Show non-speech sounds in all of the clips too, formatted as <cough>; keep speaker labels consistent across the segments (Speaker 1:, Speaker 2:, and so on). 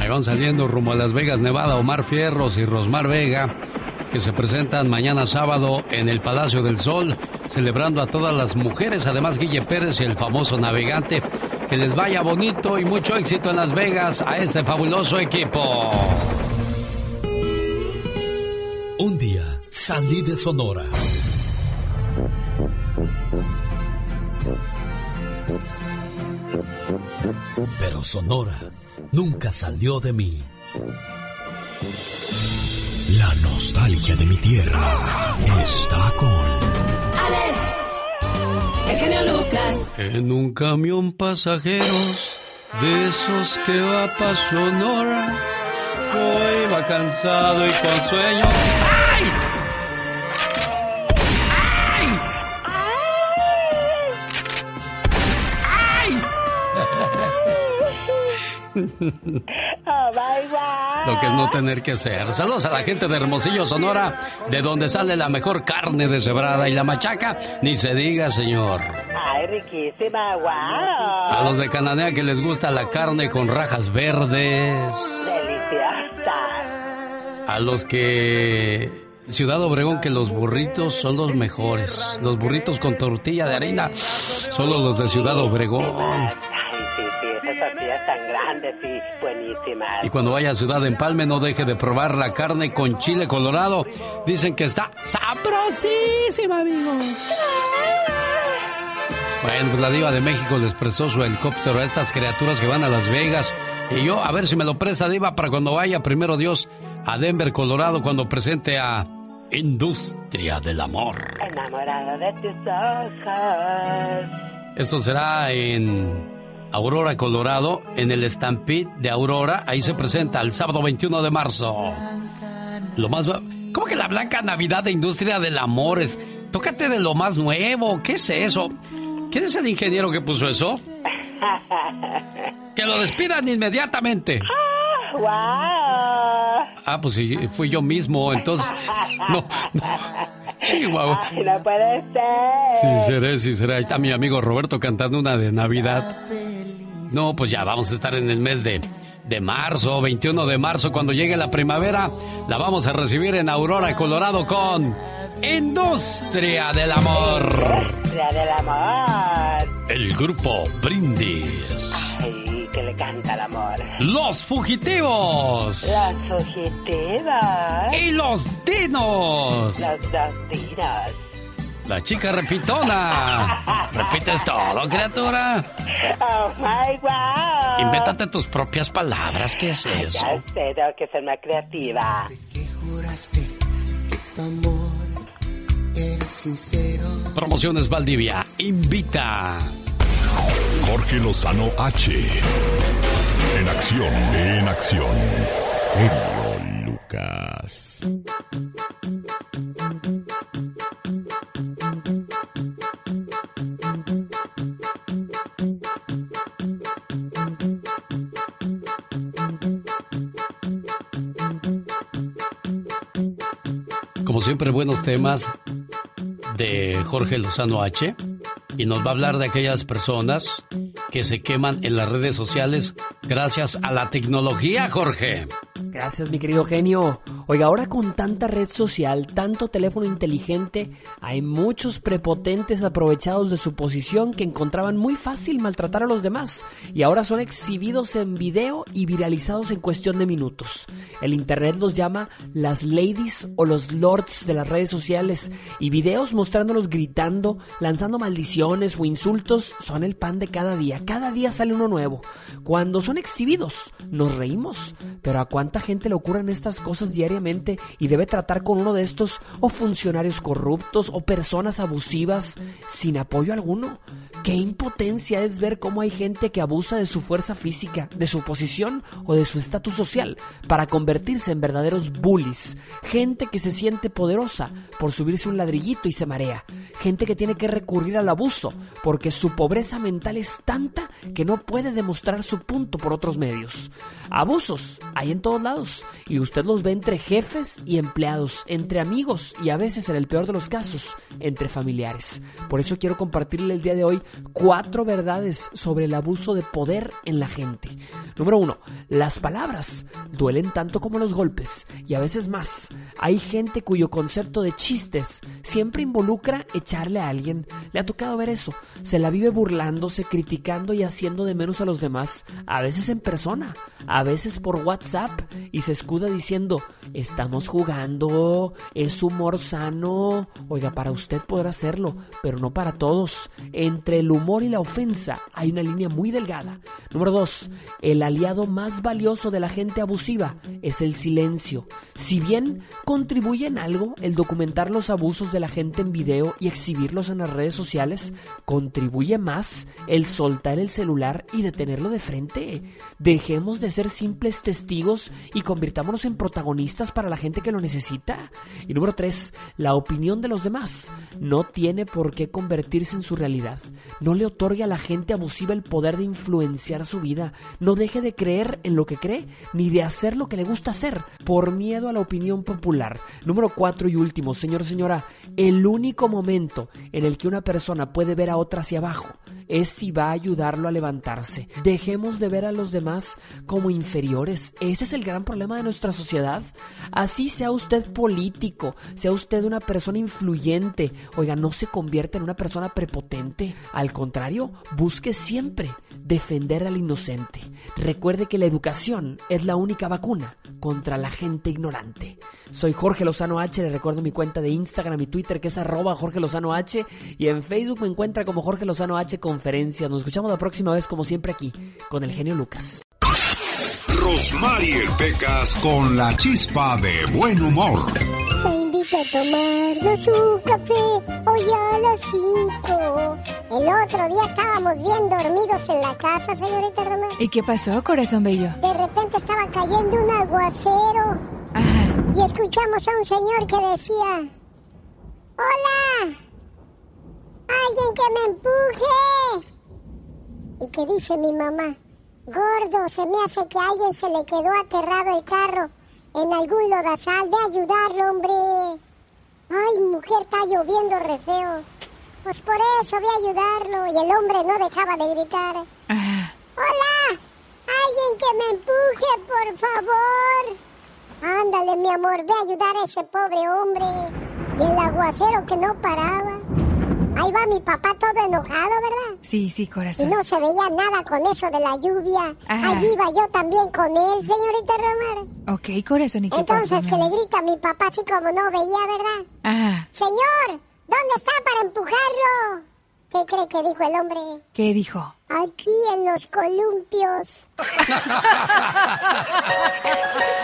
Speaker 1: Ahí van saliendo rumbo a Las Vegas, Nevada, Omar Fierros y Rosmar Vega, que se presentan mañana sábado en el Palacio del Sol, celebrando a todas las mujeres, además Guille Pérez y el famoso navegante. Que les vaya bonito y mucho éxito en Las Vegas a este fabuloso equipo.
Speaker 2: Un día salí de Sonora. Pero Sonora nunca salió de mí. La nostalgia de mi tierra está con
Speaker 3: Alex, el genio Lucas.
Speaker 1: En un camión pasajeros de esos que va pa' Sonora, yo iba cansado y con sueño.
Speaker 4: Oh, bye, bye.
Speaker 1: Lo que es no tener que ser. Saludos a la gente de Hermosillo, Sonora, de donde sale la mejor carne deshebrada y la machaca, ni se diga, señor.
Speaker 4: Ay, riquísima, wow.
Speaker 1: A los de Cananea que les gusta la carne con rajas verdes.
Speaker 4: Deliciosa.
Speaker 1: A los que Ciudad Obregón que los burritos son los mejores. Los burritos con tortilla de harina, solo los de Ciudad Obregón.
Speaker 4: Y
Speaker 1: cuando vaya a Ciudad Empalme no deje de probar la carne con chile colorado. Dicen que está sabrosísima, amigos. Bueno, pues la diva de México les prestó su helicóptero a estas criaturas que van a Las Vegas. Y yo, a ver si me lo presta diva para cuando vaya, primero Dios, a Denver, Colorado, cuando presente a Industria del Amor.
Speaker 4: Enamorado de tus ojos.
Speaker 1: Esto será en Aurora, Colorado, en el Stampede de Aurora. Ahí se presenta el sábado 21 de marzo. Lo más... ¿Cómo que la Blanca Navidad de Industria del Amor es? Tócate de lo más nuevo. ¿Qué es eso? ¿Quién es el ingeniero que puso eso? <laughs> Que lo despidan inmediatamente.
Speaker 4: ¡Wow!
Speaker 1: Ah, pues sí, fui yo mismo, entonces... No, no. Chihuahua.
Speaker 4: Ay, no puede ser.
Speaker 1: Sí, seré, sí, seré. Ahí está mi amigo Roberto cantando una de Navidad. No, pues ya vamos a estar en el mes de, de marzo, 21 de marzo, cuando llegue la primavera. La vamos a recibir en Aurora, Colorado, con Industria del Amor.
Speaker 4: Industria del amor.
Speaker 1: El grupo Brindis.
Speaker 4: Que le canta el amor.
Speaker 1: Los Fugitivos.
Speaker 4: Los fugitivos.
Speaker 1: Y los Dinos.
Speaker 4: Los dos.
Speaker 1: La chica repitona. <laughs> ¿Repites todo, criatura?
Speaker 4: Oh my wow.
Speaker 1: Invéntate tus propias palabras. ¿Qué es eso?
Speaker 4: Ya sé, tengo que ser más creativa.
Speaker 1: Promociones Valdivia invita.
Speaker 2: Jorge Lozano H. En acción, en acción. Lucas.
Speaker 1: Como siempre, buenos temas de Jorge Lozano H. Y nos va a hablar de aquellas personas que se queman en las redes sociales gracias a la tecnología, Jorge.
Speaker 5: Gracias, mi querido genio. Oiga, ahora con tanta red social, tanto teléfono inteligente, hay muchos prepotentes aprovechados de su posición que encontraban muy fácil maltratar a los demás y ahora son exhibidos en video y viralizados en cuestión de minutos. El internet los llama las ladies o los lords de las redes sociales y videos mostrándolos gritando, lanzando maldiciones o insultos son el pan de cada día. Cada día sale uno nuevo. Cuando son exhibidos, nos reímos, pero ¿a cuánta gente le ocurren estas cosas diariamente y debe tratar con uno de estos o funcionarios corruptos o personas abusivas sin apoyo alguno? Qué impotencia es ver cómo hay gente que abusa de su fuerza física, de su posición o de su estatus social para convertirse en verdaderos bullies. Gente que se siente poderosa por subirse un ladrillito y se marea. Gente que tiene que recurrir al abuso porque su pobreza mental es tanta que no puede demostrar su punto por otros medios. Abusos hay en todos lados y usted los ve entre jefes y empleados, entre amigos y a veces, en el peor de los casos, entre familiares. Por eso quiero compartirle el día de hoy cuatro verdades sobre el abuso de poder en la gente. Número uno, las palabras duelen tanto como los golpes y a veces más. Hay gente cuyo concepto de chistes siempre involucra echarle a alguien. Le ha tocado ver eso. Se la vive burlándose, criticando y haciendo de menos a los demás, a veces en persona, a veces por WhatsApp y se escuda diciendo, estamos jugando, es humor sano. Oiga, para usted podrá hacerlo, pero no para todos. Entre el humor y la ofensa hay una línea muy delgada. Número dos, el aliado más valioso de la gente abusiva es el silencio. Si bien contribuye en algo el documentar los abusos de la gente en video y exhibirlos en las redes sociales, contribuye más el soltar el celular y detenerlo de frente. Dejemos de ser simples testigos y convirtámonos en protagonistas para la gente que lo necesita. Y número tres, la opinión de los demás no tiene por qué convertirse en su realidad. No le otorgue a la gente abusiva el poder de influenciar su vida. No deje de creer en lo que cree ni de hacer lo que le gusta hacer por miedo a la opinión popular. Número cuatro y último, señor, señora, el único momento en el que una persona puede ver a otra hacia abajo es si va a ayudarlo a levantarse. Dejemos de ver a los demás como inferiores. Ese es el gran problema de nuestra sociedad. Así sea usted político, sea usted una persona influyente, oiga, no se convierta en una persona prepotente. Al contrario, busque siempre defender al inocente. Recuerde que la educación es la única vacuna contra la gente ignorante. Soy Jorge Lozano H, le recuerdo mi cuenta de Instagram y Twitter que es arroba Jorge Lozano H y en Facebook me encuentra como Jorge Lozano H Conferencias. Nos escuchamos la próxima vez como siempre aquí con el genio Lucas.
Speaker 2: Rosmarie Pecas con la chispa de buen humor.
Speaker 6: Te invito a tomarnos un café hoy a las 5. El otro día estábamos bien dormidos en la casa, señorita Román.
Speaker 7: ¿Y qué pasó, corazón bello?
Speaker 6: De repente estaba cayendo un aguacero
Speaker 7: Ajá.
Speaker 6: y escuchamos a un señor que decía, ¡Hola! ¡Alguien que me empuje! ¿Y qué dice mi mamá? Gordo, se me hace que a alguien se le quedó aterrado el carro en algún lodazal. Ve a ayudarlo, hombre. Ay, mujer, está lloviendo re feo. Pues por eso ve a ayudarlo. Y el hombre no dejaba de gritar.
Speaker 7: Ajá.
Speaker 6: ¡Hola! ¡Alguien que me empuje, por favor! Ándale, mi amor, ve a ayudar a ese pobre hombre. Y el aguacero que no paraba. Va mi papá todo enojado, ¿verdad?
Speaker 7: Sí, sí,
Speaker 6: Y
Speaker 7: corazón.
Speaker 6: no se veía nada con eso de la lluvia.
Speaker 7: Ajá.
Speaker 6: Allí iba yo también con él, señorita Romar.
Speaker 7: Ok, corazón, ¿y qué
Speaker 6: Entonces
Speaker 7: pasó?
Speaker 6: que le grita a mi papá así como no veía, ¿verdad?
Speaker 7: Ajá.
Speaker 6: Señor, ¿dónde está para empujarlo? ¿Qué cree que dijo el hombre?
Speaker 7: ¿Qué dijo?
Speaker 6: Aquí en los columpios. <laughs>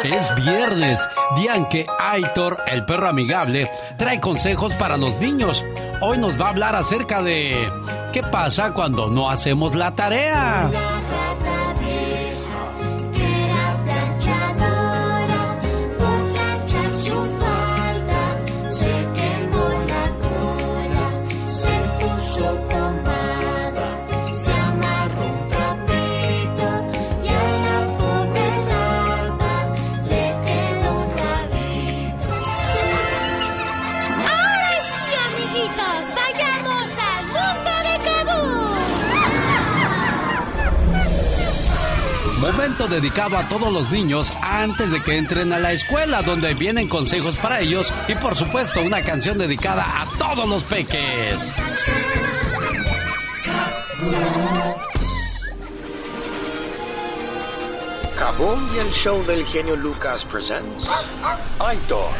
Speaker 1: Es viernes, día en que Aitor, el perro amigable, trae consejos para los niños. Hoy nos va a hablar acerca de qué pasa cuando no hacemos la tarea. Dedicado a todos los niños antes de que entren a la escuela, donde vienen consejos para ellos y por supuesto una canción dedicada a todos los peques.
Speaker 8: Kaboom y el show del genio Lucas presents Aitor,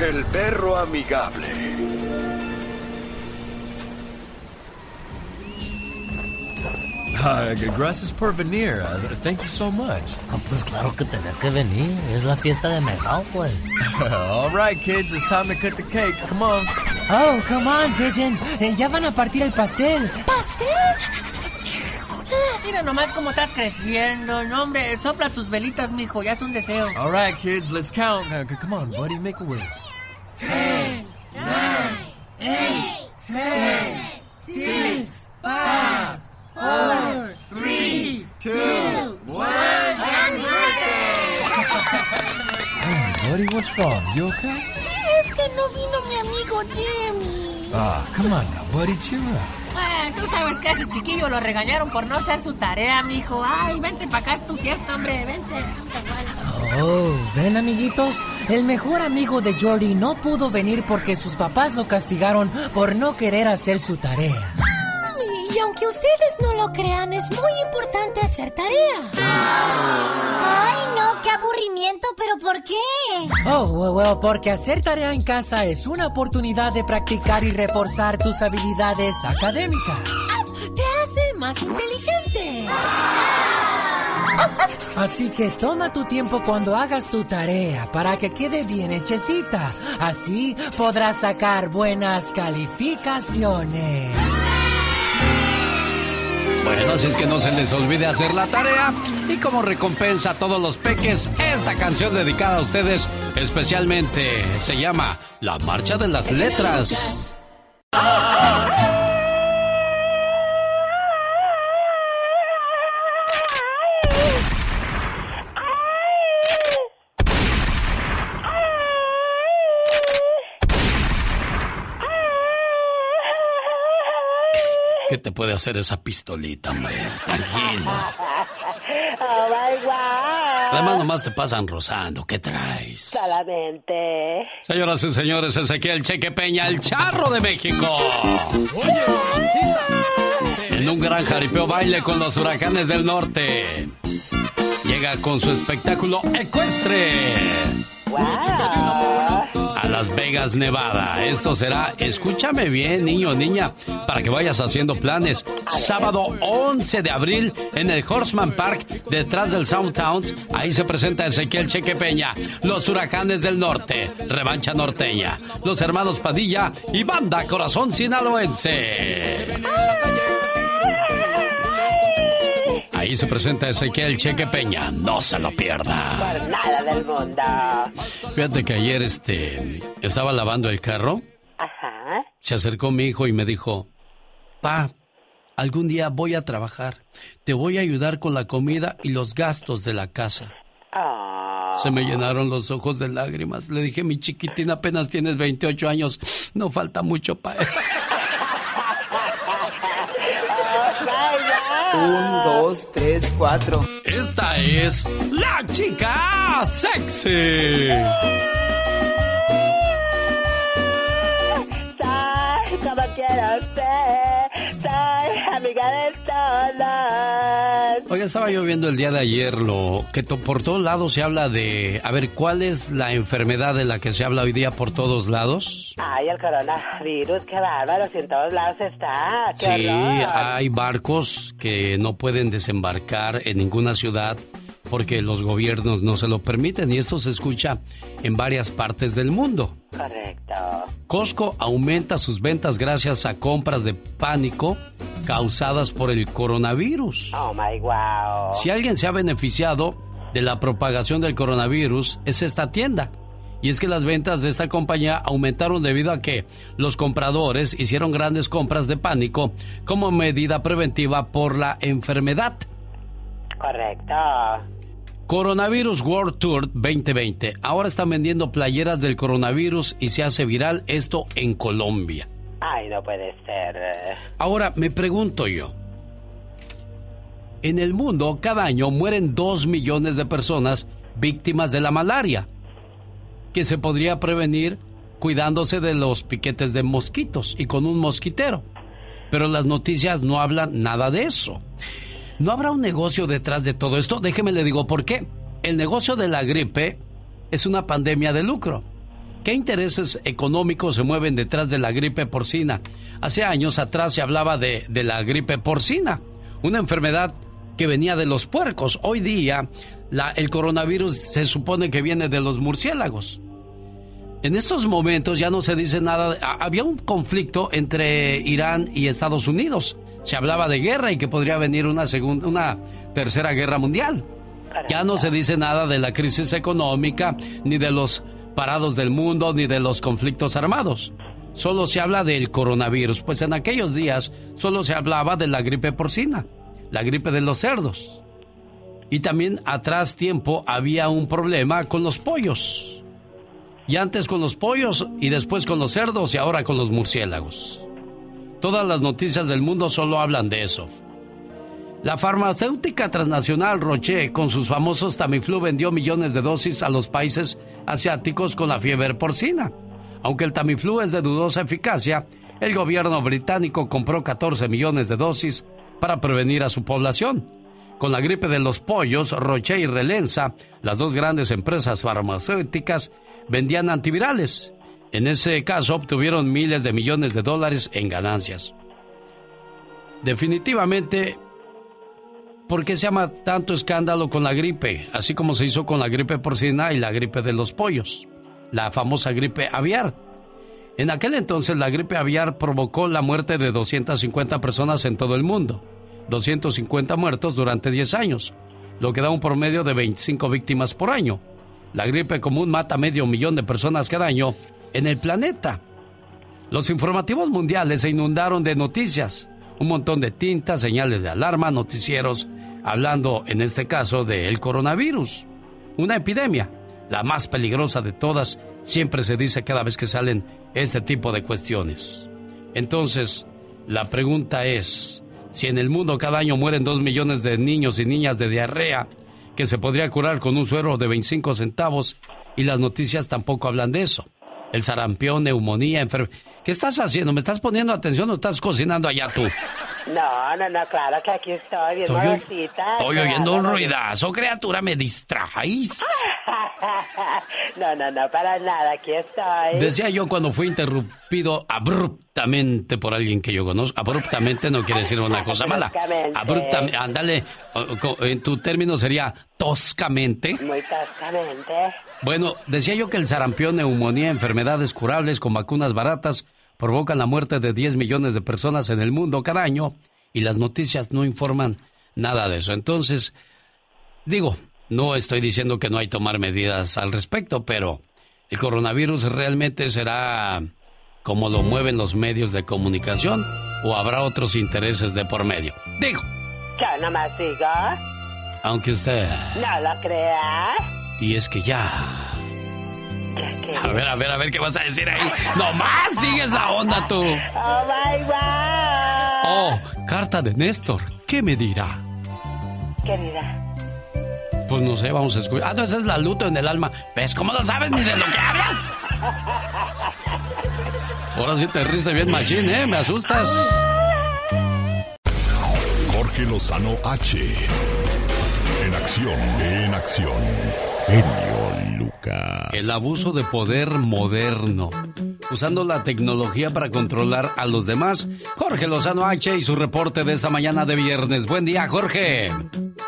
Speaker 8: el perro amigable.
Speaker 9: Uh, gracias por venir. Uh, thank you so much.
Speaker 10: Ah, Pues claro que tenía que venir. Es la fiesta de Megao, pues. <laughs>
Speaker 9: All right, kids, it's time to cut the cake. Come on.
Speaker 11: Oh, come on, Pigeon. Eh, ya van a partir el pastel.
Speaker 3: ¿Pastel? <laughs>
Speaker 11: Mira nomás cómo estás creciendo. No, hombre, sopla tus velitas, mijo. Ya es un deseo.
Speaker 9: All right, kids, let's count. Uh, come on, buddy, make a wish. buddy. What's wrong? You okay?
Speaker 3: Es que no vino mi amigo Jimmy.
Speaker 9: Ah, come on now, buddy. Cheer up.
Speaker 11: Ah, tú sabes que a ese chiquillo lo regañaron por no hacer su tarea, mijo. Ay, vente para acá, es tu fiesta, hombre, vente.
Speaker 12: Oh, ven amiguitos, el mejor amigo de Jordi no pudo venir porque sus papás lo castigaron por no querer hacer su tarea.
Speaker 3: Y, aunque ustedes no lo crean, es muy importante hacer tarea. Ay, no, qué aburrimiento, pero ¿por qué?
Speaker 12: Oh, well, well, porque hacer tarea en casa es una oportunidad de practicar y reforzar tus habilidades académicas.
Speaker 3: Te hace más inteligente.
Speaker 12: Así que toma tu tiempo cuando hagas tu tarea para que quede bien hechecita. Así podrás sacar buenas calificaciones.
Speaker 1: Bueno, así es que no se les olvide hacer la tarea. Y como recompensa a todos los peques, esta canción dedicada a ustedes especialmente se llama La Marcha de las Letras. ¿Qué te puede hacer esa pistolita, hombre? Tranquilo.
Speaker 4: Oh my God.
Speaker 1: Además, nomás te pasan rozando. ¿Qué traes?
Speaker 4: Solamente.
Speaker 1: Señoras y señores, Ezequiel Cheque Peña, el charro de México. En un gran jaripeo baile con los huracanes del norte. Llega con su espectáculo ecuestre. A Las Vegas, Nevada. Esto será, escúchame bien, niño, niña, para que vayas haciendo planes. Sábado 11 de abril en el Horseman Park, detrás del Soundtowns. Ahí se presenta Ezequiel Cheque Peña, los huracanes del norte, revancha norteña, los hermanos Padilla y banda Corazón Sinaloense. Ahí se presenta Ezequiel Cheque Peña. No se lo pierda.
Speaker 4: Por nada del mundo.
Speaker 1: Fíjate que ayer este estaba lavando el carro.
Speaker 4: Ajá.
Speaker 1: Se acercó mi hijo y me dijo, Pa, algún día voy a trabajar. Te voy a ayudar con la comida y los gastos de la casa.
Speaker 4: Ah.
Speaker 1: Se me llenaron los ojos de lágrimas. Le dije, mi chiquitín, apenas tienes 28 años. No falta mucho para <laughs> eso.
Speaker 13: Un, dos, tres, cuatro.
Speaker 1: Esta es la chica sexy.
Speaker 4: Amiga de todos.
Speaker 1: Oye, estaba yo viendo el día de ayer lo que to- por todos lados se habla de, a ver, ¿cuál es la enfermedad de la que se habla hoy día por todos lados?
Speaker 4: Ay, el coronavirus, qué bárbaro, si en todos lados está. Qué
Speaker 1: Sí,
Speaker 4: horror.
Speaker 1: hay barcos que no pueden desembarcar en ninguna ciudad porque los gobiernos no se lo permiten y esto se escucha en varias partes del mundo.
Speaker 4: Correcto.
Speaker 1: Costco aumenta sus ventas gracias a compras de pánico causadas por el coronavirus.
Speaker 4: Oh my wow.
Speaker 1: Si alguien se ha beneficiado de la propagación del coronavirus es esta tienda. Y es que las ventas de esta compañía aumentaron debido a que los compradores hicieron grandes compras de pánico como medida preventiva por la enfermedad.
Speaker 4: Correcto.
Speaker 1: Coronavirus World Tour 2020. Ahora están vendiendo playeras del coronavirus y se hace viral esto en Colombia.
Speaker 4: Ay, no puede ser.
Speaker 1: Ahora me pregunto yo, en el mundo cada año mueren dos millones de personas víctimas de la malaria, que se podría prevenir cuidándose de los piquetes de mosquitos y con un mosquitero. Pero las noticias no hablan nada de eso. ¿No habrá un negocio detrás de todo esto? Déjeme le digo por qué. El negocio de la gripe es una pandemia de lucro. ¿Qué intereses económicos se mueven detrás de la gripe porcina? Hace años atrás se hablaba de, la gripe porcina, una enfermedad que venía de los puercos. Hoy día la- el coronavirus se supone que viene de los murciélagos. En estos momentos ya no se dice nada. había un conflicto entre Irán y Estados Unidos. Se hablaba de guerra y que podría venir una segunda, una tercera guerra mundial. Ya no se dice nada de la crisis económica, ni de los parados del mundo, ni de los conflictos armados. Solo se habla del coronavirus, pues en aquellos días solo se hablaba de la gripe porcina, la gripe de los cerdos. Y también atrás tiempo había un problema con los pollos. Y antes con los pollos y después con los cerdos y ahora con los murciélagos. Todas las noticias del mundo solo hablan de eso. La farmacéutica transnacional Roche, con sus famosos Tamiflu, vendió millones de dosis a los países asiáticos con la fiebre porcina. Aunque el Tamiflu es de dudosa eficacia, el gobierno británico compró 14 millones de dosis para prevenir a su población. Con la gripe de los pollos, Roche y Relenza, las dos grandes empresas farmacéuticas, vendían antivirales. En ese caso obtuvieron miles de millones de dólares en ganancias. Definitivamente, ¿por qué se llama tanto escándalo con la gripe? Así como se hizo con la gripe porcina y la gripe de los pollos, la famosa gripe aviar. En aquel entonces la gripe aviar provocó la muerte de 250 personas en todo el mundo, 250 muertos durante 10 años, lo que da un promedio de 25 víctimas por año. La gripe común mata medio millón de personas cada año en el planeta. Los informativos mundiales se inundaron de noticias, un montón de tintas, señales de alarma, noticieros, hablando en este caso del coronavirus, una epidemia, la más peligrosa de todas, siempre se dice cada vez que salen este tipo de cuestiones. Entonces, la pregunta es, si en el mundo cada año mueren dos millones de niños y niñas de diarrea, que se podría curar con un suero de 25 centavos, y las noticias tampoco hablan de eso. El sarampión, neumonía, enfermedad. ¿Qué estás haciendo? ¿Me estás poniendo atención o estás cocinando allá tú?
Speaker 4: No, no, no, claro que aquí estoy, bien
Speaker 1: Estoy,
Speaker 4: modosita.
Speaker 1: estoy oyendo
Speaker 4: Claro,
Speaker 1: un
Speaker 4: no,
Speaker 1: ruidazo, criatura, me distraes. <laughs>
Speaker 4: No, no, no, para nada, aquí estoy.
Speaker 1: Decía yo cuando fui interrumpido abruptamente por alguien que yo conozco. Abruptamente no quiere decir una cosa mala. Abruptamente, ándale, en tu término sería toscamente.
Speaker 4: Muy toscamente.
Speaker 1: Bueno, decía yo que el sarampión, neumonía, enfermedades curables con vacunas baratas provocan la muerte de 10 millones de personas en el mundo cada año y las noticias no informan nada de eso. Entonces, digo, no estoy diciendo que no hay que tomar medidas al respecto, pero el coronavirus realmente será como lo mueven los medios de comunicación o habrá otros intereses de por medio. Digo,
Speaker 4: Yo nomás digo,
Speaker 1: aunque usted...
Speaker 4: no lo creas.
Speaker 1: Y es que ya... A ver, a ver, a ver qué vas a decir ahí. ¡Nomás sigues la onda tú!
Speaker 4: Oh my god.
Speaker 1: Oh, carta de Néstor. ¿Qué me dirá?
Speaker 4: Querida.
Speaker 1: Pues no sé, vamos a escuchar. Ah, no, esa es la luto en el alma. ¿Ves cómo no sabes ni de lo que hablas? Ahora sí te riste bien machín, ¿eh? Me asustas.
Speaker 2: Jorge Lozano H. En acción, en acción. Genio
Speaker 1: El abuso de poder moderno. Usando la tecnología para controlar a los demás. Jorge Lozano H y su reporte de esta mañana de viernes. Buen día, Jorge.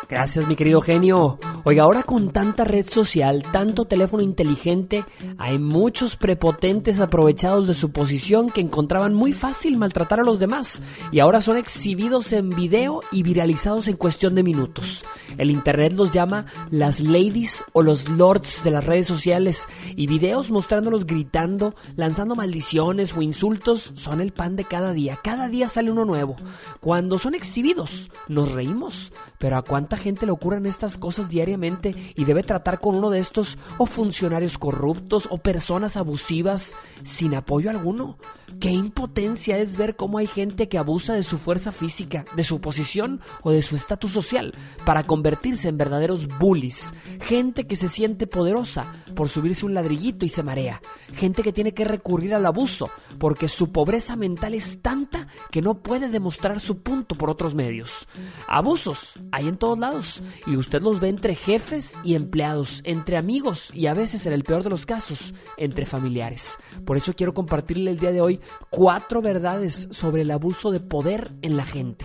Speaker 5: Gracias, mi querido genio. Oiga, ahora con tanta red social, tanto teléfono inteligente, hay muchos prepotentes aprovechados de su posición que encontraban muy fácil maltratar a los demás y ahora son exhibidos en video y viralizados en cuestión de minutos. El internet los llama las ladies o los lords de las redes sociales y videos mostrándolos gritando, lanzando maldiciones o insultos son el pan de cada día. Cada día sale uno nuevo. Cuando son exhibidos, nos reímos, pero ¿a cuánta gente le ocurren estas cosas diariamente y debe tratar con uno de estos o funcionarios corruptos o personas abusivas sin apoyo alguno? Qué impotencia es ver cómo hay gente que abusa de su fuerza física, de su posición o de su estatus social para convertirse en verdaderos bullies. Gente que se siente poderosa por subirse un ladrillito y se marea. Gente que tiene que recurrir al abuso porque su pobreza mental es tanta que no puede demostrar su punto por otros medios. Abusos hay en todos lados y usted los ve entre jefes y empleados, entre amigos y a veces en el peor de los casos, entre familiares. Por eso quiero compartirle el día de hoy cuatro verdades sobre el abuso de poder en la gente.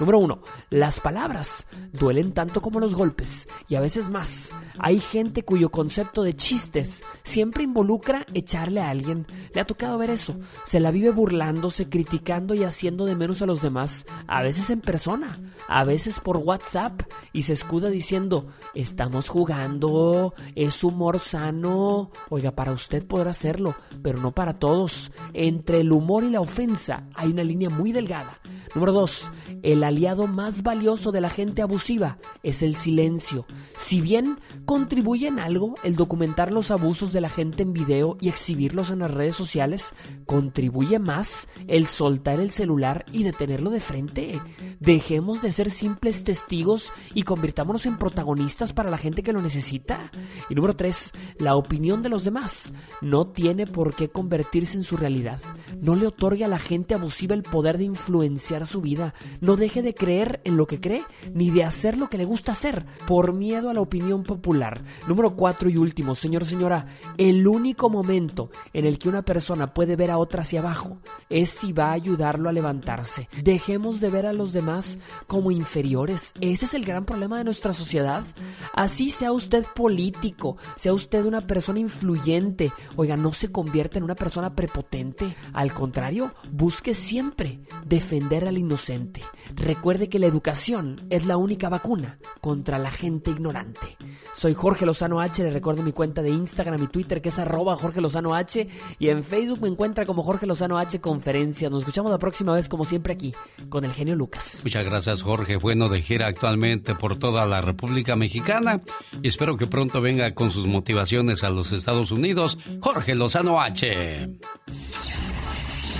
Speaker 5: Número uno, las palabras duelen tanto como los golpes y a veces más. Hay gente cuyo concepto de chistes siempre involucra echarle a alguien. Le ha tocado ver eso. Se la vive burlándose, criticando y haciendo de menos a los demás, a veces en persona, a veces por WhatsApp y se escuda diciendo, estamos jugando, es humor sano. Oiga, para usted podrá hacerlo, pero no para todos. Entre el humor y la ofensa hay una línea muy delgada. Número 2. El aliado más valioso de la gente abusiva es el silencio. Si bien contribuye en algo el documentar los abusos de la gente en video y exhibirlos en las redes sociales, contribuye más el soltar el celular y detenerlo de frente. Dejemos de ser simples testigos y convirtámonos en protagonistas para la gente que lo necesita. Y número 3. La opinión de los demás no tiene por qué convertirse en su realidad. No le otorgue a la gente abusiva el poder de influenciar su vida. No deje de creer en lo que cree ni de hacer lo que le gusta hacer por miedo a la opinión popular. Número 4 y último, señor señora, el único momento en el que una persona puede ver a otra hacia abajo es si va a ayudarlo a levantarse. Dejemos de ver a los demás como inferiores. Ese es el gran problema de nuestra sociedad. Así sea usted político, sea usted una persona influyente, oiga, no se convierta en una persona prepotente. Al contrario, busque siempre defender inocente. Recuerde que la educación es la única vacuna contra la gente ignorante. Soy Jorge Lozano H, le recuerdo mi cuenta de Instagram y Twitter que es arroba Jorge Lozano H y en Facebook me encuentra como Jorge Lozano H Conferencia. Nos escuchamos la próxima vez como siempre aquí con el genio Lucas.
Speaker 1: Muchas gracias Jorge, bueno de gira actualmente por toda la República Mexicana y espero que pronto venga con sus motivaciones a los Estados Unidos. Jorge Lozano H.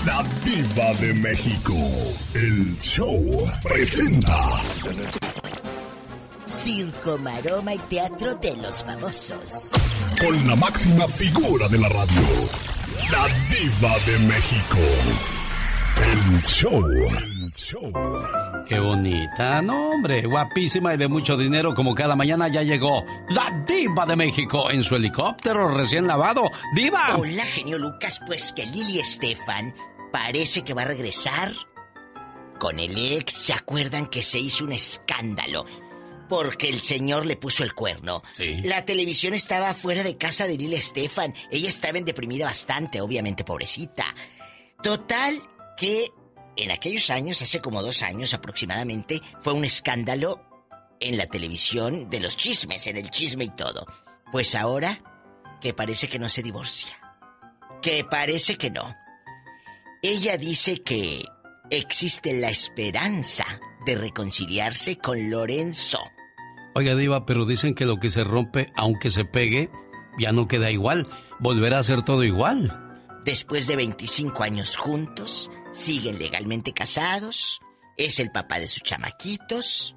Speaker 2: La Diva de México. El show presenta.
Speaker 14: Circo, maroma y teatro de los famosos.
Speaker 2: Con la máxima figura de la radio. La Diva de México. El show. El show.
Speaker 1: Qué bonita, no hombre, guapísima y de mucho dinero como cada mañana ya llegó la diva de México en su helicóptero recién lavado. Diva.
Speaker 14: Hola, genio Lucas, pues que Lili Estefan parece que va a regresar con el ex. ¿Se acuerdan que se hizo un escándalo? Porque el señor le puso el cuerno.
Speaker 1: Sí.
Speaker 14: La televisión estaba fuera de casa de Lili Estefan. Ella estaba en deprimida bastante, obviamente, pobrecita. Total que en aquellos años, hace como dos años aproximadamente, fue un escándalo en la televisión de los chismes, en el chisme y todo. Pues ahora, que parece que no se divorcia. Que parece que no. Ella dice que existe la esperanza de reconciliarse con Lorenzo.
Speaker 1: Oiga, Diva, pero dicen que lo que se rompe, aunque se pegue, ya no queda igual. Volverá a ser todo igual.
Speaker 14: Después de 25 años juntos, siguen legalmente casados, es el papá de sus chamaquitos,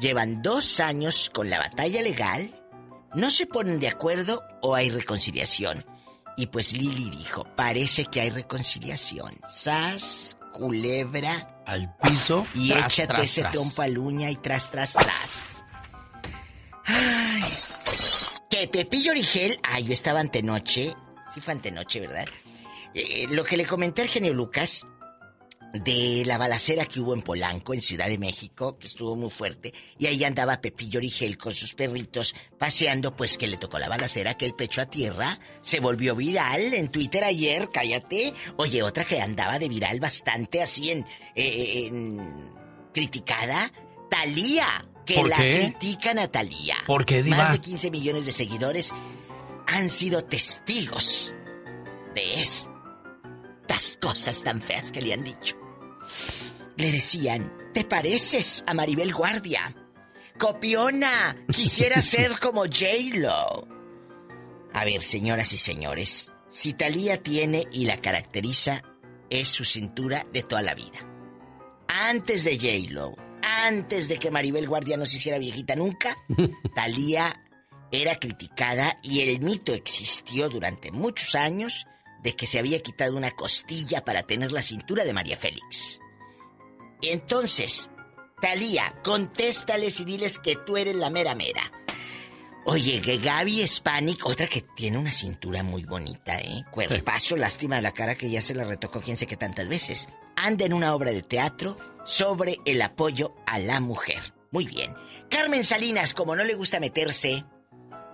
Speaker 14: llevan dos años con la batalla legal, no se ponen de acuerdo o hay reconciliación. Y pues Lili dijo, parece que hay reconciliación. Sas, culebra.
Speaker 1: Al piso.
Speaker 14: Y
Speaker 1: tras,
Speaker 14: échate
Speaker 1: tras,
Speaker 14: ese
Speaker 1: tras.
Speaker 14: trompo al uña y tras, tras, tras. Ay. Que Pepillo Origel, ay, yo estaba antenoche. Sí fue antenoche, ¿verdad? Eh, lo que le comenté al genio Lucas de la balacera que hubo en Polanco, en Ciudad de México, que estuvo muy fuerte, y ahí andaba Pepillo Origel con sus perritos paseando, pues que le tocó la balacera, que el pecho a tierra se volvió viral en Twitter ayer, cállate. Oye, otra que andaba de viral bastante así en, eh, en criticada, Talía, que
Speaker 1: ¿Por
Speaker 14: la
Speaker 1: qué?
Speaker 14: critican a Talía.
Speaker 1: ¿Por qué, diva?
Speaker 14: Más de 15 millones de seguidores han sido testigos de estas cosas tan feas que le han dicho. Le decían, ¿te pareces a Maribel Guardia? Copiona, quisiera <laughs> ser como J-Lo. A ver, señoras y señores, si Talía tiene y la caracteriza es su cintura de toda la vida. Antes de J-Lo, antes de que Maribel Guardia no se hiciera viejita nunca, <laughs> Talía era criticada y el mito existió durante muchos años de que se había quitado una costilla para tener la cintura de María Félix. Entonces, Talía, contéstales y diles que tú eres la mera mera. Oye, que Gaby Spanik, otra que tiene una cintura muy bonita, ¿eh? Cuerpazo, lástima de la cara que ya se la retocó quién sé qué tantas veces. Anda en una obra de teatro sobre el apoyo a la mujer. Muy bien. Carmen Salinas, como no le gusta meterse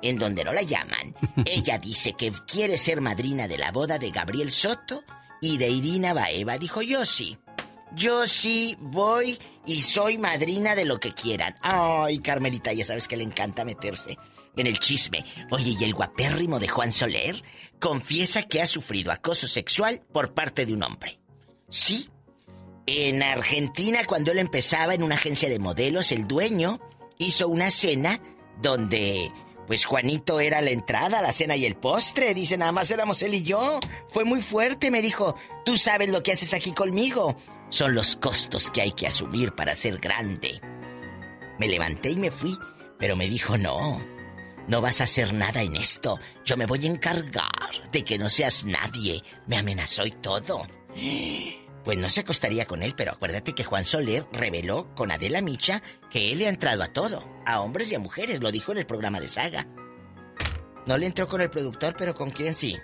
Speaker 14: en donde no la llaman, <laughs> ella dice que quiere ser madrina de la boda de Gabriel Soto y de Irina Baeva. Dijo yo sí. Yo sí voy y soy madrina de lo que quieran. Ay, Carmelita, ya sabes que le encanta meterse en el chisme. Oye, y el guapérrimo de Juan Soler confiesa que ha sufrido acoso sexual por parte de un hombre. Sí, En Argentina, cuando él empezaba en una agencia de modelos, el dueño hizo una cena donde pues Juanito era la entrada, la cena y el postre. Dice, nada más éramos él y yo. Fue muy fuerte, me dijo, tú sabes lo que haces aquí conmigo. Son los costos que hay que asumir para ser grande. Me levanté y me fui, pero me dijo, no, no vas a hacer nada en esto. Yo me voy a encargar de que no seas nadie. Me amenazó y todo. Pues no se acostaría con él, pero acuérdate que Juan Soler reveló con Adela Micha que él le ha entrado a todo, a hombres y a mujeres, lo dijo en el programa de Saga. No le entró con el productor, pero con quién sí.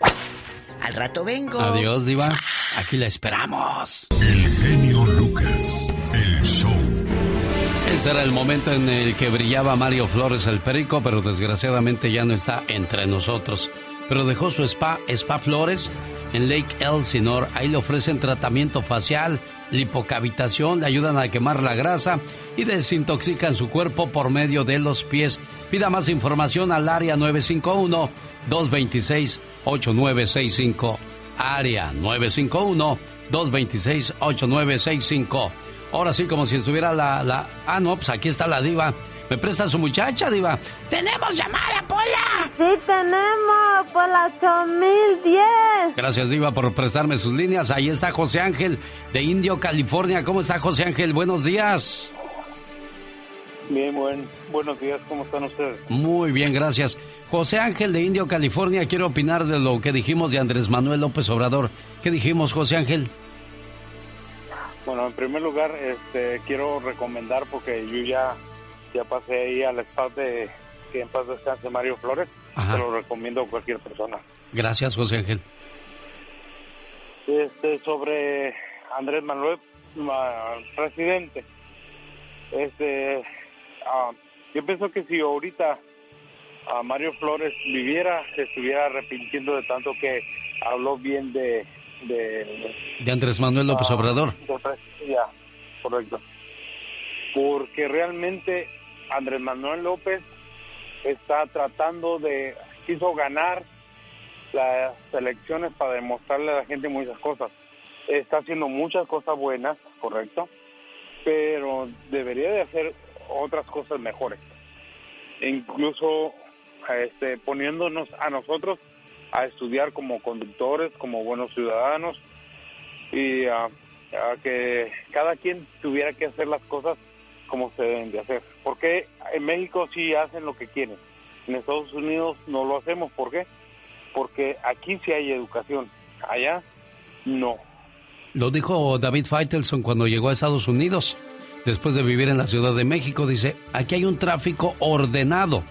Speaker 14: Al rato vengo.
Speaker 1: Adiós, Diva. Aquí la esperamos.
Speaker 2: El genio Lucas, el show.
Speaker 1: Ese era el momento en el que brillaba Mario Flores el Perico, pero desgraciadamente ya no está entre nosotros. Pero dejó su spa, Spa Flores, en Lake Elsinore. Ahí le ofrecen tratamiento facial, lipocavitación, le ayudan a quemar la grasa y desintoxican su cuerpo por medio de los pies. Pida más información al área 951-226-8965. Área 951-226-8965. Ahora sí, como si estuviera la, la... Ah, no, pues aquí está la diva. ¿Me presta su muchacha, diva?
Speaker 15: ¡Tenemos llamada, Pola! Sí, tenemos, por la 8010.
Speaker 1: Gracias, diva, por prestarme sus líneas. Ahí está José Ángel, de Indio, California. ¿Cómo está, José Ángel? Buenos días.
Speaker 16: Bien, buen, buenos días. ¿Cómo están ustedes?
Speaker 1: Muy bien, gracias. José Ángel, de Indio, California. Quiero opinar de lo que dijimos de Andrés Manuel López Obrador. ¿Qué dijimos, José Ángel?
Speaker 16: Bueno, en primer lugar, este, quiero recomendar, porque yo ya ya pasé ahí al spa de que en paz descanse Mario Flores. Se lo recomiendo a cualquier persona.
Speaker 1: Gracias, José Ángel.
Speaker 16: Este, sobre Andrés Manuel, presidente. Este, ah, yo pienso que si ahorita a Mario Flores viviera, se estuviera arrepintiendo de tanto que habló bien de... De,
Speaker 1: Andrés Manuel López
Speaker 16: ah,
Speaker 1: Obrador.
Speaker 16: ya, correcto. Porque realmente Andrés Manuel López está tratando de, quiso ganar las elecciones para demostrarle a la gente muchas cosas. Está haciendo muchas cosas buenas, correcto, pero debería de hacer otras cosas mejores. incluso este, poniéndonos a nosotros a estudiar como conductores, como buenos ciudadanos y a que cada quien tuviera que hacer las cosas como se deben de hacer. Porque en México sí hacen lo que quieren. En Estados Unidos no lo hacemos. ¿Por qué? Porque aquí sí hay educación. Allá no.
Speaker 1: Lo dijo David Feitelson cuando llegó a Estados Unidos. Después de vivir en la Ciudad de México, dice, aquí hay un tráfico ordenado.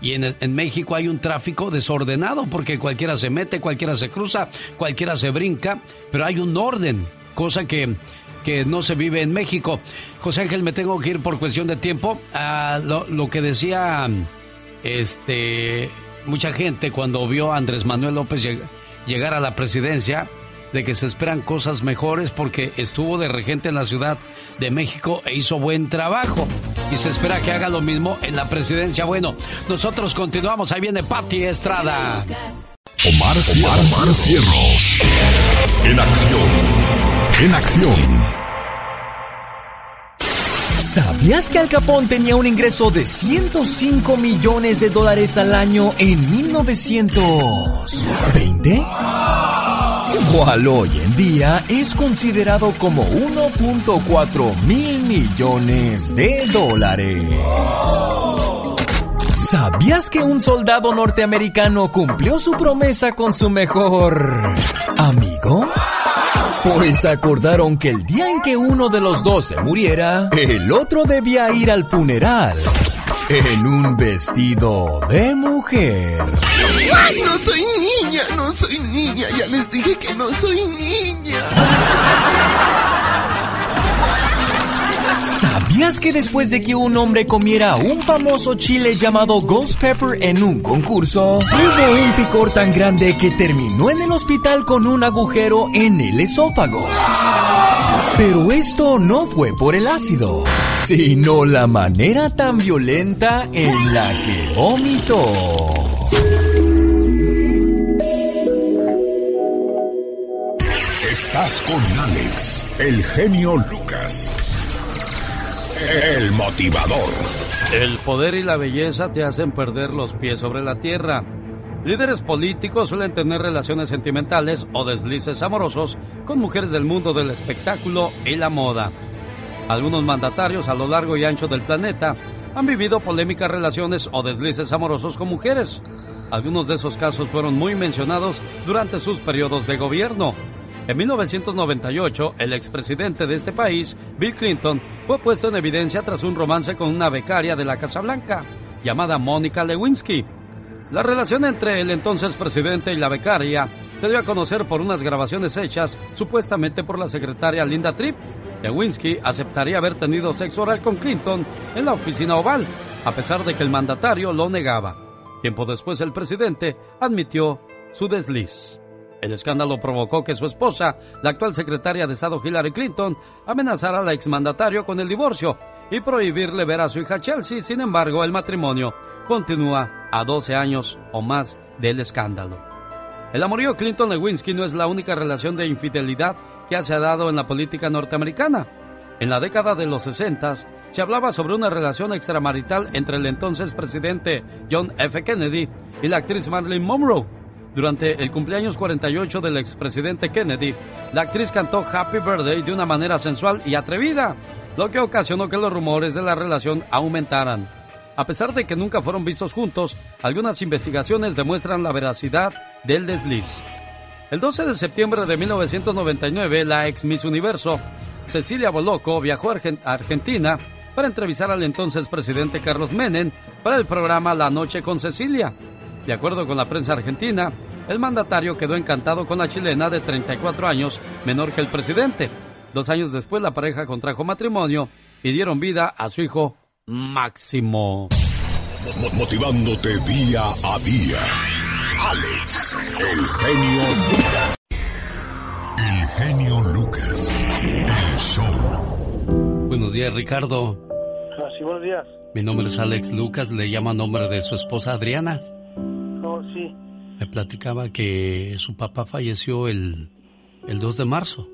Speaker 1: Y en, en, México hay un tráfico desordenado porque cualquiera se mete, cualquiera se cruza, cualquiera se brinca, pero hay un orden, cosa que que no se vive en México. José Ángel, me tengo que ir por cuestión de tiempo. a lo, que decía este mucha gente cuando vio a Andrés Manuel López llegar a la presidencia, de que se esperan cosas mejores porque estuvo de regente en la Ciudad de México e hizo buen trabajo. Y se espera que haga lo mismo en la presidencia. Bueno, nosotros continuamos. Ahí viene Patti Estrada.
Speaker 2: Omar, Omar, Cierros. En acción. En acción.
Speaker 5: ¿Sabías que Al Capón tenía un ingreso de 105 millones de dólares al año en 1920? Cual hoy en día es considerado como 1.4 mil millones de dólares. ¿Sabías que un soldado norteamericano cumplió su promesa con su mejor amigo? Pues acordaron que el día en que uno de los dos se muriera, el otro debía ir al funeral en un vestido de mujer.
Speaker 17: ¡Ay, no soy niña! ¡No soy niña! Ya les dije que no soy niña.
Speaker 5: ¿Sabías que después de que un hombre comiera un famoso chile llamado Ghost Pepper en un concurso, tuvo un picor tan grande que terminó en el hospital con un agujero en el esófago? Pero esto no fue por el ácido, sino la manera tan violenta en la que vomitó.
Speaker 2: Estás con Alex, el genio Lucas. El motivador.
Speaker 1: El poder y la belleza te hacen perder los pies sobre la tierra. Líderes políticos suelen tener relaciones sentimentales o deslices amorosos con mujeres del mundo del espectáculo y la moda. Algunos mandatarios a lo largo y ancho del planeta han vivido polémicas relaciones o deslices amorosos con mujeres. Algunos de esos casos fueron muy mencionados durante sus periodos de gobierno. En 1998, el expresidente de este país, Bill Clinton, fue puesto en evidencia tras un romance con una becaria de la Casa Blanca, llamada Mónica Lewinsky. La relación entre el entonces presidente y la becaria se dio a conocer por unas grabaciones hechas supuestamente por la secretaria Linda Tripp. Lewinsky aceptaría haber tenido sexo oral con Clinton en la oficina oval, a pesar de que el mandatario lo negaba. Tiempo después el presidente admitió su desliz. El escándalo provocó que su esposa, la actual secretaria de Estado Hillary Clinton, amenazara al exmandatario con el divorcio y prohibirle ver a su hija Chelsea. Sin embargo, el matrimonio continúa a 12 años o más del escándalo. El amorío Clinton-Lewinsky no es la única relación de infidelidad que se ha dado en la política norteamericana. En la década de los 60 se hablaba sobre una relación extramarital entre el entonces presidente John F. Kennedy y la actriz Marilyn Monroe. Durante el cumpleaños 48 del expresidente Kennedy, la actriz cantó Happy Birthday de una manera sensual y atrevida, lo que ocasionó que los rumores de la relación aumentaran. A pesar de que nunca fueron vistos juntos, algunas investigaciones demuestran la veracidad del desliz. El 12 de septiembre de 1999, la ex Miss Universo, Cecilia Boloco, viajó a Argentina para entrevistar al entonces presidente Carlos Menem para el programa La Noche con Cecilia. De acuerdo con la prensa argentina, el mandatario quedó encantado con la chilena de 34 años, menor que el presidente. Dos años después, la pareja contrajo matrimonio y dieron vida a su hijo Máximo.
Speaker 2: Motivándote día a día. Alex, el genio Lucas. El genio Lucas. El show.
Speaker 1: Buenos días, Ricardo.
Speaker 18: Sí, buenos días.
Speaker 1: Mi nombre es Alex Lucas, le llama nombre de su esposa Adriana. Me platicaba que su papá falleció el, el 2 de marzo.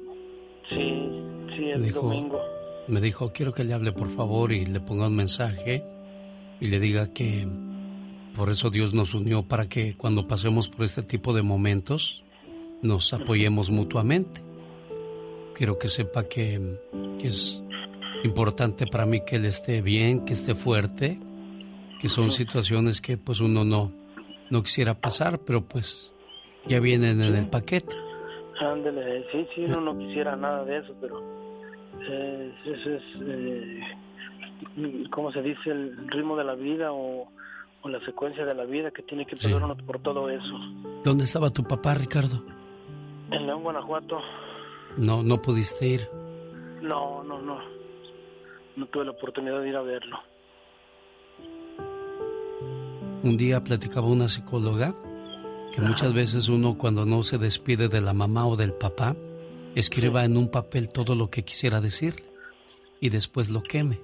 Speaker 18: Sí, sí, el domingo.
Speaker 1: Me dijo, quiero que le hable por favor y le ponga un mensaje y le diga que por eso Dios nos unió para que cuando pasemos por este tipo de momentos nos apoyemos mutuamente. Quiero que sepa que, que es importante para mí que él esté bien, que esté fuerte, que son situaciones que pues uno no, no quisiera pasar, pero pues ya vienen en el paquete.
Speaker 18: Ándele, sí, sí, uno no quisiera nada de eso, pero eh, ese es, eh, ¿cómo se dice? El ritmo de la vida o, o la secuencia de la vida que tiene que pasar uno por todo eso.
Speaker 1: ¿Dónde estaba tu papá, Ricardo?
Speaker 18: En León, Guanajuato.
Speaker 1: No, no pudiste ir.
Speaker 18: No, no, no. No tuve la oportunidad de ir a verlo.
Speaker 1: Un día platicaba una psicóloga que muchas veces uno cuando no se despide de la mamá o del papá, escriba en un papel todo lo que quisiera decirle y después lo queme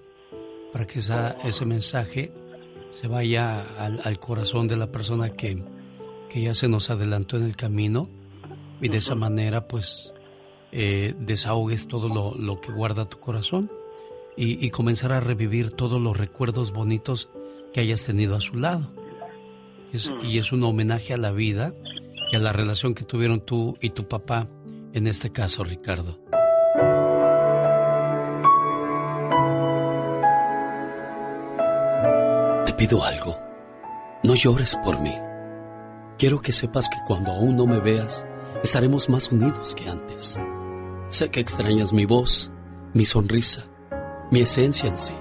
Speaker 1: para que esa, ese mensaje se vaya al, al, corazón de la persona que, que ya se nos adelantó en el camino y de esa manera pues eh, desahogues todo lo, lo, que guarda tu corazón y, y, comenzar a revivir todos los recuerdos bonitos que hayas tenido a su lado. Es, y es un homenaje a la vida y a la relación que tuvieron tú y tu papá en este caso, Ricardo.
Speaker 19: Te pido algo. No llores por mí. Quiero que sepas que cuando aún no me veas, estaremos más unidos que antes. Sé que extrañas mi voz, mi sonrisa, mi esencia en sí.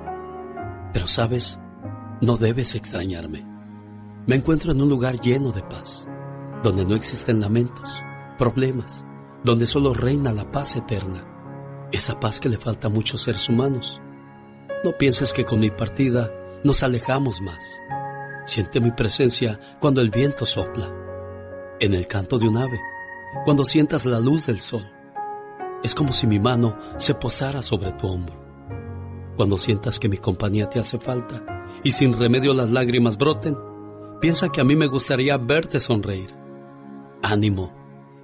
Speaker 19: Pero sabes, no debes extrañarme. Me encuentro en un lugar lleno de paz, donde no existen lamentos, problemas, donde solo reina la paz eterna, esa paz que le falta a muchos seres humanos. No pienses que con mi partida nos alejamos más. Siente mi presencia cuando el viento sopla, en el canto de un ave, cuando sientas la luz del sol. Es como si mi mano se posara sobre tu hombro. Cuando sientas que mi compañía te hace falta y sin remedio las lágrimas broten, piensa que a mí me gustaría verte sonreír. Ánimo,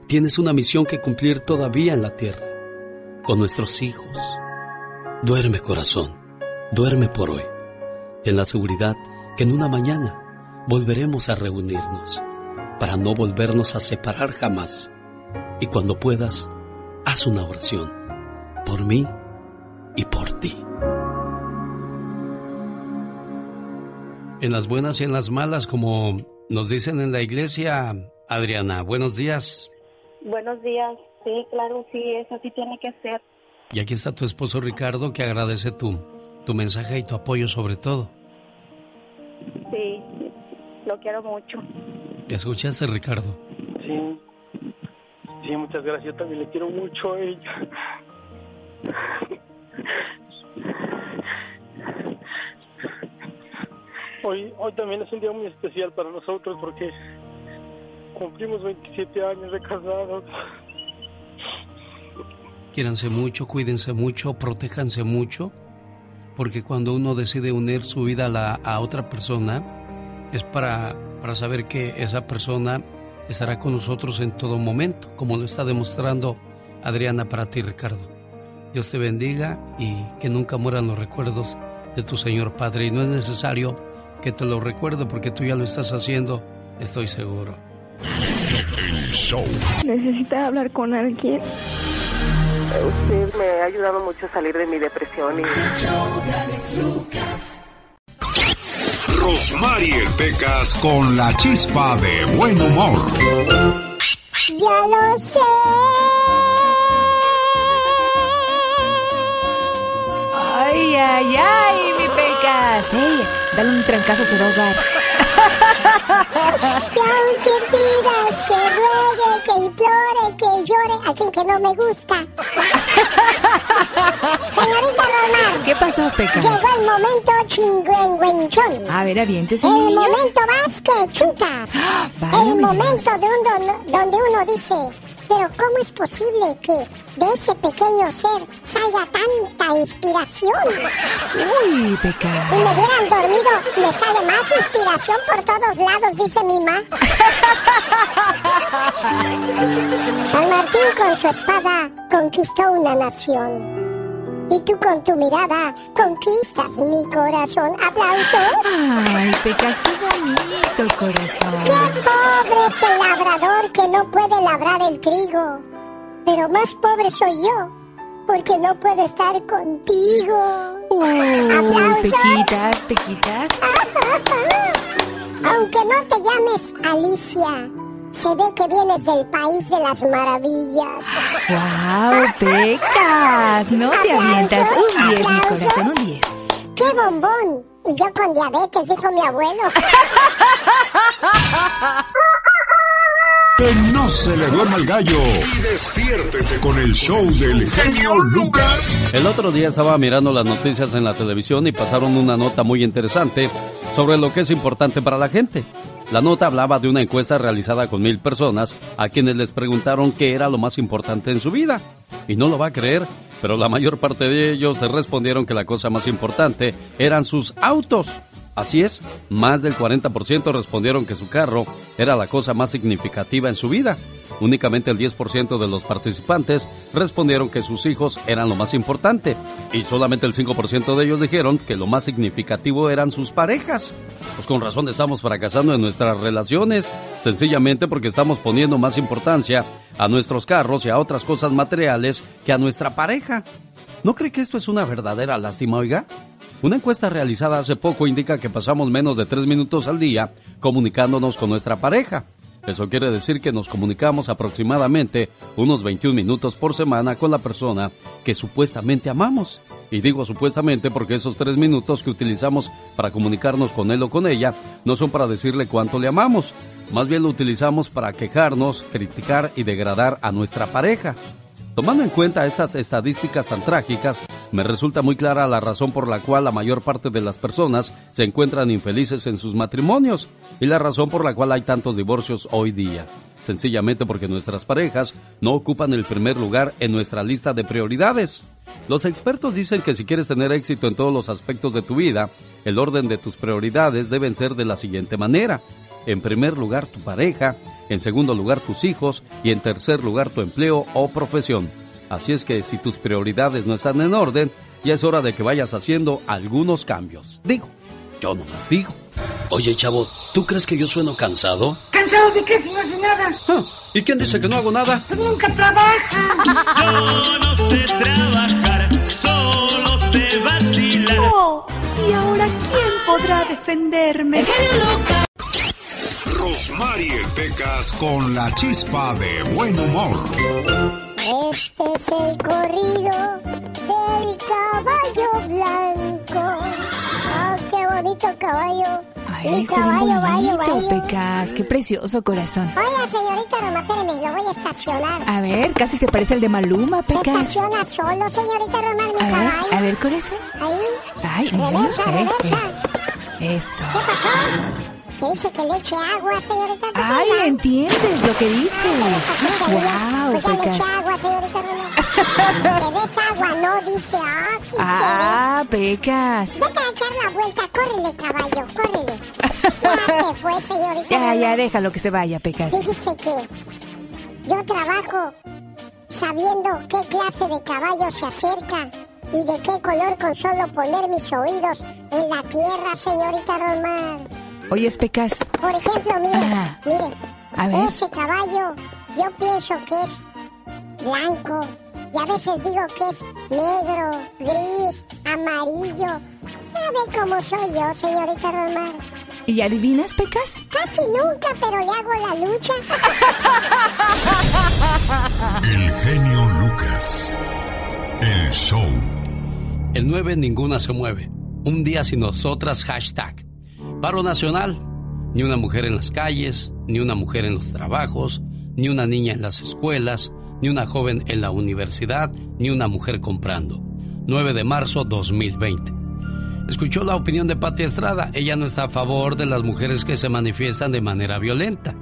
Speaker 19: tienes una misión que cumplir todavía en la tierra, con nuestros hijos. Duerme corazón, duerme por hoy, en la seguridad que en una mañana volveremos a reunirnos, para no volvernos a separar jamás. Y cuando puedas, haz una oración, por mí y por ti.
Speaker 1: En las buenas y en las malas, como nos dicen en la iglesia, Adriana, buenos días.
Speaker 15: Buenos días. Sí, claro, sí, eso sí tiene que ser.
Speaker 1: Y aquí está tu esposo Ricardo que agradece tu, tu mensaje y tu apoyo sobre todo.
Speaker 15: Sí, lo quiero mucho.
Speaker 1: ¿Te escuchaste, Ricardo?
Speaker 18: Sí. Sí, muchas gracias. Yo también le quiero mucho a ella. Hoy, hoy también es un día muy especial para nosotros porque cumplimos 27 años de casados.
Speaker 1: Quiéranse mucho, cuídense mucho, protéjanse mucho, porque cuando uno decide unir su vida a, la, a otra persona, es para, para saber que esa persona estará con nosotros en todo momento, como lo está demostrando Adriana para ti, Ricardo. Dios te bendiga y que nunca mueran los recuerdos de tu Señor Padre. Y no es necesario que te lo recuerde porque tú ya lo estás haciendo, estoy seguro.
Speaker 15: Necesita hablar con alguien.
Speaker 4: Usted me ha ayudado mucho a salir de mi depresión y...
Speaker 2: Rosmarie Pecas con la chispa de buen humor.
Speaker 6: Ya lo sé.
Speaker 7: Ay, ay, ay, mi pecas. Ey, dale un trancazo a ese hogar. <laughs>
Speaker 6: Y aunque pidas que ruegue, que implore, que llore, a quien que no me gusta. <laughs> Señorita Román.
Speaker 7: ¿Qué pasó, Pecas?
Speaker 6: Llegó el momento chingüengüenchón.
Speaker 7: A ver, aviéntese,
Speaker 6: El
Speaker 7: mi niño.
Speaker 6: momento más que chutas.
Speaker 7: vaya, <gasps>
Speaker 6: el
Speaker 7: me
Speaker 6: momento de un don- donde uno dice, pero ¿cómo es posible que de ese pequeño ser salga tanta inspiración?
Speaker 7: Uy, Pecas.
Speaker 6: Y me hubieran dormido, me sale más inspiración por todos lados, dice mi ma. <laughs> San Martín con su espada conquistó una nación. Y tú con tu mirada conquistas mi corazón. ¡Aplausos!
Speaker 7: Ay, Pecas, qué bonito, corazón.
Speaker 6: ¡Qué pobre es el labrador que no puede labrar el trigo! Pero más pobre soy yo, porque no puedo estar contigo.
Speaker 7: Uy,
Speaker 6: ¡Aplausos!
Speaker 7: Pequitas, Pequitas. <laughs>
Speaker 6: Aunque no te llames Alicia, se ve que vienes del país de las maravillas.
Speaker 7: ¡Wow, <laughs> Pecas! No te avientas. Un 10, mi corazón, un 10.
Speaker 6: ¡Qué bombón! Y yo con diabetes, dijo mi abuelo. <laughs>
Speaker 2: Que no se le duerma el gallo. Y despiértese con el show del genio Lucas.
Speaker 1: El otro día estaba mirando las noticias en la televisión y pasaron una nota muy interesante sobre lo que es importante para la gente. La nota hablaba de una encuesta realizada con mil personas a quienes les preguntaron qué era lo más importante en su vida. Y no lo va a creer, pero la mayor parte de ellos respondieron que la cosa más importante eran sus autos. Así es, más del 40% respondieron que su carro era la cosa más significativa en su vida. Únicamente el 10% de los participantes respondieron que sus hijos eran lo más importante y solamente el 5% de ellos dijeron que lo más significativo eran sus parejas. Pues con razón estamos fracasando en nuestras relaciones, sencillamente porque estamos poniendo más importancia a nuestros carros y a otras cosas materiales que a nuestra pareja. ¿No cree que esto es una verdadera lástima, oiga? Una encuesta realizada hace poco indica que pasamos menos de tres minutos al día comunicándonos con nuestra pareja. Eso quiere decir que nos comunicamos aproximadamente unos 21 minutos por semana con la persona que supuestamente amamos. Y digo supuestamente porque esos tres minutos que utilizamos para comunicarnos con él o con ella no son para decirle cuánto le amamos. Más bien lo utilizamos para quejarnos, criticar y degradar a nuestra pareja. Tomando en cuenta estas estadísticas tan trágicas, me resulta muy clara la razón por la cual la mayor parte de las personas se encuentran infelices en sus matrimonios y la razón por la cual hay tantos divorcios hoy día. Sencillamente porque nuestras parejas no ocupan el primer lugar en nuestra lista de prioridades. Los expertos dicen que si quieres tener éxito en todos los aspectos de tu vida, el orden de tus prioridades deben ser de la siguiente manera.
Speaker 20: En primer lugar tu pareja, en segundo lugar tus hijos y en tercer lugar tu empleo o profesión. Así es que si tus prioridades no están en orden, ya es hora de que vayas haciendo algunos cambios. Digo, yo no las digo.
Speaker 19: Oye, chavo, ¿tú crees que yo sueno cansado?
Speaker 15: ¿Cansado de qué si no hace nada?
Speaker 20: Ah, ¿Y quién dice que no hago nada?
Speaker 15: Pues nunca trabaja. <laughs>
Speaker 21: Yo no sé trabajar, solo sé vacilar.
Speaker 22: Oh, ¿y ahora quién podrá defenderme?
Speaker 15: ¡El genio Lucas!
Speaker 2: Rosmarie Pecas con la chispa de buen humor.
Speaker 6: Este es el corrido del caballo blanco. ¡Ah, qué bonito caballo!
Speaker 7: Ay,
Speaker 6: Mi caballo,
Speaker 7: bonito,
Speaker 6: bayo.
Speaker 7: Pecas. Qué precioso corazón.
Speaker 6: Oiga, señorita Roma, espérame, lo voy a estacionar.
Speaker 7: A ver, casi se parece al de Maluma,
Speaker 6: Se
Speaker 7: Pecas.
Speaker 6: estaciona solo, señorita Román, mi
Speaker 7: A ver,
Speaker 6: caballo.
Speaker 7: a ver, corazón.
Speaker 6: Ahí.
Speaker 7: Ay, mira,
Speaker 6: Reversa,
Speaker 7: eh,
Speaker 6: reversa.
Speaker 7: eh. Eso.
Speaker 6: ¿Qué pasó? ¿Que dice que le eche agua, señorita? ¿Qué
Speaker 7: Ay, entiendes lo que dice. Wow,
Speaker 6: Pues ya le eche agua, señorita Román. que des agua, no dice, ah, sí
Speaker 7: Ah, Pecas.
Speaker 6: Vete a echar la vuelta, córrele, caballo, córrele. Ya <laughs> se fue, señorita
Speaker 7: Ya,
Speaker 6: Román.
Speaker 7: ya, déjalo que se vaya, Pecas.
Speaker 6: Fíjese que yo trabajo sabiendo qué clase de caballo se acerca y de qué color con solo poner mis oídos en la tierra, señorita Román.
Speaker 7: Oye, Pecas.
Speaker 6: Por ejemplo, mire,
Speaker 7: Ah.
Speaker 6: mire,
Speaker 7: A ver.
Speaker 6: ese caballo yo pienso que es blanco y a veces digo que es negro, gris, amarillo. A ver cómo soy yo, señorita Román.
Speaker 7: ¿Y adivinas, Pecas?
Speaker 6: Casi nunca, pero le hago la lucha.
Speaker 2: El genio Lucas. El show.
Speaker 1: El 9 ninguna se mueve. Un día sin nosotras, hashtag. Paro nacional. Ni una mujer en las calles, ni una mujer en los trabajos, ni una niña en las escuelas, ni una joven en la universidad, ni una mujer comprando. 9 de marzo 2020. Escuchó la opinión de Pati Estrada. Ella no está a favor de las mujeres que se manifiestan de manera violenta.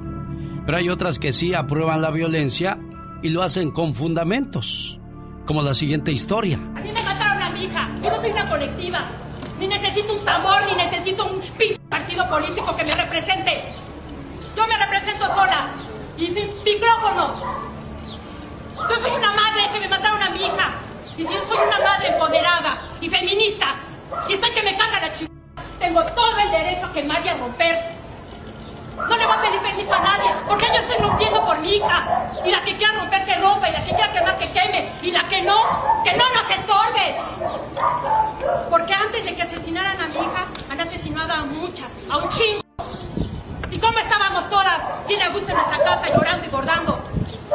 Speaker 1: Pero hay otras que sí aprueban la violencia y lo hacen con fundamentos. Como la siguiente historia.
Speaker 23: A me mataron a mi hija. Yo no soy una colectiva. Ni necesito un tambor, ni necesito un pinche partido político que me represente. Yo me represento sola. Y sin micrófono. Yo soy una madre que me mataron a mi hija. Y si yo soy una madre empoderada y feminista. Y estoy que me carga la chica. Tengo todo el derecho a quemar y a romper. No le voy a pedir permiso a nadie, porque yo estoy rompiendo por mi hija. Y la que quiera romper, que rompa, y la que quiera quemar, que queme. Y la que no, que no nos estorbe. Porque antes de que asesinaran a mi hija, han asesinado a muchas, a un chingo. ¿Y cómo estábamos todas? Bien a gusto en nuestra casa, llorando y bordando.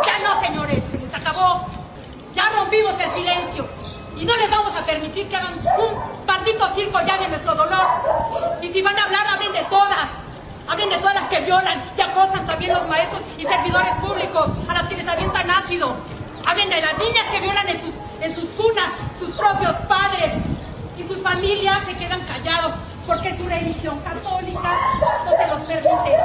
Speaker 23: Ya no, señores, se les acabó. Ya rompimos el silencio. Y no les vamos a permitir que hagan un maldito circo ya de nuestro dolor. Y si van a hablar, hablen de todas. Hablen de todas las que violan y acosan también los maestros y servidores públicos, a las que les avientan ácido. Hablen de las niñas que violan en sus, en sus cunas, sus propios padres. Y sus familias se quedan callados porque su religión católica no se los permite.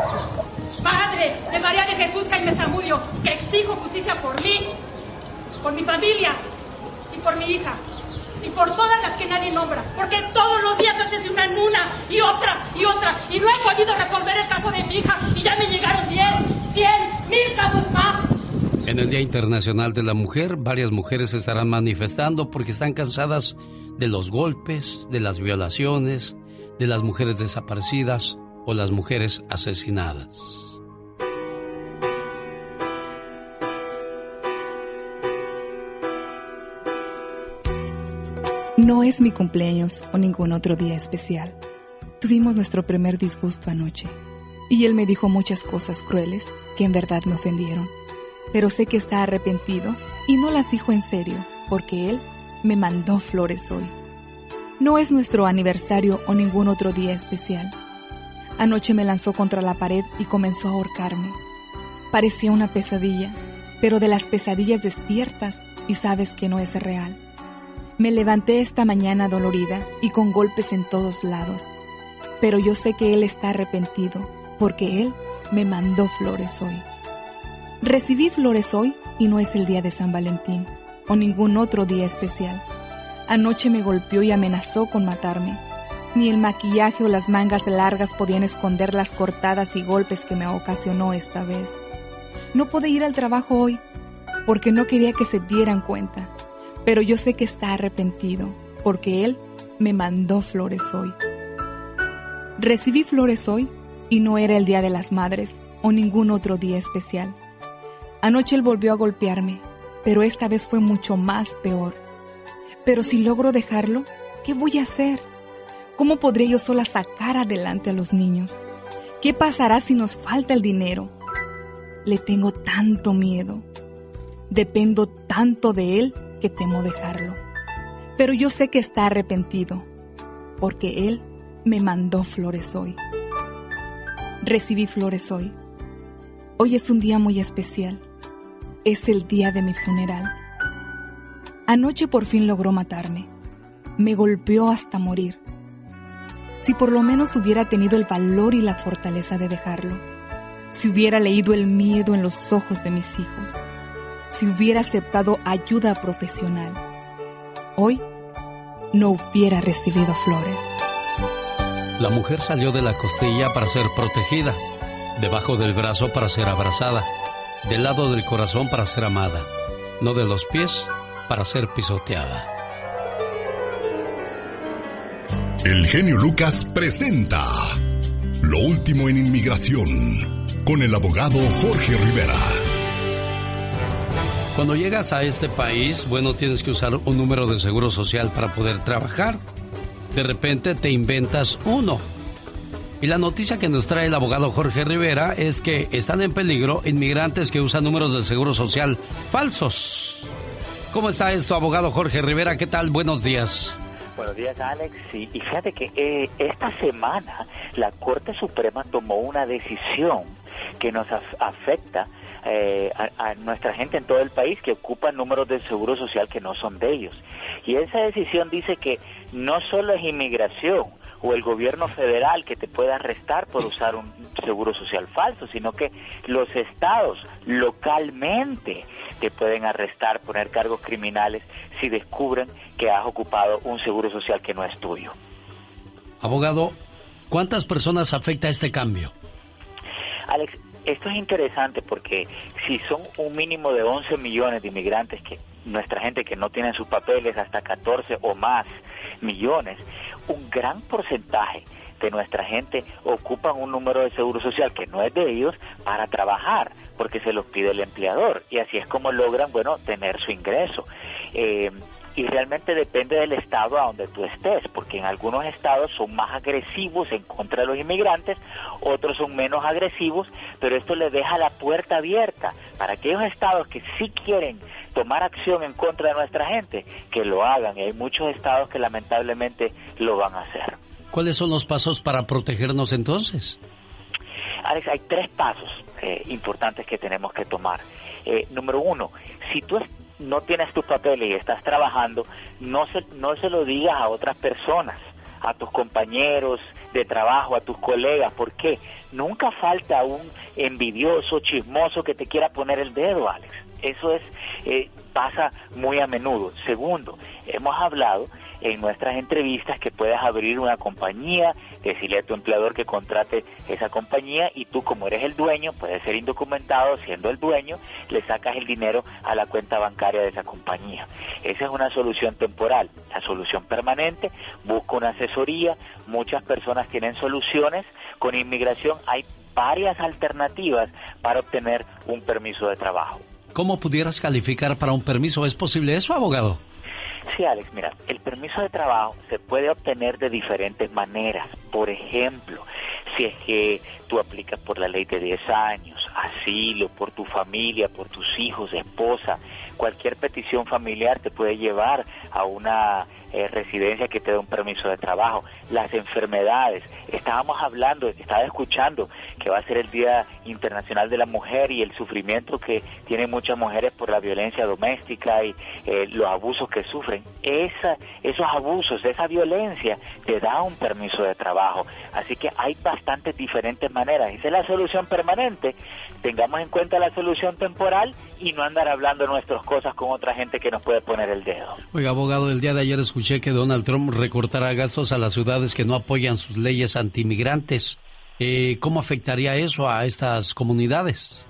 Speaker 23: Padre de María de Jesús Jaime Zamudio, que exijo justicia por mí, por mi familia y por mi hija. Y por todas las que nadie nombra. Porque todos los días en una y otra y otra. Y no he podido resolver el caso de mi hija. Y ya me llegaron 10, 100, mil casos más.
Speaker 1: En el Día Internacional de la Mujer, varias mujeres estarán manifestando porque están cansadas de los golpes, de las violaciones, de las mujeres desaparecidas o las mujeres asesinadas.
Speaker 24: No es mi cumpleaños o ningún otro día especial. Tuvimos nuestro primer disgusto anoche y él me dijo muchas cosas crueles que en verdad me ofendieron. Pero sé que está arrepentido y no las dijo en serio porque él me mandó flores hoy. No es nuestro aniversario o ningún otro día especial. Anoche me lanzó contra la pared y comenzó a ahorcarme. Parecía una pesadilla, pero de las pesadillas despiertas y sabes que no es real. Me levanté esta mañana dolorida y con golpes en todos lados, pero yo sé que Él está arrepentido porque Él me mandó flores hoy. Recibí flores hoy y no es el día de San Valentín o ningún otro día especial. Anoche me golpeó y amenazó con matarme, Ni el maquillaje o las mangas largas podían esconder las cortadas y golpes que me ocasionó esta vez. No pude ir al trabajo hoy porque no quería que se dieran cuenta, pero yo sé que está arrepentido porque él me mandó flores hoy. Recibí flores hoy y no era el Día de las Madres o ningún otro día especial. Anoche él volvió a golpearme, pero esta vez fue mucho más peor. Pero si logro dejarlo, ¿qué voy a hacer? ¿Cómo podré yo sola sacar adelante a los niños? ¿Qué pasará si nos falta el dinero? Le tengo tanto miedo. Dependo tanto de él que temo dejarlo. Pero yo sé que está arrepentido, porque él me mandó flores hoy. Recibí flores hoy. Hoy es un día muy especial. Es el día de mi funeral. Anoche por fin logró matarme. Me golpeó hasta morir. Si por lo menos hubiera tenido el valor y la fortaleza de dejarlo. Si hubiera leído el miedo en los ojos de mis hijos. Si hubiera aceptado ayuda profesional. Hoy no hubiera recibido flores.
Speaker 1: La mujer salió de la costilla para ser protegida, debajo del brazo para ser abrazada, del lado del corazón para ser amada, no de los pies para ser pisoteada.
Speaker 2: El genio Lucas presenta Lo último en inmigración con el abogado Jorge Rivera.
Speaker 1: Cuando llegas a este país, bueno, tienes que usar un número de seguro social para poder trabajar de repente te inventas uno. Y la noticia que nos trae el abogado Jorge Rivera es que están en peligro inmigrantes que usan números de seguro social falsos. ¿Cómo está esto, abogado Jorge Rivera? ¿Qué tal? Buenos días.
Speaker 25: Buenos días, Alex. y fíjate que eh, esta semana la Corte Suprema tomó una decisión que nos afecta eh, a, nuestra gente en todo el país que ocupa números de seguro social que no son de ellos. Y esa decisión dice que no solo es inmigración o el gobierno federal que te puede arrestar por usar un seguro social falso, sino que los estados localmente te pueden arrestar, poner cargos criminales si descubren que has ocupado un seguro social que no es tuyo.
Speaker 1: Abogado, ¿cuántas personas afecta este cambio?
Speaker 25: Alex, esto es interesante porque si son un mínimo de 11 millones de inmigrantes que nuestra gente que no tiene sus papeles hasta 14 o más millones, un gran porcentaje de nuestra gente ocupan un número de seguro social que no es de ellos para trabajar, porque se los pide el empleador y así es como logran, bueno, tener su ingreso. Eh, y realmente depende del estado a donde tú estés, porque en algunos estados son más agresivos en contra de los inmigrantes, otros son menos agresivos, pero esto le deja la puerta abierta para aquellos estados que sí quieren tomar acción en contra de nuestra gente, que lo hagan, y hay muchos estados que lamentablemente lo van a hacer.
Speaker 1: ¿Cuáles son los pasos para protegernos entonces?
Speaker 25: Alex, hay tres pasos eh, importantes que tenemos que tomar. Eh, número uno, si tú no tienes tus papeles y estás trabajando, no se, no se lo digas a otras personas, a tus compañeros de trabajo, a tus colegas. ¿Por qué? Nunca falta un envidioso, chismoso que te quiera poner el dedo, Alex. Eso es eh, pasa muy a menudo. Segundo, hemos hablado en nuestras entrevistas que puedes abrir una compañía, decirle a tu empleador que contrate esa compañía y tú como eres el dueño, puedes ser indocumentado siendo el dueño, le sacas el dinero a la cuenta bancaria de esa compañía. Esa es una solución temporal. La solución permanente, busca una asesoría, muchas personas tienen soluciones, con inmigración hay varias alternativas para obtener un permiso de trabajo.
Speaker 1: ¿Cómo pudieras calificar para un permiso? ¿Es posible eso, abogado?
Speaker 25: Sí, Alex, mira, el permiso de trabajo se puede obtener de diferentes maneras. Por ejemplo, si es que tú aplicas por la ley de 10 años, asilo, por tu familia, por tus hijos, esposa, cualquier petición familiar te puede llevar a una eh, residencia que te dé un permiso de trabajo. Las enfermedades, estábamos hablando, estaba escuchando que va a ser el Día Internacional de la Mujer y el sufrimiento que tienen muchas mujeres por la violencia doméstica y eh, los abusos que sufren. Esa, esos abusos, esa violencia te da un permiso de trabajo. Así que hay bastantes diferentes maneras. Esa es la solución permanente. Tengamos en cuenta la solución temporal y no andar hablando nuestras cosas con otra gente que nos puede poner el dedo.
Speaker 1: Oiga, abogado, el día de ayer escuché que Donald Trump recortará gastos a las que no apoyan sus leyes antimigrantes. Eh, ¿Cómo afectaría eso a estas comunidades?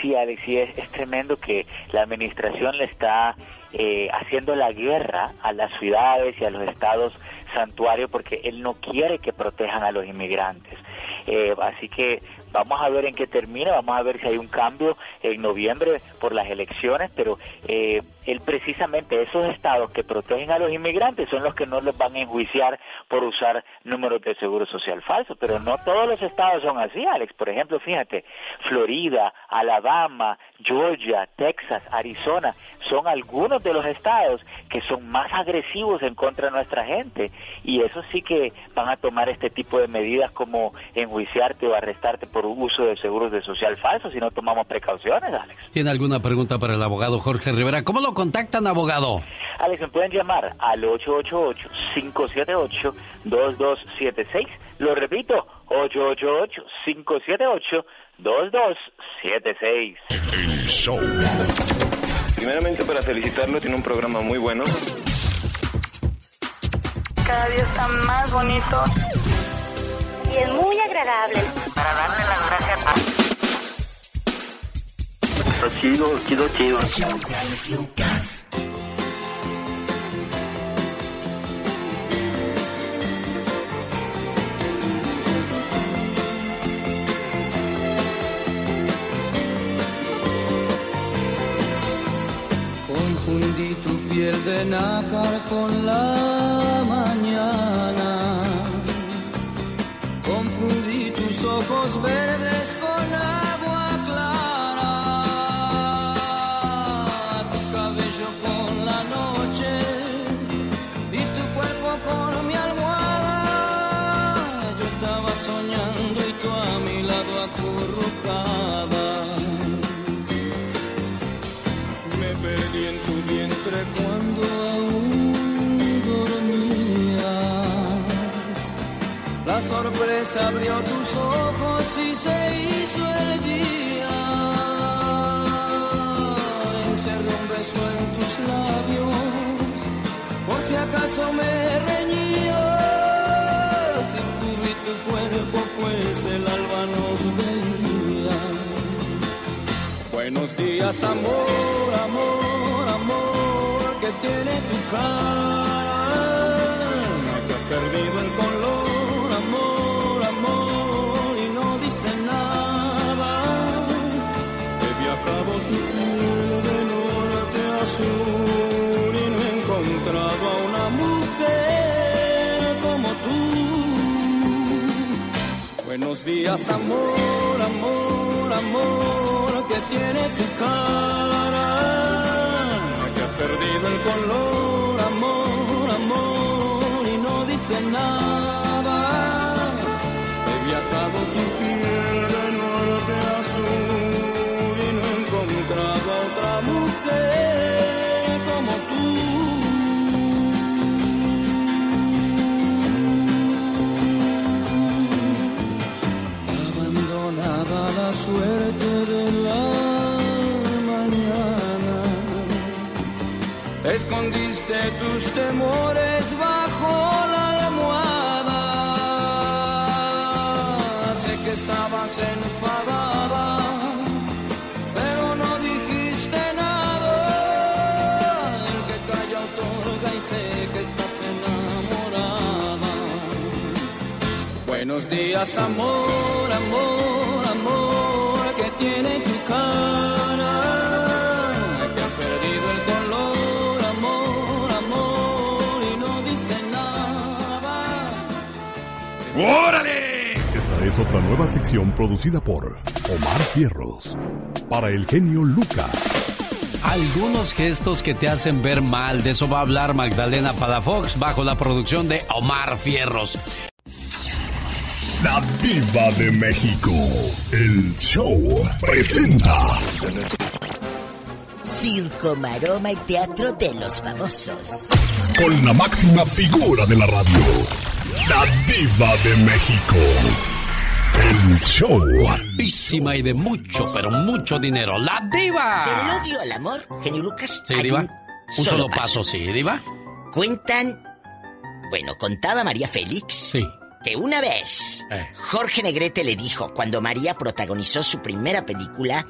Speaker 25: Sí, Alex, sí, es, tremendo que la administración le está eh, haciendo la guerra a las ciudades y a los estados santuario porque él no quiere que protejan a los inmigrantes. Eh, así que Vamos a ver en qué termina, vamos a ver si hay un cambio en noviembre por las elecciones, pero eh, él precisamente, esos estados que protegen a los inmigrantes son los que no los van a enjuiciar por usar números de seguro social falsos, pero no todos los estados son así, Alex. Por ejemplo, fíjate, Florida, Alabama, Georgia, Texas, Arizona, son algunos de los estados que son más agresivos en contra de nuestra gente y eso sí que van a tomar este tipo de medidas como enjuiciarte o arrestarte por uso de seguros de social falsos si no tomamos precauciones, Alex.
Speaker 1: ¿Tiene alguna pregunta para el abogado Jorge Rivera? ¿Cómo lo contactan, abogado?
Speaker 25: Alex, me pueden llamar al 888-578-2276. Lo repito, 888-578-2276.
Speaker 2: El show.
Speaker 26: Primeramente para felicitarlo, tiene un programa muy bueno.
Speaker 27: Cada día está más bonito.
Speaker 28: Y es muy agradable.
Speaker 27: Para darle
Speaker 26: chido, chido, chido.
Speaker 29: Confundí tu piel de nácar con la mañana. Confundí tus ojos verdes Sorpresa abrió tus ojos y se hizo el día. Encerré un beso en tus labios, por si acaso me reñías. Y tú y tu cuerpo, pues el alba nos veía. Buenos días, amor, amor, amor, que tiene tu cara, Buenos días, amor, amor, amor, que tiene tu cara, que ha perdido el color, amor, amor, y no dice nada. He viajado Escondiste tus temores bajo la almohada. Sé que estabas enfadada, pero no dijiste nada. El que calla otorga y sé que estás enamorada. Buenos días, amor, amor, amor, que tiene tu cara,
Speaker 2: ¡Órale! Esta es otra nueva sección producida por Omar Fierros. Para el genio Lucas.
Speaker 1: Algunos gestos que te hacen ver mal, de eso va a hablar Magdalena Palafox bajo la producción de Omar Fierros.
Speaker 2: La Diva de México. El show presenta.
Speaker 14: Circo, maroma y teatro de los famosos.
Speaker 2: Con la máxima figura de la radio. La Diva de México. El show.
Speaker 1: Guapísima y de mucho, pero mucho dinero. ¡La diva!
Speaker 14: Del odio al amor, genio Lucas.
Speaker 1: Sí, diva.
Speaker 14: Un,
Speaker 1: Un solo paso, sí, diva.
Speaker 14: Cuentan. Bueno, contaba María Félix.
Speaker 1: Sí.
Speaker 14: Que una vez
Speaker 1: Eh.
Speaker 14: Jorge Negrete le dijo cuando María protagonizó su primera película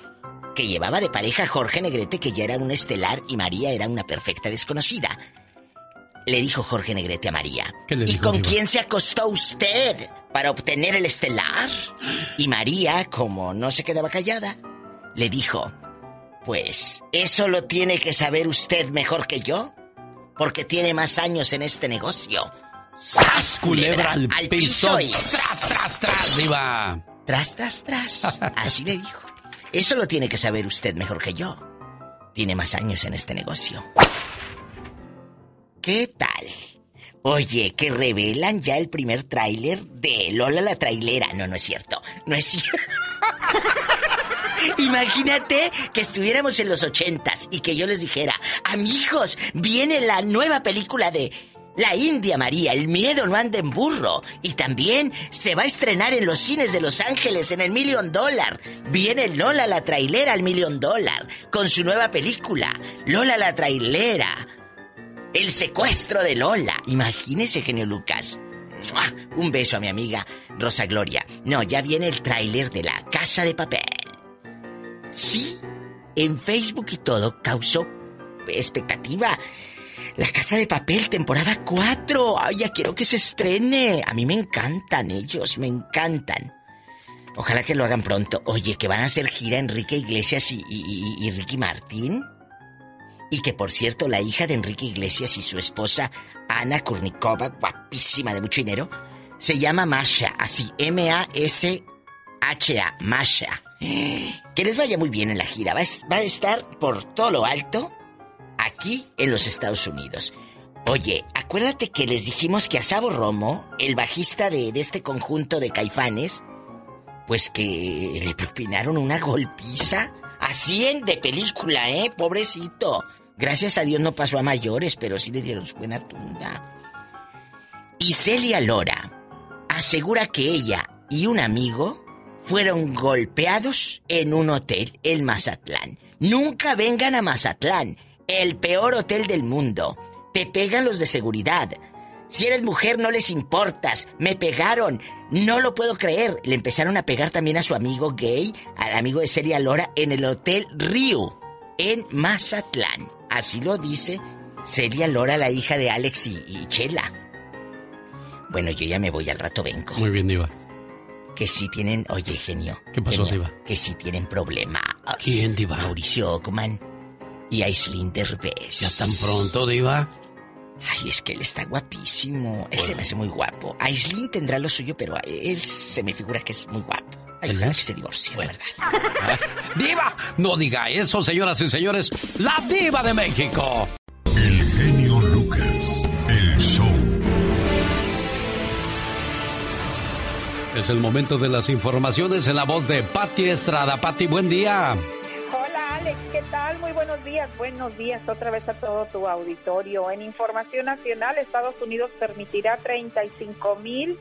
Speaker 14: que llevaba de pareja a Jorge Negrete que ya era un estelar y María era una perfecta desconocida. Le dijo Jorge Negrete a María.
Speaker 1: ¿Qué le
Speaker 14: ¿Y
Speaker 1: dijo,
Speaker 14: con
Speaker 1: diva?
Speaker 14: quién se acostó usted para obtener el estelar? Y María, como no se quedaba callada, le dijo, pues, ¿eso lo tiene que saber usted mejor que yo? Porque tiene más años en este negocio. ¡Sas,
Speaker 1: Culebra al, piso.
Speaker 14: y
Speaker 1: Tras, tras, tras, diva.
Speaker 14: tras, tras, tras. <laughs> Así le dijo. Eso lo tiene que saber usted mejor que yo. Tiene más años en este negocio. ¿Qué tal? Oye, que revelan ya el primer tráiler de Lola la trailera. No, no es cierto. No es cierto. <laughs> Imagínate que estuviéramos en los ochentas y que yo les dijera, amigos, viene la nueva película de La India María, El miedo no anda en burro. Y también se va a estrenar en los cines de Los Ángeles en el Million Dollar. Viene Lola la trailera al Million Dollar con su nueva película, Lola la trailera. El secuestro de Lola. Imagínese, genio Lucas. Un beso a mi amiga Rosa Gloria. No, ya viene el tráiler de La Casa de Papel. Sí, en Facebook y todo causó expectativa. La Casa de Papel, temporada 4. Ay, ya quiero que se estrene. A mí me encantan ellos, me encantan. Ojalá que lo hagan pronto. Oye, que van a hacer gira Enrique Iglesias y Ricky Martín. Y que por cierto, la hija de Enrique Iglesias y su esposa, Ana Kurnikova, guapísima de mucho dinero, se llama Masha, así, M-A-S-H-A, Masha. Que les vaya muy bien en la gira. Va a, estar por todo lo alto aquí en los Estados Unidos. Oye, acuérdate que les dijimos que a Sabo Romo, el bajista de este conjunto de caifanes, pues que le propinaron una golpiza. Así en de película, ¿eh? Pobrecito. Gracias a Dios no pasó a mayores, pero sí le dieron su buena tunda. Y Celia Lora asegura que ella y un amigo fueron golpeados en un hotel en Mazatlán. Nunca vengan a Mazatlán, el peor hotel del mundo. Te pegan los de seguridad. Si eres mujer no les importas. Me pegaron. No lo puedo creer. Le empezaron a pegar también a su amigo gay, al amigo de Celia Lora, en el Hotel Rio, en Mazatlán. Así lo dice Celia Lora, la hija de Alex y, y Chela. Bueno, yo ya me voy, al rato vengo.
Speaker 1: Muy bien, diva.
Speaker 14: Que sí tienen, oye, genio.
Speaker 1: ¿Qué pasó,
Speaker 14: genio,
Speaker 1: diva?
Speaker 14: Que sí tienen problemas.
Speaker 1: ¿Quién, diva?
Speaker 14: Mauricio Ockman y Aislinn Derbez.
Speaker 1: ¿Ya tan pronto, diva?
Speaker 14: Ay, es que él está guapísimo. Él se me hace muy guapo. Aislinn tendrá lo suyo, pero él se me figura que es muy guapo. Ay, ojalá que se divorcie, la verdad. <laughs>
Speaker 1: ¡Diva! No diga eso, señoras y señores. ¡La diva de México!
Speaker 2: El genio Lucas. El show.
Speaker 1: Es el momento de las informaciones en la voz de Patti Estrada. Patti, buen día.
Speaker 30: Hola Alex, ¿qué tal? Muy buenos días. Buenos días otra vez a todo tu auditorio. En Información Nacional, Estados Unidos permitirá 35 mil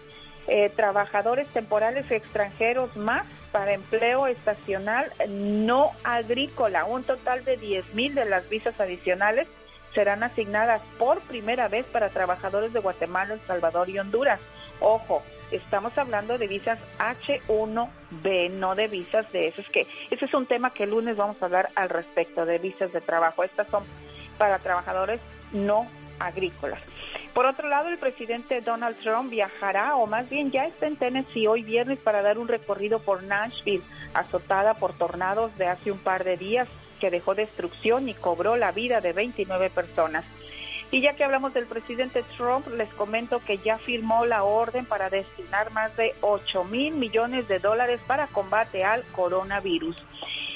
Speaker 30: eh, trabajadores temporales extranjeros más para empleo estacional no agrícola. Un total de 10 mil de las visas adicionales serán asignadas por primera vez para trabajadores de Guatemala, El Salvador y Honduras. Ojo, estamos hablando de visas H1B, no de visas de esas que ese es un tema que el lunes vamos a hablar al respecto de visas de trabajo. Estas son para trabajadores no agrícolas. Por otro lado, el presidente Donald Trump viajará, o más bien ya está en Tennessee hoy viernes para dar un recorrido por Nashville, azotada por tornados de hace un par de días que dejó destrucción y cobró la vida de 29 personas. Y ya que hablamos del presidente Trump, les comento que ya firmó la orden para destinar más de 8 mil millones de dólares para combate al coronavirus.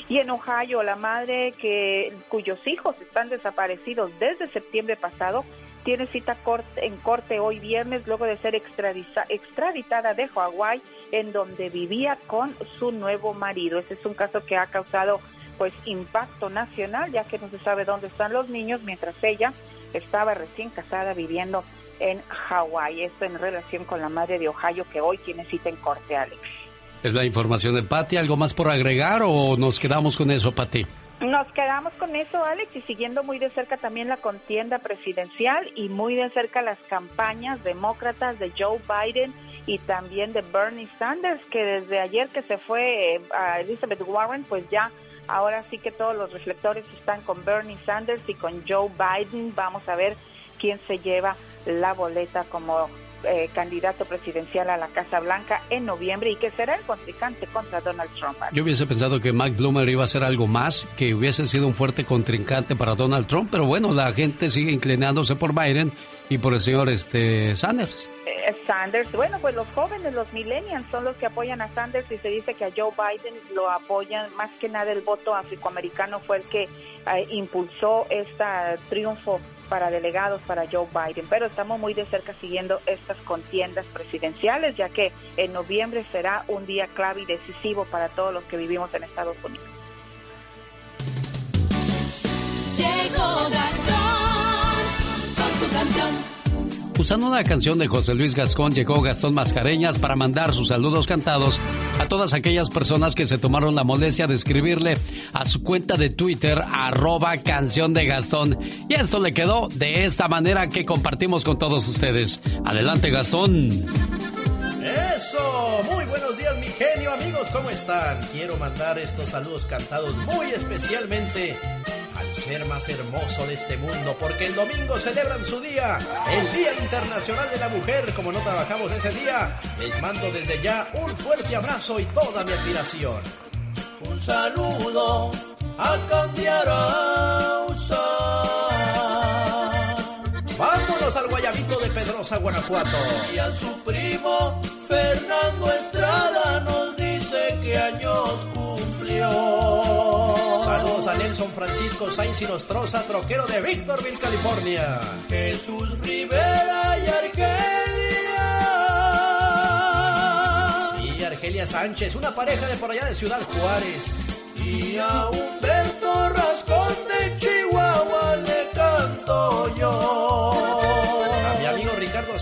Speaker 30: Y en Ohio, la madre que, cuyos hijos están desaparecidos desde septiembre pasado tiene cita en corte hoy viernes luego de ser extraditada de Hawái en donde vivía con su nuevo marido. Ese es un caso que ha causado pues impacto nacional ya que no se sabe dónde están los niños mientras ella estaba recién casada viviendo en Hawái. Esto en relación con la madre de Ohio que hoy tiene cita en corte, Alex.
Speaker 1: Es la información de Patti. ¿Algo más por agregar o nos quedamos con eso, Patti?
Speaker 30: Nos quedamos con eso, Alex, y siguiendo muy de cerca también la contienda presidencial y muy de cerca las campañas demócratas de Joe Biden y también de Bernie Sanders, que desde ayer que se fue eh, a Elizabeth Warren, pues ya ahora sí que todos los reflectores están con Bernie Sanders y con Joe Biden. Vamos a ver quién se lleva la boleta como eh, candidato presidencial a la Casa Blanca en noviembre y que será el contrincante contra Donald Trump.
Speaker 1: Yo hubiese pensado que Mike Bloomberg iba a ser algo más, que hubiese sido un fuerte contrincante para Donald Trump, pero bueno, la gente sigue inclinándose por Biden y por el señor este Sanders.
Speaker 30: Eh, Sanders, bueno, pues los jóvenes, los millennials son los que apoyan a Sanders y se dice que a Joe Biden lo apoyan, más que nada el voto afroamericano fue el que eh, impulsó este triunfo para delegados para Joe Biden, pero estamos muy de cerca siguiendo estas contiendas presidenciales, ya que en noviembre será un día clave y decisivo para todos los que vivimos en Estados Unidos.
Speaker 31: Llegó Gastón su canción.
Speaker 1: Usando una canción de José Luis Gascón, llegó Gastón Mascareñas para mandar sus saludos cantados a todas aquellas personas que se tomaron la molestia de escribirle a su cuenta de Twitter, arroba canción de Gastón. Y esto le quedó de esta manera que compartimos con todos ustedes. Adelante, Gastón.
Speaker 32: Eso, muy buenos días mi genio amigos, ¿cómo están? Quiero mandar estos saludos cantados muy especialmente al ser más hermoso de este mundo, porque el domingo celebran su día, el Día Internacional de la Mujer. Como no trabajamos ese día, les mando desde ya un fuerte abrazo y toda mi admiración. Un saludo a Candy Vámonos al Guayabito de Pedrosa, Guanajuato. Y a su primo Fernando Estrada nos dice que años cumplió. A Nelson Francisco Sainz y Nostroza, troquero de Victorville, California. Jesús Rivera y Argelia. Sí, Argelia Sánchez, una pareja de por allá de Ciudad Juárez. Y a Humberto Rascón de Chihuahua le canto yo.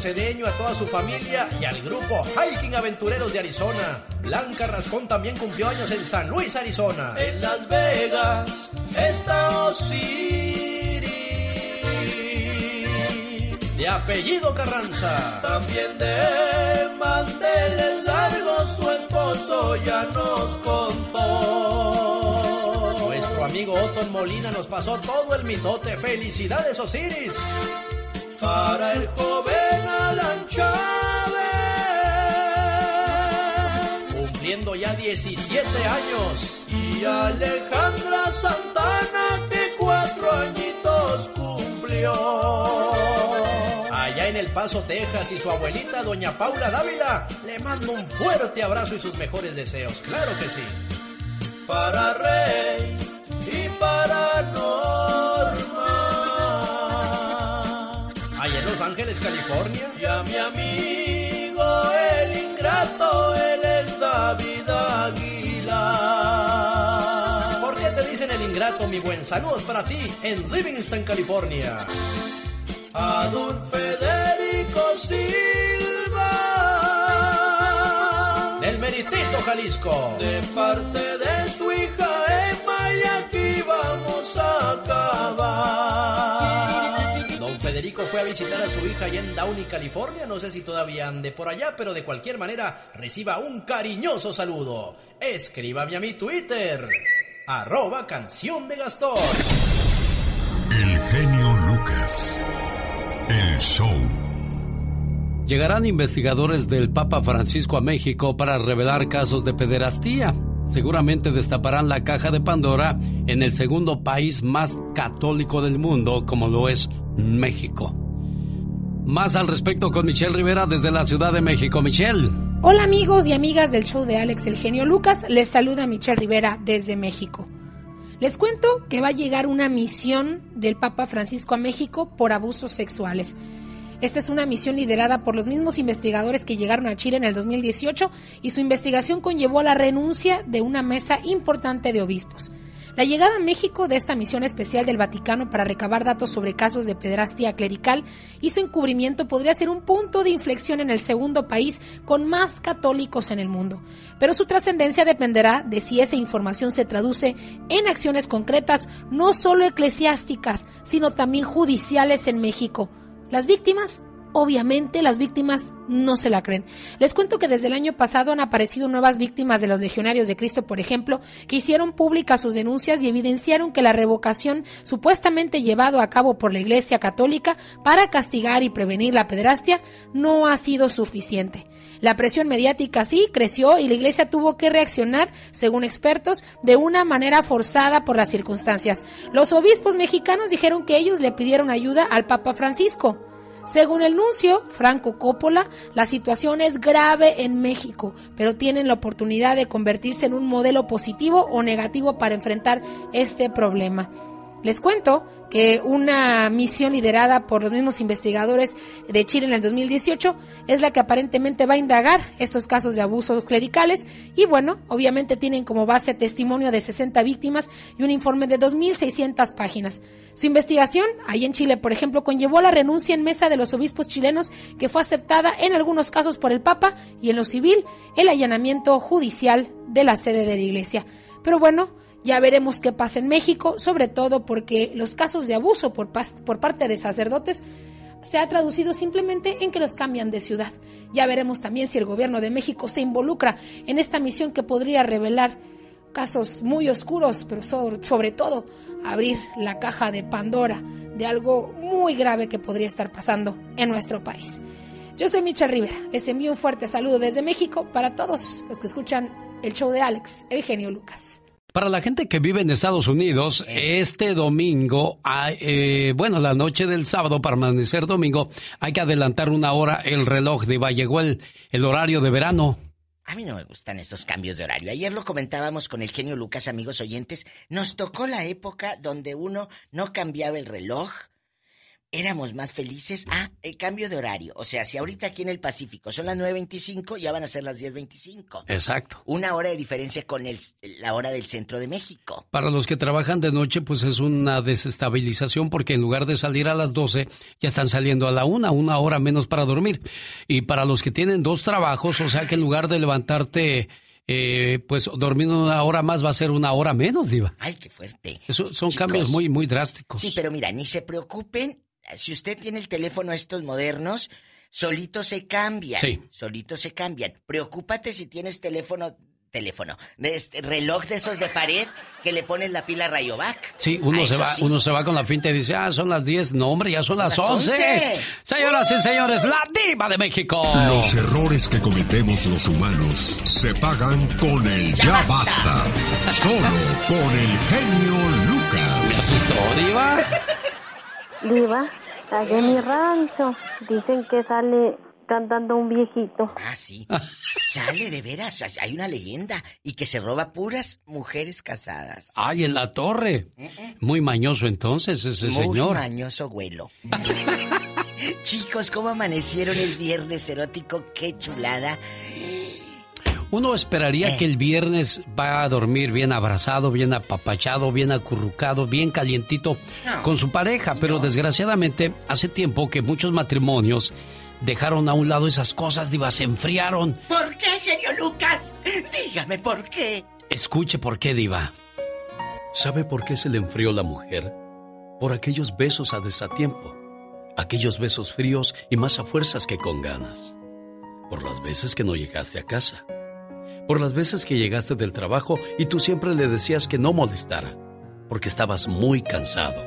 Speaker 32: Cedeño, a toda su familia y al grupo Hiking Aventureros de Arizona. Blanca Rascón también cumplió años en San Luis, Arizona. En Las Vegas está Osiris. De apellido Carranza. También de manteles largos su esposo ya nos contó. Nuestro amigo Otton Molina nos pasó todo el mitote. ¡Felicidades, Osiris! Para el joven Alan Chávez ya 17 años. Y Alejandra Santana que cuatro añitos cumplió. Allá en El Paso, Texas y su abuelita, doña Paula Dávila, le mando un fuerte abrazo y sus mejores deseos. Claro que sí. Para Rey y para Norma. Ángeles, California. Y a mi amigo el ingrato, el David Aguilar. ¿Por qué te dicen el ingrato, mi buen? Saludos para ti en Livingston, California. A don Federico Silva. Del Meritito, Jalisco. De parte de Fue a visitar a su hija allá en Downey, California. No sé si todavía ande por allá, pero de cualquier manera reciba un cariñoso saludo. Escríbame a mi Twitter, arroba canción de Gastón.
Speaker 2: El genio Lucas. El show.
Speaker 1: Llegarán investigadores del Papa Francisco a México para revelar casos de pederastía seguramente destaparán la caja de Pandora en el segundo país más católico del mundo, como lo es México. Más al respecto con Michelle Rivera desde la Ciudad de México. Michelle.
Speaker 33: Hola amigos y amigas del show de Alex El Genio Lucas, les saluda Michelle Rivera desde México. Les cuento que va a llegar una misión del Papa Francisco a México por abusos sexuales. Esta es una misión liderada por los mismos investigadores que llegaron a Chile en el 2018 y su investigación conllevó a la renuncia de una mesa importante de obispos. La llegada a México de esta misión especial del Vaticano para recabar datos sobre casos de pedrastia clerical y su encubrimiento podría ser un punto de inflexión en el segundo país con más católicos en el mundo. Pero su trascendencia dependerá de si esa información se traduce en acciones concretas, no solo eclesiásticas, sino también judiciales en México. Las víctimas Obviamente las víctimas no se la creen. Les cuento que desde el año pasado han aparecido nuevas víctimas de los legionarios de Cristo, por ejemplo, que hicieron públicas sus denuncias y evidenciaron que la revocación supuestamente llevado a cabo por la Iglesia Católica para castigar y prevenir la pedrastia no ha sido suficiente. La presión mediática sí creció y la Iglesia tuvo que reaccionar, según expertos, de una manera forzada por las circunstancias. Los obispos mexicanos dijeron que ellos le pidieron ayuda al Papa Francisco. Según el nuncio Franco Coppola, la situación es grave en México, pero tienen la oportunidad de convertirse en un modelo positivo o negativo para enfrentar este problema. Les cuento que una misión liderada por los mismos investigadores de Chile en el 2018 es la que aparentemente va a indagar estos casos de abusos clericales y bueno, obviamente tienen como base testimonio de 60 víctimas y un informe de 2.600 páginas. Su investigación, ahí en Chile, por ejemplo, conllevó la renuncia en mesa de los obispos chilenos que fue aceptada en algunos casos por el Papa y en lo civil el allanamiento judicial de la sede de la Iglesia. Pero bueno, ya veremos qué pasa en México, sobre todo porque los casos de abuso por, por parte de sacerdotes se ha traducido simplemente en que los cambian de ciudad. Ya veremos también si el gobierno de México se involucra en esta misión que podría revelar casos muy oscuros, pero sobre, todo abrir la caja de Pandora de algo muy grave que podría estar pasando en nuestro país. Yo soy Micha Rivera, les envío un fuerte saludo desde México para todos los que escuchan el show de Alex, el genio Lucas.
Speaker 1: Para la gente que vive en Estados Unidos, este domingo, eh, bueno, la noche del sábado para amanecer domingo, hay que adelantar una hora el reloj de Llegó el, el horario de verano.
Speaker 14: A mí no me gustan estos cambios de horario. Ayer lo comentábamos con el genio Lucas, amigos oyentes. Nos tocó la época donde uno no cambiaba el reloj, éramos más felices. Ah, el cambio de horario. O sea, si ahorita aquí en el Pacífico son las 9.25, ya van a ser las 10.25.
Speaker 1: Exacto.
Speaker 14: Una hora de diferencia con el, la hora del centro de México.
Speaker 1: Para los que trabajan de noche, pues es una desestabilización porque en lugar de salir a las 12, ya están saliendo a la una, una hora menos para dormir. Y para los que tienen dos trabajos, o sea que en lugar de levantarte... Eh, pues dormir una hora más va a ser una hora menos, Diva.
Speaker 14: Ay, qué fuerte.
Speaker 1: Eso son cambios muy, muy drásticos.
Speaker 14: Sí, pero mira, ni se preocupen si usted tiene el teléfono estos modernos, solito se cambian.
Speaker 1: Sí.
Speaker 14: Solito se cambian. Preocúpate si tienes teléfono teléfono, este, reloj de esos de pared que le pones la pila Rayovac.
Speaker 1: Sí, uno se va, uno se va con la finta y dice, "Ah, son las 10." No, hombre, ya son, las, 11. Señoras y señores, la diva de México.
Speaker 2: Los errores que cometemos los humanos se pagan con el ya, basta. Solo con el genio Lucas.
Speaker 1: ¿Me asustó, diva?
Speaker 15: Diva, allá en mi rancho dicen que sale cantando un viejito.
Speaker 14: Ah, sí. Sale de veras, hay una leyenda y que se roba puras mujeres casadas.
Speaker 1: Ay, en la torre. Muy mañoso entonces ese señor.
Speaker 14: Muy mañoso, abuelo. <laughs> Chicos, ¿cómo amanecieron? Es viernes erótico, qué chulada.
Speaker 1: Uno esperaría
Speaker 14: Eh.
Speaker 1: que el viernes va a dormir bien abrazado, bien apapachado, bien acurrucado, bien calientito
Speaker 14: No.
Speaker 1: con su pareja, pero desgraciadamente hace tiempo que muchos matrimonios dejaron a un lado esas cosas, diva, se enfriaron.
Speaker 14: ¿Por qué, genio Lucas? Dígame por qué.
Speaker 1: Escuche por qué, diva.
Speaker 34: ¿Sabe por qué se le enfrió la mujer? Por aquellos besos a desatiempo, aquellos besos fríos y más a fuerzas que con ganas. Por las veces que no llegaste a casa. Por las veces que llegaste del trabajo y tú siempre le decías que no molestara, porque estabas muy cansado.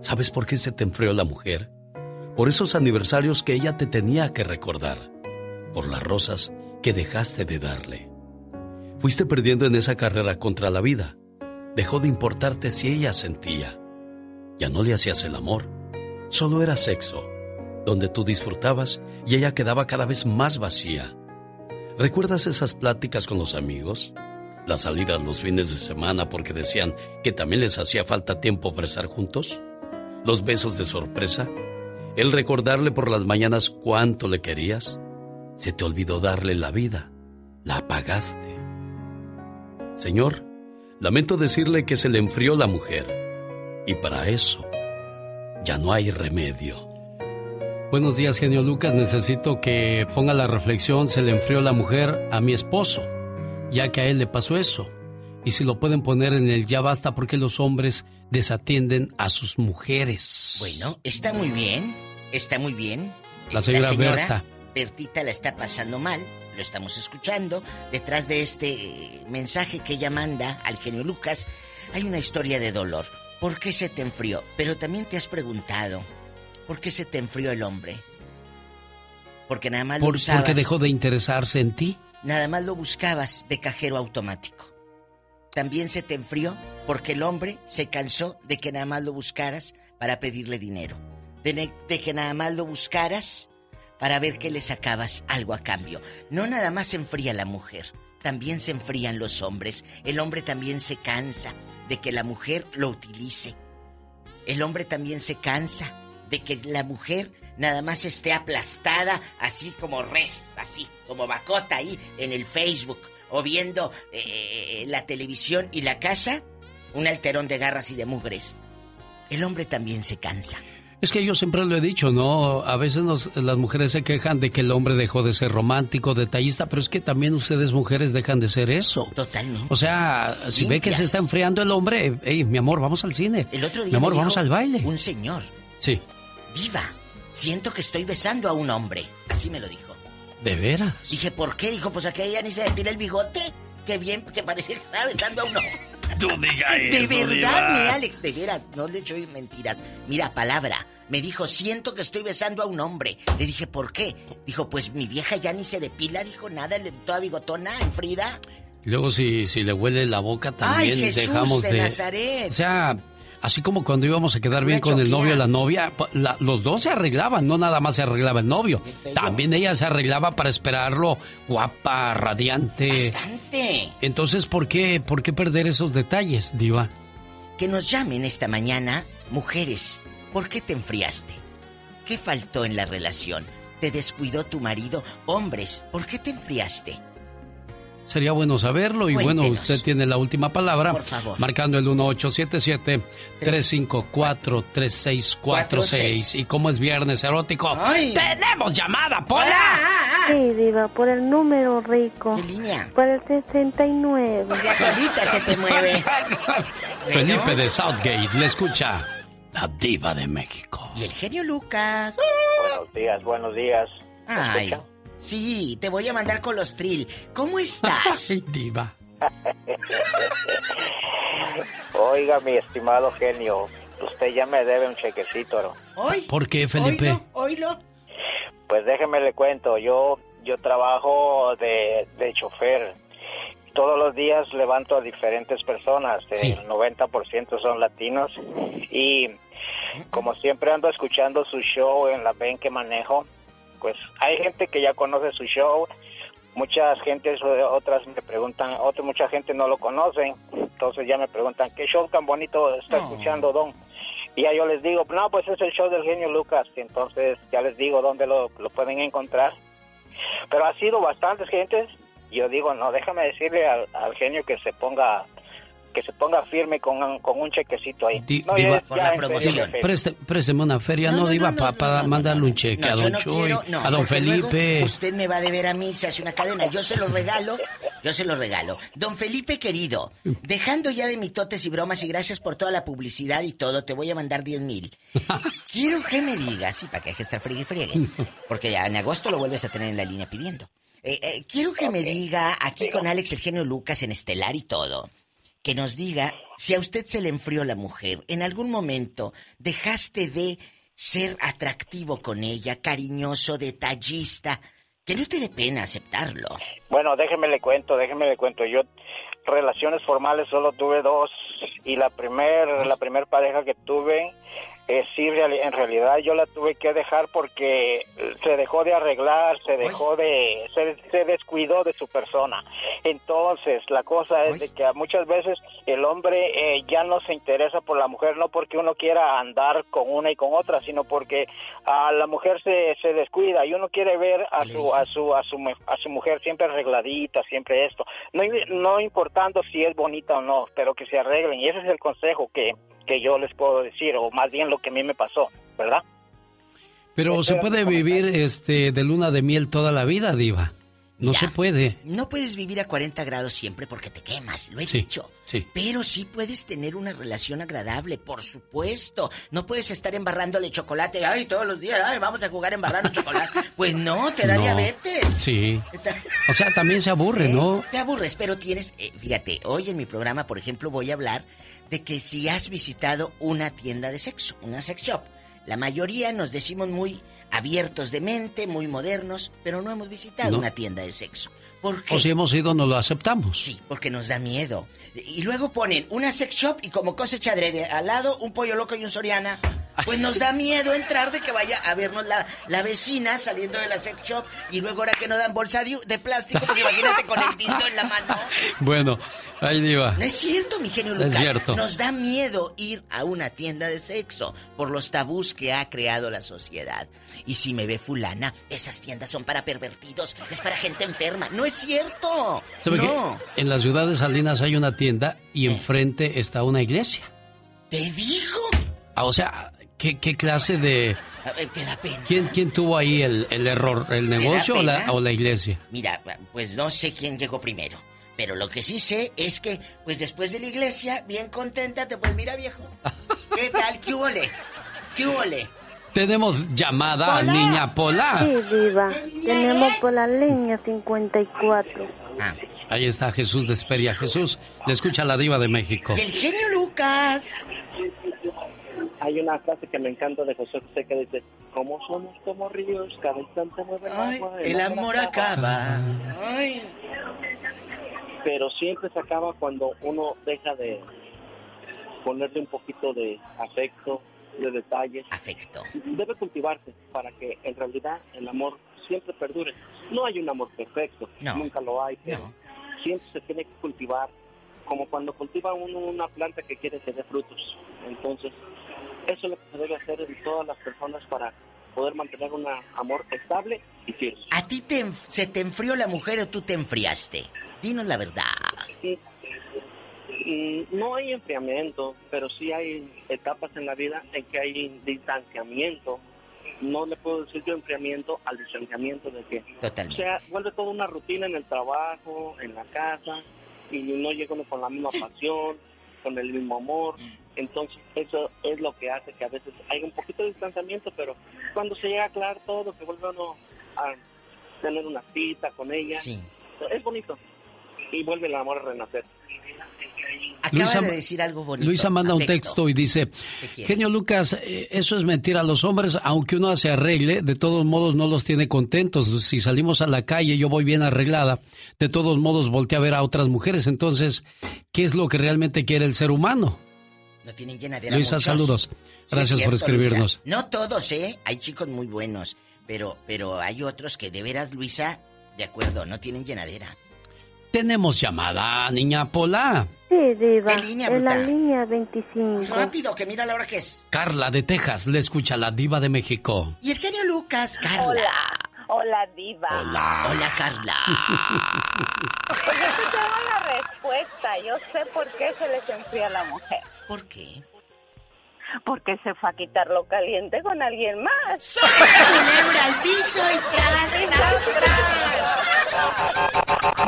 Speaker 34: ¿Sabes por qué se te enfrió la mujer? Por esos aniversarios que ella te tenía que recordar. Por las rosas que dejaste de darle. Fuiste perdiendo en esa carrera contra la vida. Dejó de importarte si ella sentía. Ya no le hacías el amor. Solo era sexo, donde tú disfrutabas y ella quedaba cada vez más vacía. ¿Recuerdas esas pláticas con los amigos? las salidas los fines de semana porque decían que también les hacía falta tiempo para estar juntos, los besos de sorpresa, el recordarle por las mañanas cuánto le querías, se te olvidó darle la vida, la apagaste. Señor, lamento decirle que se le enfrió la mujer y para eso ya no hay remedio.
Speaker 1: Buenos días, genio Lucas. Necesito que ponga la reflexión, se le enfrió la mujer a mi esposo, ya que a él le pasó eso. Y si lo pueden poner en el ya basta porque los hombres desatienden a sus mujeres.
Speaker 14: Bueno, está muy bien, está muy bien.
Speaker 1: La señora, Berta.
Speaker 14: Bertita la está pasando mal, lo estamos escuchando. Detrás de este mensaje que ella manda al genio Lucas hay una historia de dolor. ¿Por qué se te enfrió? Pero también te has preguntado, ¿por qué se te enfrió el hombre? Porque nada más lo
Speaker 1: ¿Por,
Speaker 14: usabas.
Speaker 1: ¿Porque dejó de interesarse en ti?
Speaker 14: Nada más lo buscabas de cajero automático. También se te enfrió porque el hombre se cansó de que nada más lo buscaras para pedirle dinero. De, de que nada más lo buscaras para ver que le sacabas algo a cambio. No nada más se enfría la mujer, también se enfrían los hombres. El hombre también se cansa de que la mujer lo utilice. El hombre también se cansa de que la mujer nada más esté aplastada así como res, así como bacota ahí en el Facebook o viendo eh, la televisión y la casa, un alterón de garras y de mugres. El hombre también se cansa.
Speaker 1: Es que yo siempre lo he dicho, ¿no? A veces nos- las mujeres se quejan de que el hombre dejó de ser romántico, detallista, pero es que también ustedes mujeres dejan de ser eso.
Speaker 14: Totalmente.
Speaker 1: O sea, si ve que se está enfriando el hombre, hey, mi amor, vamos al cine.
Speaker 14: El otro día
Speaker 1: mi amor, vamos al baile.
Speaker 14: Un señor,
Speaker 1: Sí,
Speaker 14: viva, siento que estoy besando a un hombre. Así me lo dijo.
Speaker 1: de veras.
Speaker 14: Dije, ¿por qué? Dijo, pues aquella ya ni se depila el bigote. Qué bien, que parecía que estaba besando a uno. <laughs>
Speaker 34: Tú diga <laughs>
Speaker 14: De verdad,
Speaker 34: Diva.
Speaker 14: mi Alex, de veras, no le echo mentiras. Mira, palabra. Me dijo, siento que estoy besando a un hombre. Le dije, ¿por qué? Dijo, pues mi vieja ya ni se depila, dijo nada, toda bigotona, enfrida.
Speaker 1: Y Luego si, si le huele la boca también
Speaker 14: Ay, Jesús
Speaker 1: dejamos
Speaker 14: de
Speaker 1: de...
Speaker 14: Nazaret.
Speaker 1: O sea, así como cuando íbamos a quedar bien con el novio o la novia, la- los dos se arreglaban, no nada más se arreglaba el novio. También ella se arreglaba para esperarlo guapa, radiante.
Speaker 14: Bastante.
Speaker 1: Entonces, ¿por qué, ¿por qué perder esos detalles, diva?
Speaker 14: Que nos llamen esta mañana, mujeres, ¿por qué te enfriaste? ¿Qué faltó en la relación? ¿Te descuidó tu marido? Hombres, ¿por qué te enfriaste?
Speaker 1: Sería bueno saberlo y bueno, usted tiene la última palabra.
Speaker 14: Por favor.
Speaker 1: Marcando el 1877-354-3646. Y como es viernes erótico, ¡tenemos llamada, Pola!
Speaker 15: Sí, Diva, por el número rico.
Speaker 14: ¿Qué línea?
Speaker 15: Por el 69.
Speaker 14: La colita se te mueve. <laughs>
Speaker 1: Felipe de Southgate le escucha la diva de México.
Speaker 14: Y el genio Lucas.
Speaker 35: Buenos días, buenos días. ¿Me
Speaker 14: Ay,
Speaker 35: escucha?
Speaker 14: Sí, te voy a mandar con los trill. ¿Cómo estás? <laughs>
Speaker 1: Ay, diva.
Speaker 35: Oiga, mi estimado genio, usted ya me debe un chequecito, ¿no?
Speaker 14: ¿Hoy?
Speaker 1: ¿Por qué, Felipe?
Speaker 14: Oílo, oílo.
Speaker 35: Pues déjeme le cuento, yo yo trabajo de, de chofer. Todos los días levanto a diferentes personas,
Speaker 1: Sí.
Speaker 35: el 90% son latinos y como siempre ando escuchando su show en la ven que manejo, pues hay gente que ya conoce su show, muchas gentes eh, otras me preguntan, otra mucha gente no lo conocen, entonces ya me preguntan qué show tan bonito está escuchando Don. Y ya yo les digo, no, pues es el show del genio Lucas, entonces ya les digo dónde lo, lo pueden encontrar. Pero ha sido bastantes gentes, y yo digo, no, déjame decirle al, al genio que se ponga que se ponga firme con, un- con un chequecito ahí.
Speaker 1: Di-
Speaker 35: No,
Speaker 1: diva,
Speaker 35: ya- ya en serio, Felipe.
Speaker 1: Preste- présteme una feria, no, diva, para mandarle un cheque
Speaker 14: No,
Speaker 1: a don
Speaker 14: no
Speaker 1: Chuy,
Speaker 14: quiero, no,
Speaker 1: a don Felipe.
Speaker 14: Usted me va a deber a mí, se hace una cadena. Yo se lo regalo, yo se lo regalo. Don Felipe querido, dejando ya de mitotes y bromas y gracias por toda la publicidad y todo, te voy a mandar 10 mil. <laughs> Quiero que me digas, y para que deje de estar friegue y friegue, porque ya en agosto lo vuelves a tener en la línea pidiendo. Eh, eh, quiero que me diga, aquí con Alex el genio Lucas en Estelar y todo, que nos diga si a usted se le enfrió la mujer, en algún momento dejaste de ser atractivo con ella, cariñoso, detallista, que no te dé pena aceptarlo.
Speaker 35: Bueno, déjeme le cuento, déjeme le cuento. Yo relaciones formales solo tuve dos y la primer la primer pareja que tuve eh, sí en realidad yo la tuve que dejar porque se dejó de arreglar, se dejó de se, se descuidó de su persona. Entonces, la cosa es de que muchas veces el hombre eh, ya no se interesa por la mujer, no porque uno quiera andar con una y con otra, sino porque a la mujer se, se descuida y uno quiere ver a su a su a su a su mujer siempre arregladita, siempre esto, no no importando si es bonita o no, pero que se arreglen. Y ese es el consejo que que yo les puedo decir o más bien lo que a mí me pasó, ¿verdad?
Speaker 1: Pero se puede vivir este de luna de miel toda la vida, diva. No se puede.
Speaker 14: No puedes vivir a 40 grados siempre porque te quemas, lo he dicho.
Speaker 1: Sí.
Speaker 14: Pero sí puedes tener una relación agradable, por supuesto. No puedes estar embarrándole chocolate, ay, todos los días, ay, vamos a jugar embarrando <laughs> chocolate. Pues no, te da diabetes.
Speaker 1: Sí. O sea, también se aburre,
Speaker 14: ¿Eh?
Speaker 1: ¿no? <laughs>
Speaker 14: Te aburres, pero tienes, eh, fíjate, hoy en mi programa, por ejemplo, voy a hablar de que si has visitado una tienda de sexo, una sex shop, la mayoría nos decimos muy abiertos de mente, muy modernos, pero no hemos visitado
Speaker 1: No.
Speaker 14: una tienda de sexo. ¿Por qué?
Speaker 1: O si hemos ido, no lo aceptamos.
Speaker 14: Sí, porque nos da miedo. Y luego ponen una sex shop y como cosecha adrede, al lado un pollo loco y un soriana. Pues nos da miedo entrar de que vaya a vernos la, la vecina saliendo de la sex shop y luego ahora que no dan bolsa de, de plástico, porque imagínate con el tinto en la mano.
Speaker 1: Bueno, ahí diva.
Speaker 14: No es cierto, mi genio
Speaker 1: Es
Speaker 14: Lucas.
Speaker 1: cierto.
Speaker 14: Nos da miedo ir a una tienda de sexo por los tabús que ha creado la sociedad. Y si me ve fulana, esas tiendas son para pervertidos, es para gente enferma. No es cierto.
Speaker 1: ¿Sabe
Speaker 14: no.
Speaker 1: que en la ciudad de Salinas hay una tienda y enfrente está una iglesia?
Speaker 14: ¿Te dijo?
Speaker 1: Ah, o sea, ¿qué, qué clase de...
Speaker 14: A ver, te da pena.
Speaker 1: ¿Quién, quién tuvo ahí el, el error? ¿El negocio o la,
Speaker 14: pena?
Speaker 1: o la iglesia?
Speaker 14: Mira, pues no sé quién llegó primero. Pero lo que sí sé es que, pues después de la iglesia, bien contenta, te pues mira viejo. ¿Qué tal? ¿Qué huele? ¿Qué huele?
Speaker 1: Tenemos llamada a niña Pola.
Speaker 15: Sí, Diva. Tenemos por la línea 54.
Speaker 14: Ah.
Speaker 1: Ahí está Jesús de Esperia. Jesús, le escucha la diva de México.
Speaker 14: El genio Lucas.
Speaker 36: Hay una frase que me encanta de José José que dice, como somos como ríos, cada instante mueve el
Speaker 14: Ay,
Speaker 36: agua.
Speaker 14: el amor acaba. Ay.
Speaker 36: Pero siempre se acaba cuando uno deja de ponerle un poquito de afecto, de detalles.
Speaker 14: Afecto.
Speaker 36: Debe cultivarse para que en realidad el amor siempre perdure. No hay un amor perfecto,
Speaker 14: No.
Speaker 36: nunca lo hay, pero siempre se tiene que cultivar, como cuando cultiva uno una planta que quiere que dé frutos. Entonces, eso es lo que se debe hacer en todas las personas para poder mantener un amor estable y firme.
Speaker 14: ¿A ti te se te enfrió la mujer o tú te enfriaste? Dinos la verdad.
Speaker 36: Mm, No hay enfriamiento, pero sí hay etapas en la vida en que hay distanciamiento. No le puedo decir yo enfriamiento al distanciamiento de que
Speaker 14: Totalmente.
Speaker 36: o sea, vuelve toda una rutina en el trabajo, en la casa, y no llega uno con la misma <laughs> pasión, con el mismo amor. Entonces, eso es lo que hace que a veces hay un poquito de distanciamiento, pero cuando se llega a aclarar todo, que vuelve uno a tener una cita con ella, es bonito. Y vuelve el amor a renacer.
Speaker 14: Acaba
Speaker 1: Luisa-
Speaker 14: de decir algo bonito.
Speaker 1: Luisa manda un texto y dice, genio Lucas, eh, eso es mentira. Los hombres, aunque uno se arregle, de todos modos no los tiene contentos. Si salimos a la calle, yo voy bien arreglada, de todos modos voltea a ver a otras mujeres. Entonces, ¿qué es lo que realmente quiere el ser humano?
Speaker 14: No tienen llenadera
Speaker 1: Luisa,
Speaker 14: muchos.
Speaker 1: saludos.
Speaker 14: Sí,
Speaker 1: Gracias por escribirnos.
Speaker 14: Luisa. No todos, ¿eh? Hay chicos muy buenos. Pero, pero hay otros que de veras, Luisa, de acuerdo, no tienen llenadera.
Speaker 1: Tenemos llamada, niña Pola.
Speaker 15: Sí, Diva.
Speaker 14: ¿Qué línea,
Speaker 15: en la línea 25.
Speaker 14: Rápido, que mira la hora que es.
Speaker 1: Carla de Texas, le escucha la diva de México.
Speaker 14: Y el genio Lucas, Carla.
Speaker 37: Hola, hola diva.
Speaker 1: Hola.
Speaker 14: Hola, Carla.
Speaker 37: Pues yo sí tengo la respuesta. Yo sé por qué se les enfría a la mujer.
Speaker 14: ¿Por qué?
Speaker 37: Porque se fue a quitar lo caliente con alguien más.
Speaker 14: culebra al piso y tras,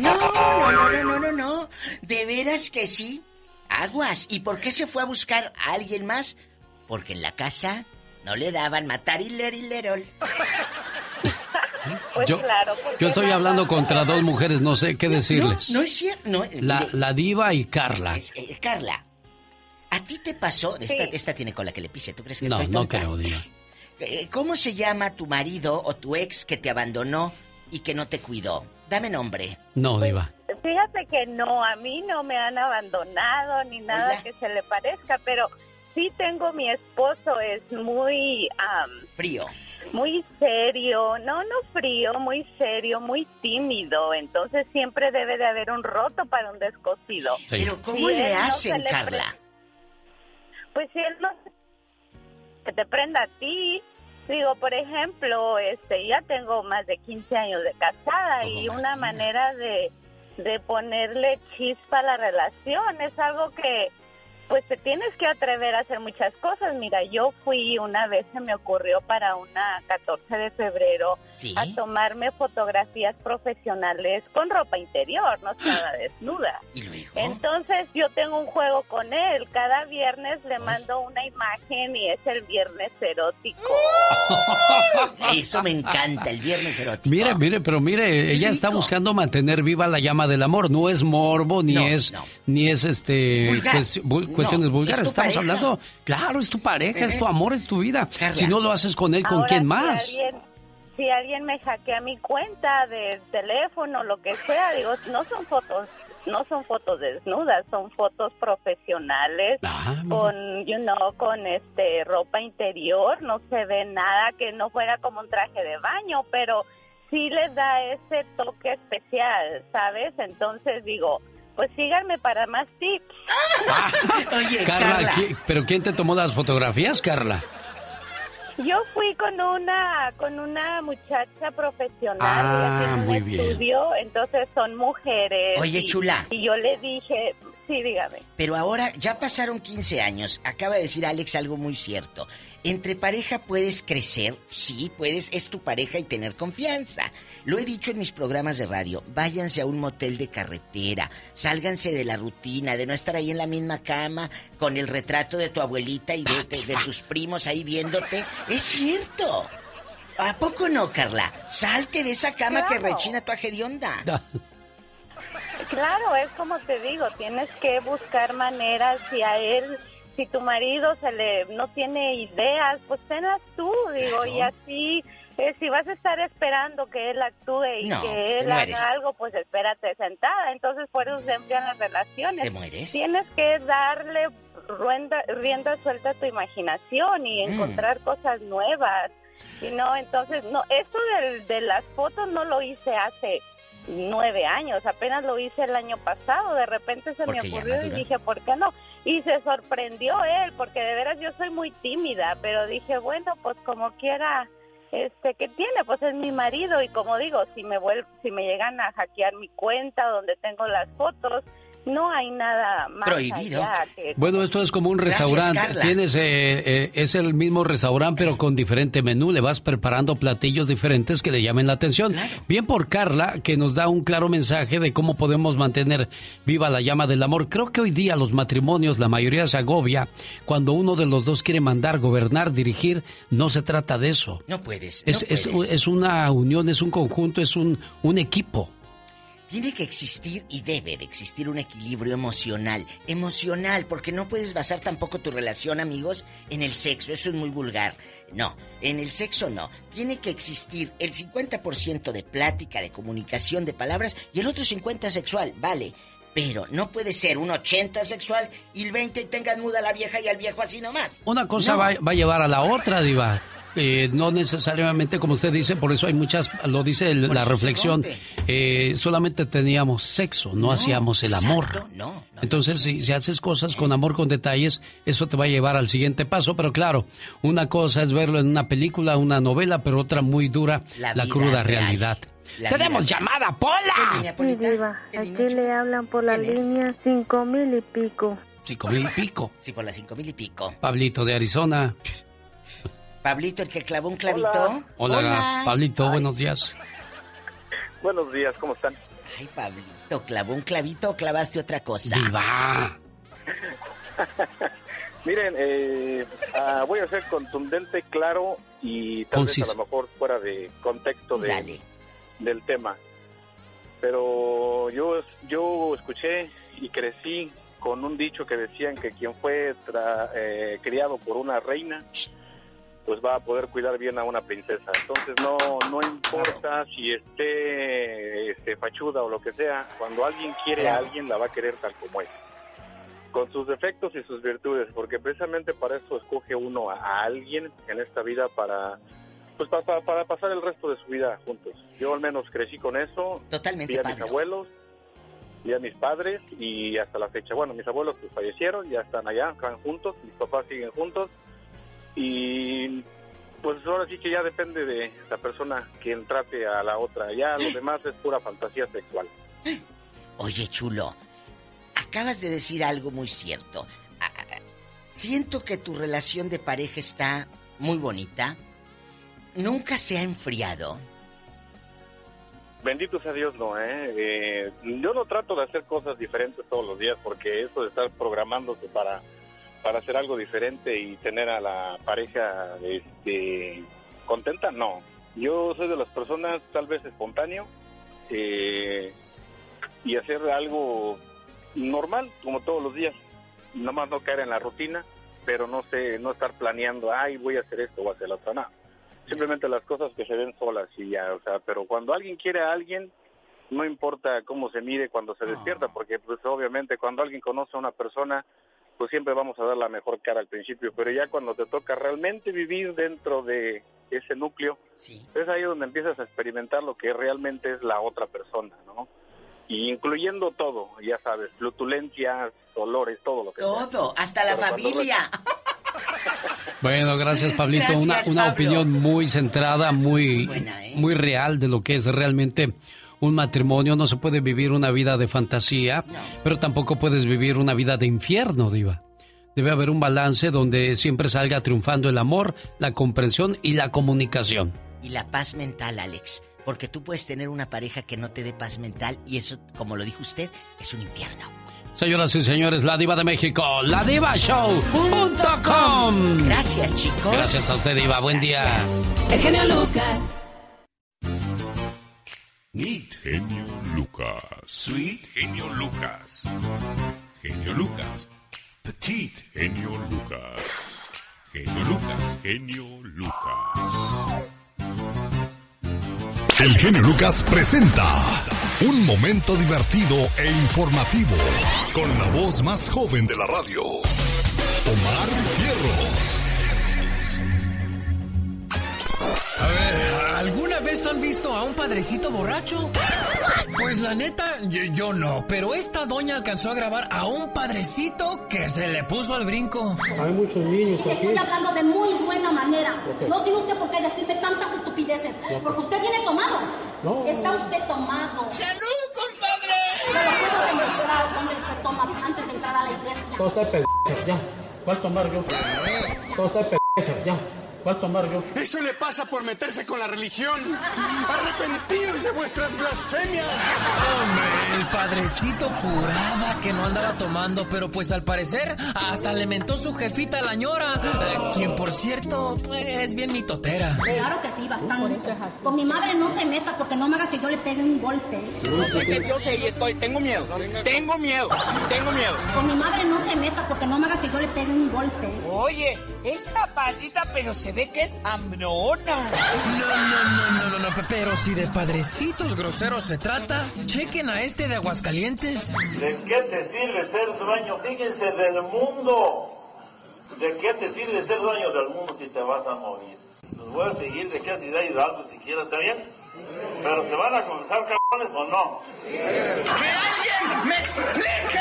Speaker 14: No, no, no, no, no, no, no. De veras que sí. Aguas. ¿Y por qué se fue a buscar a alguien más? Porque en la casa no le daban matar y ler y lerol.
Speaker 37: Pues
Speaker 1: yo,
Speaker 37: claro, porque
Speaker 1: yo estoy
Speaker 37: nada
Speaker 1: hablando contra dos mujeres, no sé qué decirles.
Speaker 14: No es cierto. No, eh,
Speaker 1: La, la diva y Carla.
Speaker 14: eh, Carla, ¿a ti te pasó? Esta, esta tiene cola que le pise. ¿Tú crees que
Speaker 1: No,
Speaker 14: estoy
Speaker 1: no
Speaker 14: tonta?
Speaker 1: creo, diva. <laughs>
Speaker 14: Eh, ¿Cómo se llama tu marido o tu ex que te abandonó y que no te cuidó? Dame nombre.
Speaker 1: No, diva.
Speaker 37: Fíjate que no, a mí no me han abandonado ni nada que se le parezca, pero sí tengo mi esposo, es muy...
Speaker 14: Frío.
Speaker 37: Muy serio, no, no frío, muy serio, muy tímido. Entonces siempre debe de haber un roto para un descosido.
Speaker 14: Pero ¿cómo
Speaker 37: Si
Speaker 14: le
Speaker 37: no
Speaker 14: hacen,
Speaker 37: le
Speaker 14: Carla?
Speaker 37: Pues si él no que te prenda a ti. Digo, por ejemplo, este, ya tengo más de 15 años de casada y una manera de, de ponerle chispa a la relación es algo que, pues te tienes que atrever a hacer muchas cosas. Mira, yo fui una vez, se me ocurrió para una 14 de febrero
Speaker 14: Sí.
Speaker 37: a tomarme fotografías profesionales con ropa interior, no estaba desnuda.
Speaker 14: ¿Y luego?
Speaker 37: Entonces yo tengo un juego con él. Cada viernes le mando una imagen y es el viernes erótico.
Speaker 14: Eso me encanta, el viernes erótico.
Speaker 1: Mire, mire, pero mire, ella está buscando mantener viva la llama del amor. No es morbo, ni es, ni es este
Speaker 14: No, es
Speaker 1: Estamos
Speaker 14: pareja.
Speaker 1: hablando, claro, es tu pareja, es tu
Speaker 14: Ujú.
Speaker 1: amor, es tu vida.
Speaker 14: Carla.
Speaker 1: Si no lo haces con él, ¿con
Speaker 37: Ahora,
Speaker 1: quién
Speaker 37: si
Speaker 1: más?
Speaker 37: alguien, si alguien me hackea mi cuenta de teléfono, lo que sea, digo, no son fotos. No son fotos desnudas, son fotos profesionales
Speaker 1: Ah,
Speaker 37: con, you know, con este ropa interior, no se ve nada que no fuera como un traje de baño, pero sí les da ese toque especial, ¿sabes? Entonces digo, pues síganme para más tips.
Speaker 14: Oye,
Speaker 1: Carla, ¿qui- ¿pero quién te tomó las fotografías, Carla?
Speaker 37: Yo fui con una con una muchacha profesional
Speaker 1: Ah,
Speaker 37: un
Speaker 1: muy bien.
Speaker 37: estudio, entonces son mujeres.
Speaker 14: Oye,
Speaker 37: y-
Speaker 14: chula.
Speaker 37: Y yo le dije, sí, dígame.
Speaker 14: Pero ahora ya pasaron 15 años. Acaba de decir Alex algo muy cierto. Entre pareja puedes crecer, sí, puedes, es tu pareja y tener confianza. Lo he dicho en mis programas de radio, váyanse a un motel de carretera, sálganse de la rutina, de no estar ahí en la misma cama con el retrato de tu abuelita y de, de- de tus primos ahí viéndote. Es cierto. ¿A poco no, Carla? Salte de esa cama que rechina tu hedionda.
Speaker 37: Claro, es como te digo, tienes que buscar maneras si a él, si tu marido se le no tiene ideas, pues tenlas tú, digo, y así eh, si vas a estar esperando que él actúe y
Speaker 14: No,
Speaker 37: que
Speaker 14: te
Speaker 37: él haga algo, pues espérate sentada. Entonces, por eso se enfrian las relaciones.
Speaker 14: ¿Te mueres?
Speaker 37: Tienes que darle rienda, rienda suelta a tu imaginación y
Speaker 14: Mm.
Speaker 37: encontrar cosas nuevas. Y no, entonces, no, esto del- de las fotos no lo hice hace nueve años, apenas lo hice el año pasado, de repente se me
Speaker 14: Porque
Speaker 37: ocurrió y dije, ¿por qué no? Y se sorprendió él, porque de veras yo soy muy tímida, pero dije, bueno, pues como quiera, este, ¿qué tiene? Pues es mi marido y como digo, si me vuel si me llegan a hackear mi cuenta donde tengo las fotos, no hay nada más
Speaker 14: Prohibido.
Speaker 37: allá que
Speaker 1: Bueno, esto es como un restaurante. Tienes, eh, eh, es el mismo restaurante, pero con diferente menú. Le vas preparando platillos diferentes que le llamen la atención. Bien por Carla, que nos da un claro mensaje de cómo podemos mantener viva la llama del amor. Creo que hoy día los matrimonios, la mayoría se agobia cuando uno de los dos quiere mandar, gobernar, dirigir. No se trata de eso.
Speaker 14: No puedes.
Speaker 1: Es,
Speaker 14: no
Speaker 1: es-
Speaker 14: puedes.
Speaker 1: es una unión, es un conjunto, es un, un equipo.
Speaker 14: Tiene que existir y debe de existir un equilibrio emocional. Emocional, porque no puedes basar tampoco tu relación, amigos, en el sexo. Eso es muy vulgar. No, en el sexo no. Tiene que existir el 50% de plática, de comunicación, de palabras y el otro 50% sexual, vale. Pero no puede ser un 80 sexual y el 20 tengan muda a la vieja y al viejo así nomás.
Speaker 1: Una cosa
Speaker 14: No.
Speaker 1: va, va a llevar a la otra, Diva. Eh, no necesariamente como usted dice, por eso hay muchas, lo dice el- la reflexión, eh, solamente teníamos sexo, no, hacíamos el amor.
Speaker 14: exacto, no,
Speaker 1: Entonces, si, si haces cosas con amor, con detalles, eso te va a llevar al siguiente paso. Pero claro, una cosa es verlo en una película, una novela, pero otra muy dura,
Speaker 15: La
Speaker 1: cruda
Speaker 15: real.
Speaker 1: realidad.
Speaker 15: La
Speaker 1: ¡Tenemos
Speaker 15: vida
Speaker 1: llamada, Pola!
Speaker 15: Diva, aquí le hablan por la línea cinco mil y pico.
Speaker 1: Cinco mil y pico.
Speaker 14: Sí, por las cinco mil y pico.
Speaker 1: Pablito de Arizona.
Speaker 14: Pablito, el que clavó un clavito.
Speaker 1: Hola, Pablito, buenos días.
Speaker 38: Buenos días, ¿cómo están?
Speaker 14: Ay, Pablito, ¿clavó un clavito o clavaste otra cosa?
Speaker 1: Diva. <laughs>
Speaker 38: Miren, eh, ah, voy a ser contundente, claro y tal
Speaker 1: Conciso.
Speaker 38: vez a lo mejor fuera de contexto de, del tema. Pero yo, yo escuché y crecí con un dicho que decían que quien fue tra- eh, criado por una reina, pues va a poder cuidar bien a una princesa. Entonces no, no importa si esté este, fachuda o lo que sea, cuando alguien quiere a alguien la va a querer tal como es. Con sus defectos y sus virtudes, porque precisamente para eso escoge uno a, a alguien en esta vida para pues para, para pasar el resto de su vida juntos. Yo al menos crecí con eso.
Speaker 14: Totalmente.
Speaker 38: Vi a mis abuelos, vi a mis padres y hasta la fecha. Bueno, mis abuelos pues fallecieron, ya están allá, están juntos, mis papás siguen juntos y pues ahora sí que ya depende de la persona quien trate a la otra. Ya lo demás es pura fantasía sexual.
Speaker 14: Oye, chulo, acabas de decir algo muy cierto. Ah, Siento que tu relación de pareja está muy bonita. Nunca se ha enfriado.
Speaker 38: Bendito sea Dios, no, ¿eh? Eh, Yo no trato de hacer cosas diferentes todos los días porque eso de estar programándose para, para hacer algo diferente y tener a la pareja este, contenta, no. Yo soy de las personas tal vez espontáneo eh, y hacer algo normal como todos los días. Nada más no caer en la rutina, pero no sé, no estar planeando, ay, voy a hacer esto o hacer lo otro, no. Simplemente las cosas que se ven solas y ya, o sea, pero cuando alguien quiere a alguien, no importa cómo se mire cuando se despierta, porque pues obviamente cuando alguien conoce a una persona, pues siempre vamos a dar la mejor cara al principio, pero ya cuando te toca realmente vivir dentro de ese núcleo, es ahí donde empiezas a experimentar lo que realmente es la otra persona, ¿no? Y incluyendo todo, ya sabes, flutulencias, dolores, todo lo que sea.
Speaker 14: Todo, hasta la
Speaker 38: Pero
Speaker 14: familia.
Speaker 1: Bueno, gracias Pablito.
Speaker 14: Gracias,
Speaker 1: una una opinión muy centrada, muy,
Speaker 14: ¿eh?
Speaker 1: muy real de lo que es realmente un matrimonio. No se puede vivir una vida de fantasía, pero tampoco puedes vivir una vida de infierno, Diva. Debe haber un balance donde siempre salga triunfando el amor, la comprensión y la comunicación.
Speaker 14: Y la paz mental, Alex. Porque tú puedes tener una pareja que no te dé paz mental y eso, como lo dijo usted, es un infierno.
Speaker 1: Señoras y señores, la Diva de México, la Show.com.
Speaker 14: Gracias, chicos.
Speaker 1: Gracias a usted, Diva. Buen día.
Speaker 39: El genio Lucas.
Speaker 2: Neat. Genio Lucas. Sweet. Genio Lucas. Genio Lucas. Petit. Genio Lucas. Genio Lucas. Genio Lucas. El genio Lucas presenta un momento divertido e informativo con la voz más joven de la radio, Omar Fierros.
Speaker 5: ¿Alguna vez han visto a un padrecito borracho? Pues la neta, yo, yo no, pero esta doña alcanzó a grabar a un padrecito que se le puso al brinco.
Speaker 40: Hay muchos niños aquí.
Speaker 41: estoy hablando de muy buena manera.
Speaker 40: Ok.
Speaker 41: No tiene usted por qué decirme tantas estupideces. Porque usted viene tomado.
Speaker 40: No.
Speaker 41: Está usted tomado. ¡Salud, compadre! Se lo puedo demostrar dónde se toma antes de entrar a la iglesia.
Speaker 40: Todo está pendejo, ya. ¿Cuál tomar yo? Todo está pendejo, ya. ¿Cuál tomar yo?
Speaker 42: Eso le pasa por meterse con la religión. Arrepentidos de vuestras blasfemias.
Speaker 5: Hombre, el padrecito juraba que no andaba tomando, pero pues al parecer hasta le mentó su jefita a la ñora, eh, quien por cierto eh, es bien mitotera.
Speaker 41: Claro que sí, bastante. Con mi madre no se meta porque no me haga que yo le pegue un golpe.
Speaker 42: Yo sé que yo sé y estoy. Tengo miedo. Tengo miedo. Tengo miedo.
Speaker 41: Con mi madre no se meta porque no me haga que yo le pegue un golpe.
Speaker 43: Oye, es capacita, pero se ve que es ambrona.
Speaker 5: No, no, no, no, no, no, pe- pero si de padrecitos groseros se trata, chequen a este de Aguascalientes.
Speaker 44: ¿De qué te sirve ser dueño? Fíjense del mundo. ¿De qué te sirve ser dueño del mundo si te vas a morir? Los voy a seguir de qué ciudad Hidalgo siquiera, ¿está bien? Pero se van a comenzar o no.
Speaker 43: ¡Que alguien me explique!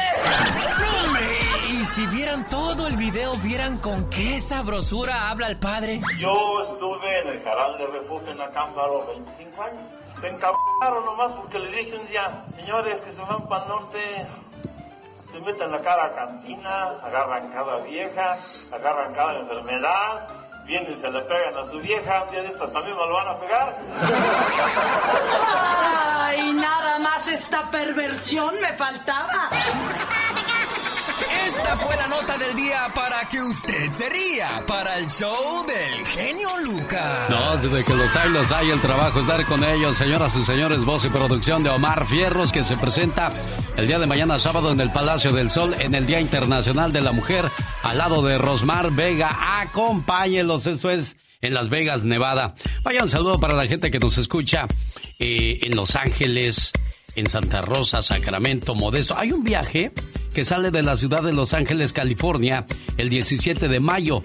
Speaker 5: Y si vieran todo el video, vieran con qué sabrosura habla el padre.
Speaker 44: Yo estuve en el canal de refugio en Acampa a los 25 años. Se encabraron nomás porque le dije un día, señores que se van para el norte, se meten la cara a cantina, agarran cada vieja, agarran cada enfermedad, vienen se le pegan a su vieja, un de estas también me lo van a pegar.
Speaker 45: Ay, nada más esta perversión me faltaba.
Speaker 5: Esta fue la nota del día para que usted se ría para el show del genio Lucas.
Speaker 1: No, desde que los hay, los hay. El trabajo es dar con ellos. Señoras y señores, voz y producción de Omar Fierros, que se presenta el día de mañana sábado en el Palacio del Sol, en el Día Internacional de la Mujer, al lado de Rosmar Vega. Acompáñelos. Esto es en Las Vegas, Nevada. Vaya un saludo para la gente que nos escucha eh, en Los Ángeles, en Santa Rosa, Sacramento, Modesto. Hay un viaje que sale de la ciudad de Los Ángeles, California, el 17 de mayo.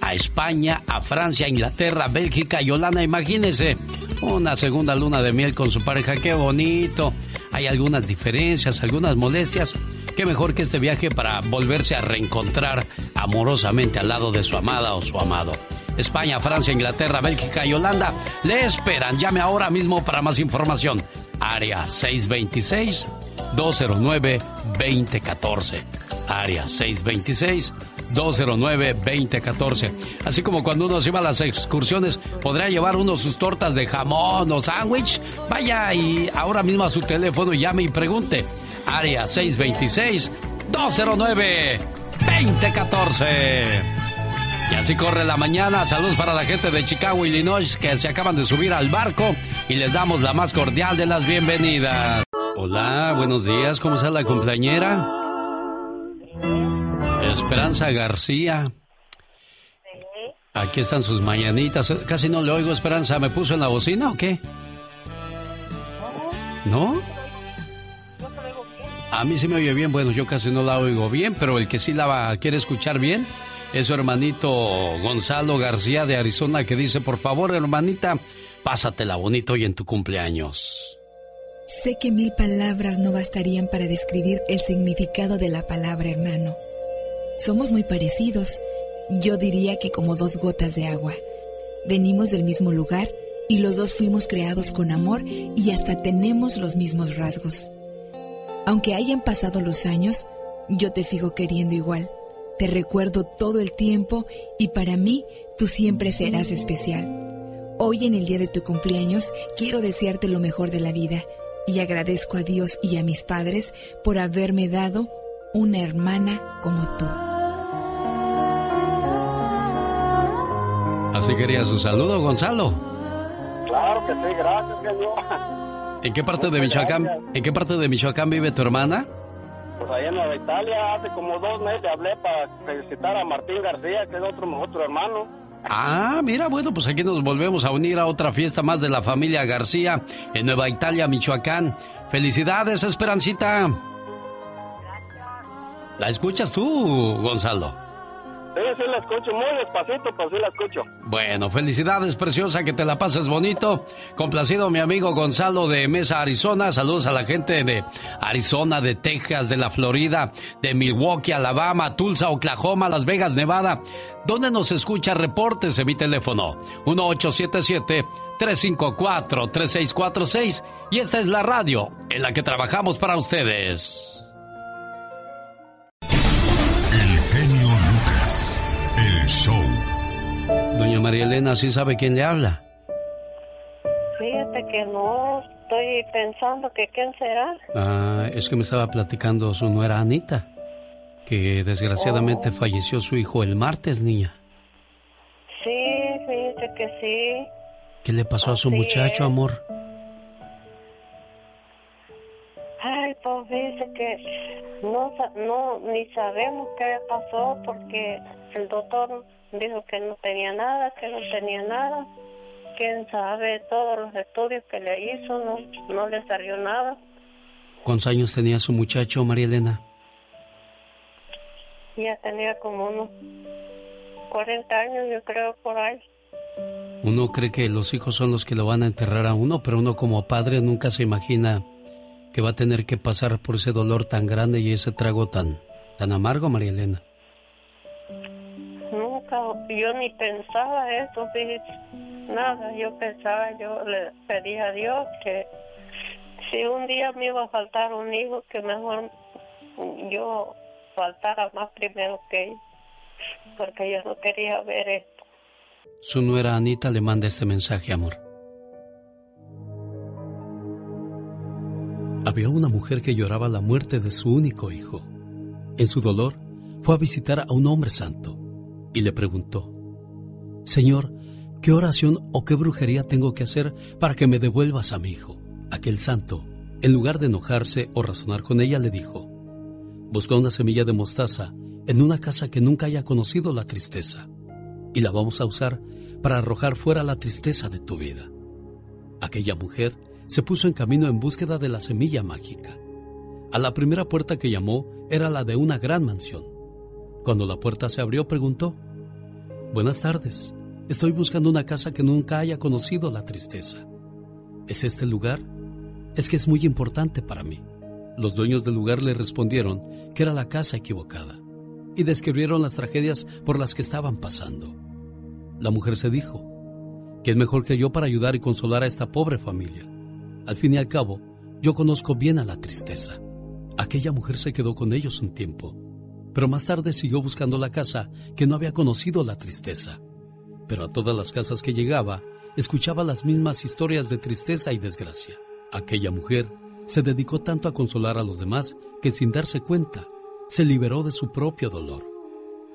Speaker 1: a España, a Francia, Inglaterra, Bélgica y Holanda. Imagínense una segunda luna de miel con su pareja. Qué bonito. Hay algunas diferencias, algunas molestias. Qué mejor que este viaje para volverse a reencontrar amorosamente al lado de su amada o su amado. España, Francia, Inglaterra, Bélgica y Holanda le esperan. Llame ahora mismo para más información. Área 626 209 2014. Área 626 209-2014. Así como cuando uno se va a las excursiones, podrá llevar uno sus tortas de jamón o sándwich. Vaya y ahora mismo a su teléfono llame y pregunte. Área 626-209-2014. Y así corre la mañana. Saludos para la gente de Chicago, Illinois, que se acaban de subir al barco y les damos la más cordial de las bienvenidas. Hola, buenos días. ¿Cómo está la compañera? Esperanza García. Aquí están sus mañanitas. Casi no le oigo, Esperanza. ¿Me puso en la bocina o qué? ¿No? A mí sí me oye bien. Bueno, yo casi no la oigo bien, pero el que sí la quiere escuchar bien es su hermanito Gonzalo García de Arizona que dice, por favor, hermanita, pásatela bonito hoy en tu cumpleaños.
Speaker 46: Sé que mil palabras no bastarían para describir el significado de la palabra hermano. Somos muy parecidos. Yo diría que como dos gotas de agua. Venimos del mismo lugar y los dos fuimos creados con amor y hasta tenemos los mismos rasgos. Aunque hayan pasado los años, yo te sigo queriendo igual. Te recuerdo todo el tiempo y para mí tú siempre serás especial. Hoy en el día de tu cumpleaños quiero desearte lo mejor de la vida y agradezco a Dios y a mis padres por haberme dado una hermana como tú.
Speaker 1: Así quería su saludo, Gonzalo.
Speaker 47: Claro que sí, gracias, señor.
Speaker 1: ¿En qué parte de Michoacán, en qué parte de Michoacán vive tu hermana?
Speaker 47: Pues allá en Nueva Italia, hace como dos meses hablé para felicitar a Martín García, que es otro, otro hermano.
Speaker 1: Ah, mira, bueno, pues aquí nos volvemos a unir a otra fiesta más de la familia García en Nueva Italia, Michoacán. Felicidades, Esperancita. ¿La escuchas tú, Gonzalo?
Speaker 47: Sí, la escucho muy despacito, pero sí la escucho.
Speaker 1: Bueno, felicidades, preciosa, que te la pases bonito. Complacido mi amigo Gonzalo de Mesa, Arizona. Saludos a la gente de Arizona, de Texas, de la Florida, de Milwaukee, Alabama, Tulsa, Oklahoma, Las Vegas, Nevada. ¿Dónde nos escucha? Reportes mi teléfono. 1877-354-3646. Y esta es la radio en la que trabajamos para ustedes.
Speaker 2: Show.
Speaker 1: Doña María Elena, ¿sí sabe quién le habla?
Speaker 48: Fíjate que no, estoy pensando que quién será.
Speaker 1: Ah, es que me estaba platicando su nuera Anita, que desgraciadamente oh. falleció su hijo el martes, niña.
Speaker 48: Sí, fíjate que sí.
Speaker 1: ¿Qué le pasó a su muchacho, amor?
Speaker 48: Pues dice que no, no, ni sabemos qué pasó porque el doctor dijo que no tenía nada, que no tenía nada. Quién sabe, todos los estudios que le hizo no, no le salió nada.
Speaker 1: ¿Cuántos años tenía su muchacho, María Elena?
Speaker 48: Ya tenía como unos 40 años, yo creo, por ahí.
Speaker 1: Uno cree que los hijos son los que lo van a enterrar a uno, pero uno como padre nunca se imagina que va a tener que pasar por ese dolor tan grande y ese trago tan, tan amargo, María Elena.
Speaker 48: Nunca, yo ni pensaba eso, nada, yo pensaba, yo le pedí a Dios que si un día me iba a faltar un hijo, que mejor yo faltara más primero que él, porque yo no quería ver esto.
Speaker 1: Su nuera Anita le manda este mensaje, amor. Había una mujer que lloraba la muerte de su único hijo. En su dolor, fue a visitar a un hombre santo y le preguntó, Señor, ¿qué oración o qué brujería tengo que hacer para que me devuelvas a mi hijo? Aquel santo, en lugar de enojarse o razonar con ella, le dijo, Busca una semilla de mostaza en una casa que nunca haya conocido la tristeza y la vamos a usar para arrojar fuera la tristeza de tu vida. Aquella mujer se puso en camino en búsqueda de la semilla mágica. A la primera puerta que llamó era la de una gran mansión. Cuando la puerta se abrió preguntó, Buenas tardes. Estoy buscando una casa que nunca haya conocido la tristeza. ¿Es este el lugar? Es que es muy importante para mí. Los dueños del lugar le respondieron que era la casa equivocada y describieron las tragedias por las que estaban pasando. La mujer se dijo, es mejor que yo para ayudar y consolar a esta pobre familia? Al fin y al cabo, yo conozco bien a la tristeza. Aquella mujer se quedó con ellos un tiempo, pero más tarde siguió buscando la casa que no había conocido la tristeza. Pero a todas las casas que llegaba, escuchaba las mismas historias de tristeza y desgracia. Aquella mujer se dedicó tanto a consolar a los demás que sin darse cuenta, se liberó de su propio dolor.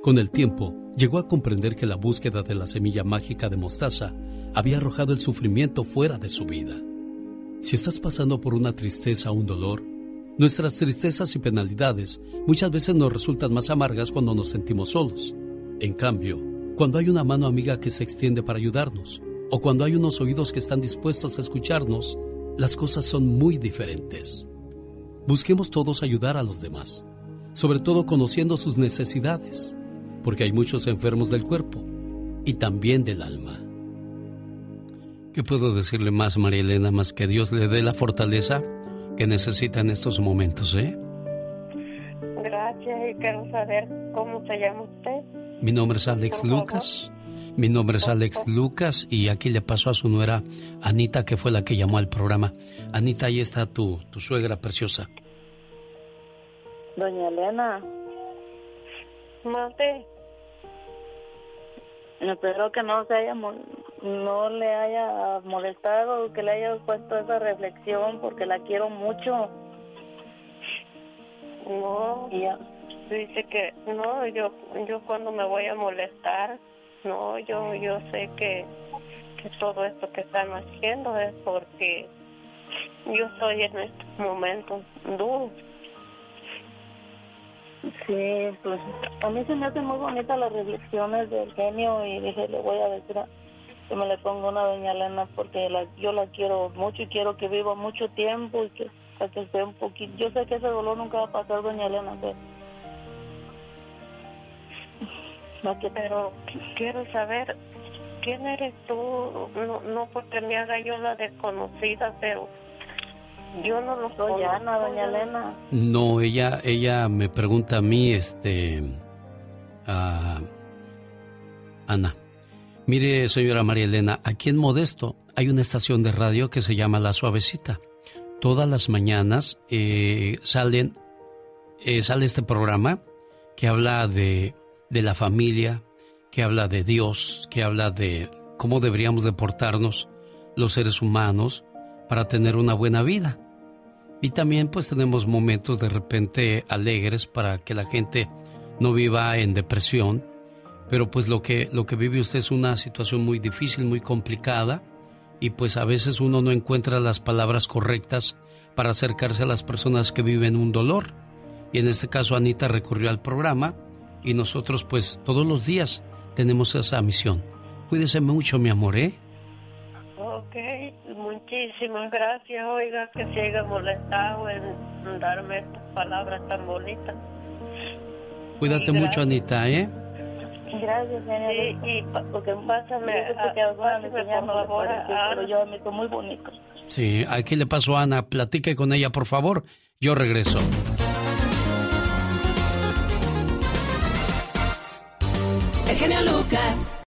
Speaker 1: Con el tiempo, llegó a comprender que la búsqueda de la semilla mágica de mostaza había arrojado el sufrimiento fuera de su vida. Si estás pasando por una tristeza o un dolor, nuestras tristezas y penalidades muchas veces nos resultan más amargas cuando nos sentimos solos. En cambio, cuando hay una mano amiga que se extiende para ayudarnos, o cuando hay unos oídos que están dispuestos a escucharnos, las cosas son muy diferentes. Busquemos todos ayudar a los demás, sobre todo conociendo sus necesidades, porque hay muchos enfermos del cuerpo y también del alma.
Speaker 49: ¿Qué puedo decirle más, María Elena, más que Dios le dé la fortaleza que necesita en estos momentos, eh?
Speaker 48: Gracias y quiero saber cómo se llama usted.
Speaker 49: Mi nombre es Alex Lucas. Mi nombre es Alex Lucas y aquí le pasó a su nuera Anita, que fue la que llamó al programa. Anita, ahí está tu, tu suegra preciosa.
Speaker 50: Doña Elena.
Speaker 48: Mate.
Speaker 50: Espero que no se haya no le haya molestado, que le haya puesto esa reflexión porque la quiero mucho.
Speaker 48: No. Dice que no, yo yo cuando me voy a molestar no, yo, yo sé que, que todo esto que están haciendo es porque yo estoy en estos momentos duros.
Speaker 50: Sí, pues a mí se me hacen muy bonitas las reflexiones del genio y dije, le voy a decir que me le ponga una doña Elena porque la, yo la quiero mucho y quiero que viva mucho tiempo y que, que esté un poquito. Yo sé que ese dolor nunca va a pasar, doña Elena, pero <laughs>
Speaker 48: pero quiero saber quién eres tú, no, no porque me haga yo la desconocida, pero yo no lo soy
Speaker 50: Ana, doña Elena.
Speaker 49: No, ella, ella me pregunta a mí, este, a Ana. Mire, señora María Elena, aquí en Modesto hay una estación de radio que se llama La Suavecita. Todas las mañanas eh, salen, eh, sale este programa que habla de de la familia, que habla de Dios, que habla de cómo deberíamos deportarnos los seres humanos para tener una buena vida. Y también pues tenemos momentos de repente alegres para que la gente no viva en depresión, pero pues lo que lo que vive usted es una situación muy difícil, muy complicada y pues a veces uno no encuentra las palabras correctas para acercarse a las personas que viven un dolor. Y en este caso Anita recurrió al programa y nosotros pues todos los días tenemos esa misión. Cuídese mucho, mi amor, ¿eh?
Speaker 48: Ok, muchísimas gracias, oiga, que se haya molestado en darme estas palabras tan bonitas.
Speaker 49: Cuídate mucho, Anita, ¿eh?
Speaker 50: Gracias, señor.
Speaker 48: Sí, y porque pásame,
Speaker 50: pásame por favor, pero yo me muy bonito.
Speaker 49: Sí, aquí le paso a Ana, platique con ella, por favor. Yo regreso.
Speaker 51: El genio Lucas.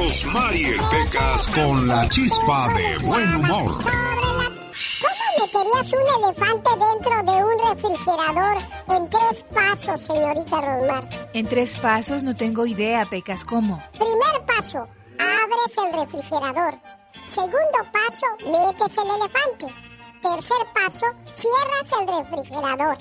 Speaker 52: Rosmarie Pecas con la chispa de buen humor.
Speaker 6: ¿Cómo meterías un elefante dentro de un refrigerador en tres pasos, señorita Rosmar?
Speaker 7: En tres pasos no tengo idea, Pecas. ¿Cómo?
Speaker 6: Primer paso, abres el refrigerador. Segundo paso, metes el elefante. Tercer paso, cierras el refrigerador.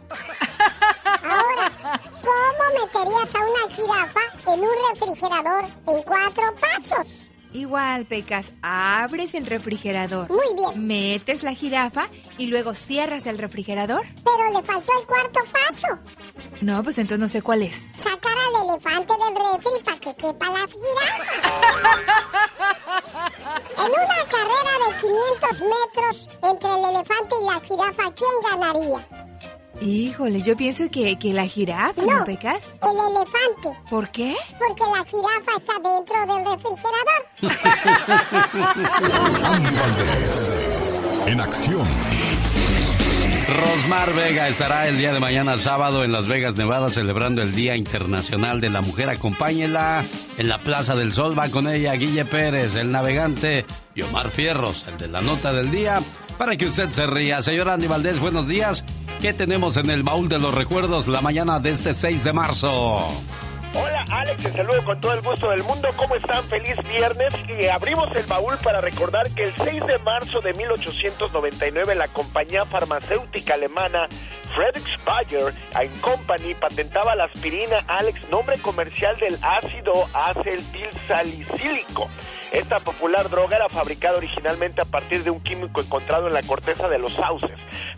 Speaker 6: Ahora, ¿cómo meterías a una jirafa en un refrigerador en cuatro pasos?
Speaker 7: Igual, Pecas, abres el refrigerador.
Speaker 6: Muy bien.
Speaker 7: Metes la jirafa y luego cierras el refrigerador.
Speaker 6: Pero le faltó el cuarto paso.
Speaker 7: No, pues entonces no sé cuál es.
Speaker 6: Sacar al elefante del refri para que quepa la jirafa. en una carrera de 500 metros entre el elefante y la jirafa, ¿quién ganaría?
Speaker 46: Híjole, yo pienso que, que la jirafa, ¿no, Pecas?
Speaker 53: El elefante.
Speaker 46: ¿Por qué?
Speaker 53: Porque la jirafa está dentro del refrigerador.
Speaker 2: Andy Valdés, en acción.
Speaker 1: Rosmar Vega estará el día de mañana sábado en Las Vegas, Nevada, celebrando el Día Internacional de la Mujer. Acompáñela en la Plaza del Sol. Va con ella Guille Pérez, el navegante, y Omar Fierros, el de la nota del día, para que usted se ría. Señor Andy Valdés, buenos días. ¿Qué tenemos en el baúl de los recuerdos la mañana de este 6 de marzo?
Speaker 54: Hola Alex, te saludo con todo el gusto del mundo. ¿Cómo están? Feliz viernes. Y abrimos el baúl para recordar que el 6 de marzo de 1899 la compañía farmacéutica alemana Friedrich Bayer Company patentaba la aspirina Alex, nombre comercial del ácido acetilsalicílico. Esta popular droga era fabricada originalmente a partir de un químico encontrado en la corteza de los sauces.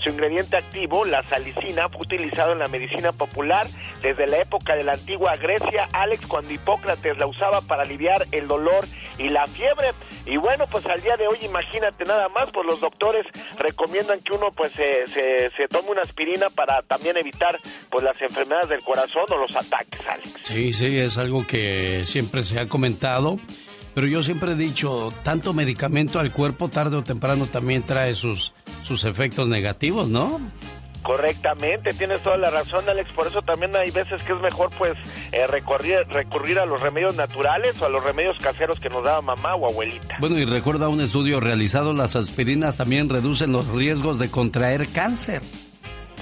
Speaker 54: Su ingrediente activo, la salicina, fue utilizado en la medicina popular desde la época de la antigua Grecia, Alex, cuando Hipócrates la usaba para aliviar el dolor y la fiebre. Y bueno, pues al día de hoy, imagínate nada más, pues los doctores recomiendan que uno pues se, se, tome una aspirina para también evitar pues las enfermedades del corazón o los ataques, Alex.
Speaker 1: Sí, sí, es algo que siempre se ha comentado pero yo siempre he dicho, tanto medicamento al cuerpo tarde o temprano también trae sus, sus efectos negativos, ¿no?
Speaker 54: Correctamente, tienes toda la razón, Alex. Por eso también hay veces que es mejor, pues, eh, recurrir, recurrir a los remedios naturales o a los remedios caseros que nos daba mamá o abuelita.
Speaker 1: Bueno, y recuerda un estudio realizado: las aspirinas también reducen los riesgos de contraer cáncer.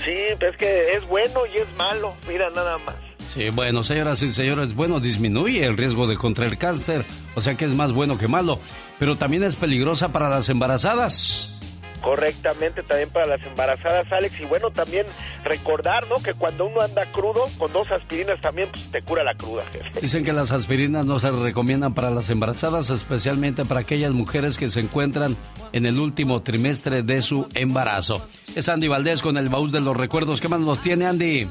Speaker 54: Sí, es que es bueno y es malo. Mira, nada más.
Speaker 1: Sí, bueno, señoras y señores, bueno, disminuye el riesgo de contraer cáncer, o sea que es más bueno que malo, pero también es peligrosa para las embarazadas.
Speaker 54: Correctamente, también para las embarazadas, Alex. Y bueno, también recordar, ¿no? Que cuando uno anda crudo, con dos aspirinas también pues, te cura la cruda,
Speaker 1: Dicen que las aspirinas no se recomiendan para las embarazadas, especialmente para aquellas mujeres que se encuentran en el último trimestre de su embarazo. Es Andy Valdés con el baúl de los recuerdos. ¿Qué más nos tiene, Andy?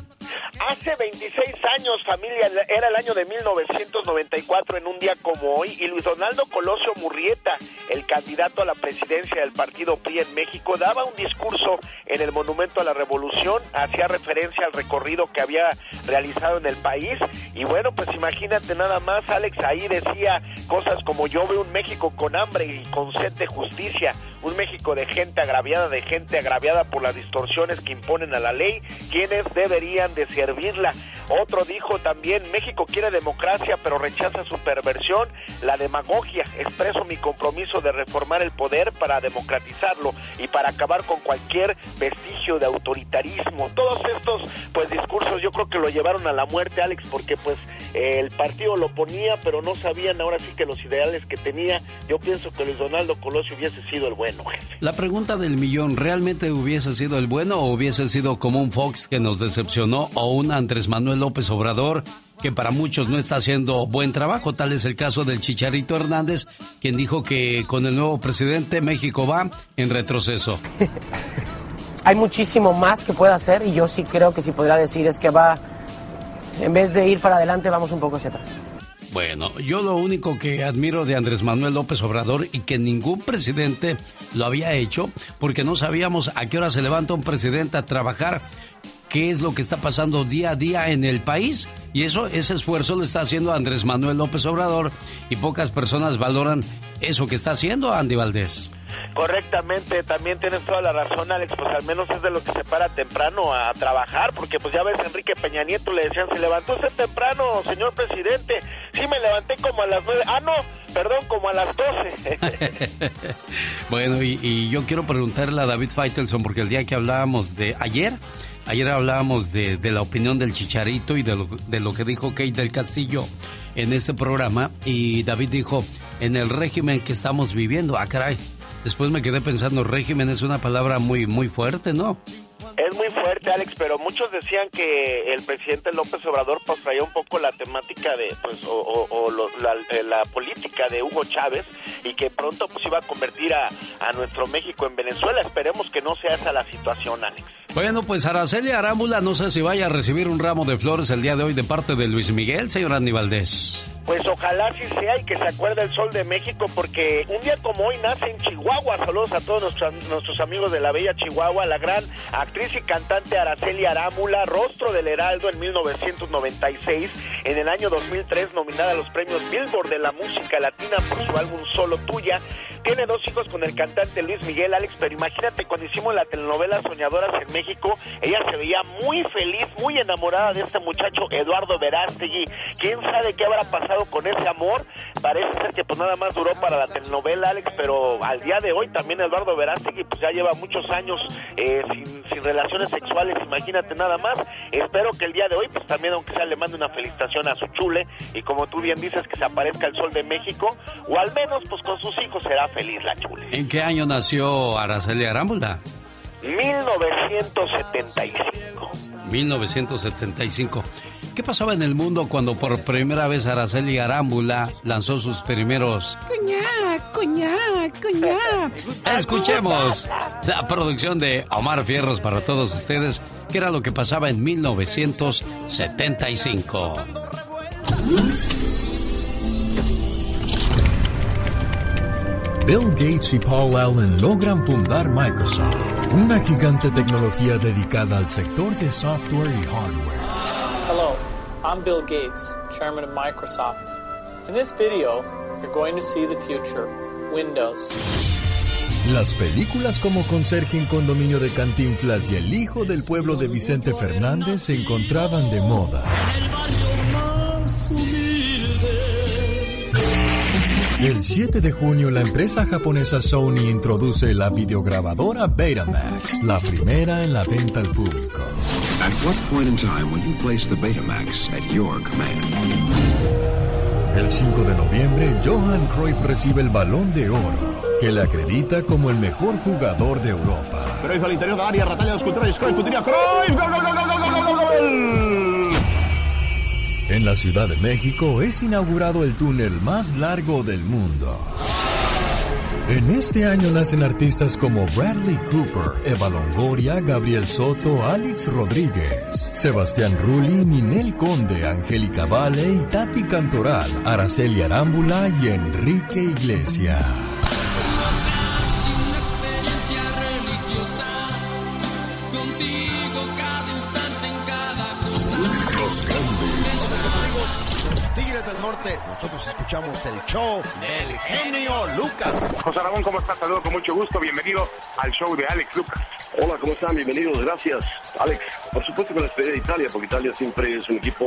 Speaker 54: Hace 26 años, familia, era el año de 1994 en un día como hoy, y Luis Donaldo Colosio Murrieta, el candidato a la presidencia del partido PRI en México, daba un discurso en el Monumento a la Revolución, hacía referencia al recorrido que había realizado en el país, y bueno, pues imagínate nada más, Alex, ahí decía cosas como yo veo un México con hambre y con sed de justicia, un México de gente agraviada, de gente agraviada por las distorsiones que imponen a la ley, quienes deberían de servirla. Otro dijo también, México quiere democracia pero rechaza su perversión, la demagogia. Expreso mi compromiso de reformar el poder para democratizarlo y para acabar con cualquier vestigio de autoritarismo. Todos estos pues discursos yo creo que lo llevaron a la muerte, Alex, porque pues el partido lo ponía, pero no sabían ahora sí que los ideales que tenía. Yo pienso que Luis Donaldo Colosio hubiese sido el bueno, jefe.
Speaker 1: La pregunta del millón, ¿realmente hubiese sido el bueno o hubiese sido como un Fox que nos decepcionó o un Andrés Manuel López Obrador que para muchos no está haciendo buen trabajo? Tal es el caso del Chicharito Hernández, quien dijo que con el nuevo presidente México va en retroceso. <laughs>
Speaker 55: Hay muchísimo más que puede hacer y yo sí creo que si podría decir es que va en vez de ir para adelante, vamos un poco hacia atrás.
Speaker 1: Bueno, yo lo único que admiro de Andrés Manuel López Obrador y que ningún presidente lo había hecho, porque no sabíamos a qué hora se levanta un presidente a trabajar, qué es lo que está pasando día a día en el país. Y eso, ese esfuerzo lo está haciendo Andrés Manuel López Obrador y pocas personas valoran eso que está haciendo Andy Valdés.
Speaker 54: Correctamente, también tienes toda la razón, Alex, pues al menos es de lo que se para temprano a trabajar, porque pues ya ves, Enrique Peña Nieto le decían, se levantó usted temprano, señor presidente. Sí, me levanté como a las nueve, ah, no, perdón, como a las doce. <laughs>
Speaker 1: bueno, y, yo quiero preguntarle a David Feitelson, porque el día que hablábamos de ayer, ayer hablábamos de, la opinión del Chicharito y de lo, de lo que dijo Kate del Castillo en este programa, y David dijo, en el régimen que estamos viviendo, ah, Después me quedé pensando, régimen es una palabra muy, muy fuerte, ¿no?
Speaker 54: Es muy fuerte, Alex, pero muchos decían que el presidente López Obrador pues un poco la temática de, pues, o, eh, la, política de Hugo Chávez y que pronto pues iba a convertir a, a, nuestro México en Venezuela. Esperemos que no sea esa la situación, Alex.
Speaker 1: Bueno, pues Araceli Arámbula, no sé si vaya a recibir un ramo de flores el día de hoy de parte de Luis Miguel, señor Aníbaldez.
Speaker 54: Pues ojalá sí sea y que se acuerde el sol de México porque un día como hoy nace en Chihuahua. Saludos a todos nuestros, amigos de la bella Chihuahua, la gran actriz y cantante Araceli Arámbula, rostro del Heraldo en 1996, en el año 2003 nominada a los premios Billboard de la música latina por su álbum Solo Tuya. Tiene dos hijos con el cantante Luis Miguel Alex, pero imagínate cuando hicimos la telenovela Soñadoras en México, ella se veía muy feliz, muy enamorada de este muchacho Eduardo Verástegui. ¿Quién sabe qué habrá pasado con ese amor? Parece ser que pues nada más duró para la telenovela Alex, pero al día de hoy también Eduardo Verástegui pues ya lleva muchos años eh, sin, sin relaciones sexuales, imagínate nada más. Espero que el día de hoy pues también aunque sea le mande una felicitación a su chule y como tú bien dices que se aparezca el sol de México o al menos pues con sus hijos será feliz la chule.
Speaker 1: ¿En qué año nació Araceli Arámbula?
Speaker 54: 1975.
Speaker 1: 1975. ¿Qué pasaba en el mundo cuando por primera vez Araceli Arámbula lanzó sus primeros...
Speaker 56: Coñac, coñac, coñac.
Speaker 1: Escuchemos la producción de Omar Fierros para todos ustedes, que era lo que pasaba en 1975.
Speaker 52: Bill Gates y Paul Allen logran fundar Microsoft, una gigante tecnología dedicada al sector de software y hardware.
Speaker 57: I'm Bill Gates, chairman of Microsoft. In this video, you're going to see the future, Windows.
Speaker 52: Las películas como Conserje en Condominio de Cantinflas y El Hijo del Pueblo de Vicente Fernández se encontraban de moda. El 7 de junio la empresa japonesa Sony introduce la videograbadora Betamax, la primera en la venta al público.
Speaker 58: At what point in time will you place the Betamax at your command?
Speaker 52: El 5 de noviembre, Johan Cruyff recibe el Balón de Oro, que le acredita como el mejor jugador de Europa.
Speaker 59: Cruyff al interior del área, Ratalla de escultura, Cruyff, Cruyff, gol, gol, gol, gol, gol, gol, gol, gol.
Speaker 52: En la Ciudad de México es inaugurado el túnel más largo del mundo. En este año nacen artistas como Bradley Cooper, Eva Longoria, Gabriel Soto, Alex Rodríguez, Sebastián Rulli, Ninel Conde, Angélica Vale Tati Cantoral, Araceli Arámbula y Enrique Iglesias.
Speaker 60: Nosotros escuchamos el show del genio Lucas.
Speaker 61: José Ramón, ¿cómo estás? Saludos con mucho gusto. Bienvenido al show de Alex Lucas.
Speaker 62: Hola, ¿cómo están? Bienvenidos, gracias. Alex, por supuesto con la despedida de Italia, porque Italia siempre es un equipo...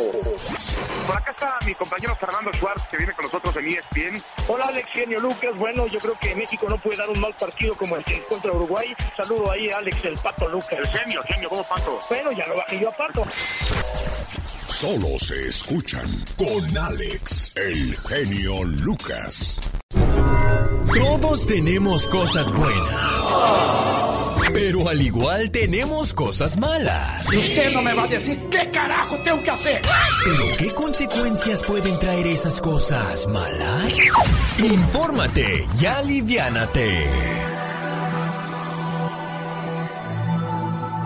Speaker 61: Por acá está mi compañero Fernando Schwartz, que viene con nosotros en ESPN.
Speaker 63: Hola Alex, genio Lucas. Bueno, yo creo que México no puede dar un mal partido como el que contra Uruguay. Saludo ahí a Alex, el Pato Lucas.
Speaker 61: El genio, genio, ¿cómo pato?
Speaker 63: Bueno, ya lo bajé yo a Pato.
Speaker 2: Solo se escuchan con Alex, el genio Lucas.
Speaker 52: Todos tenemos cosas buenas. Pero al igual tenemos cosas malas.
Speaker 59: Y usted no me va a decir qué carajo tengo que hacer.
Speaker 52: ¿Pero qué consecuencias pueden traer esas cosas malas? Infórmate y aliviánate.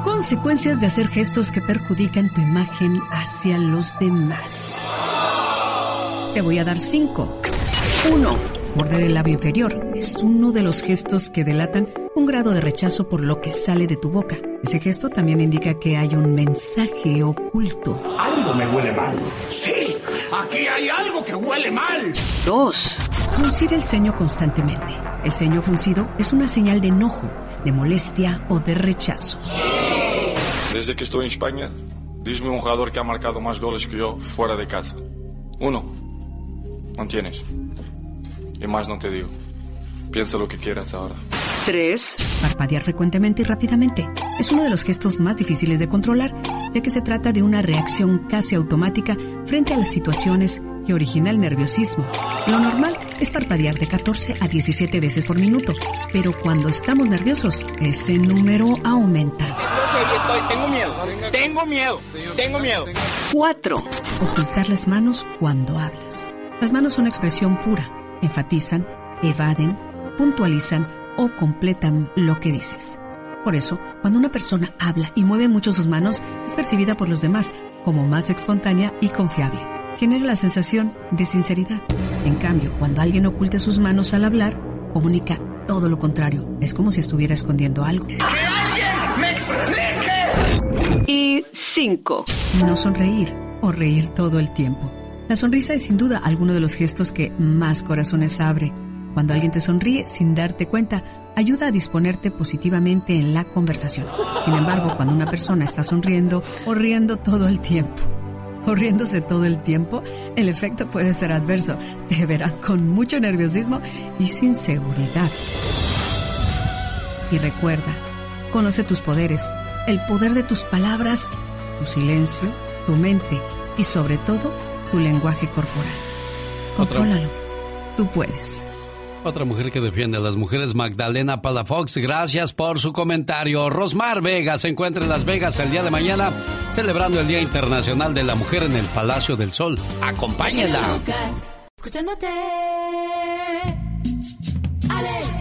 Speaker 64: Consecuencias de hacer gestos que perjudican tu imagen hacia los demás. Te voy a dar cinco. Uno, morder el labio inferior. Es uno de los gestos que delatan un grado de rechazo por lo que sale de tu boca. Ese gesto también indica que hay un mensaje oculto.
Speaker 59: Algo me huele mal. Sí, aquí hay algo que huele mal.
Speaker 64: Dos, fruncir el ceño constantemente. El ceño fruncido es una señal de enojo, de molestia o de rechazo.
Speaker 65: Desde que estoy en España, dime un jugador que ha marcado más goles que yo fuera de casa. Uno. No tienes. Y más no te digo. Piensa lo que quieras ahora.
Speaker 64: 3. Parpadear frecuentemente y rápidamente. Es uno de los gestos más difíciles de controlar, ya que se trata de una reacción casi automática frente a las situaciones que origina el nerviosismo. Lo normal es parpadear de 14 a 17 veces por minuto, pero cuando estamos nerviosos, ese número aumenta.
Speaker 59: Estoy, tengo miedo, tengo miedo, tengo miedo.
Speaker 64: 4. Ocultar las manos cuando hablas. Las manos son expresión pura. Enfatizan, evaden, puntualizan o completan lo que dices. Por eso, cuando una persona habla y mueve mucho sus manos, es percibida por los demás como más espontánea y confiable. genera la sensación de sinceridad. En cambio, cuando alguien oculta sus manos al hablar, comunica todo lo contrario. Es como si estuviera escondiendo algo.
Speaker 59: ¡Que alguien me explique!
Speaker 64: Y cinco. No sonreír o reír todo el tiempo. La sonrisa es sin duda alguno de los gestos que más corazones abre. Cuando alguien te sonríe sin darte cuenta, ayuda a disponerte positivamente en la conversación. Sin embargo, cuando una persona está sonriendo o riendo todo el tiempo, o riéndose todo el tiempo, el efecto puede ser adverso. Te verán con mucho nerviosismo y sin seguridad. Y recuerda, conoce tus poderes, el poder de tus palabras, tu silencio, tu mente y sobre todo tu lenguaje corporal. Contrólalo. Tú puedes.
Speaker 1: Otra mujer que defiende a las mujeres, Magdalena Palafox. Gracias por su comentario. Rosmar Vega se encuentra en Las Vegas el día de mañana, celebrando el Día Internacional de la Mujer en el Palacio del Sol. Acompáñenla.
Speaker 50: Escuchándote. Alex.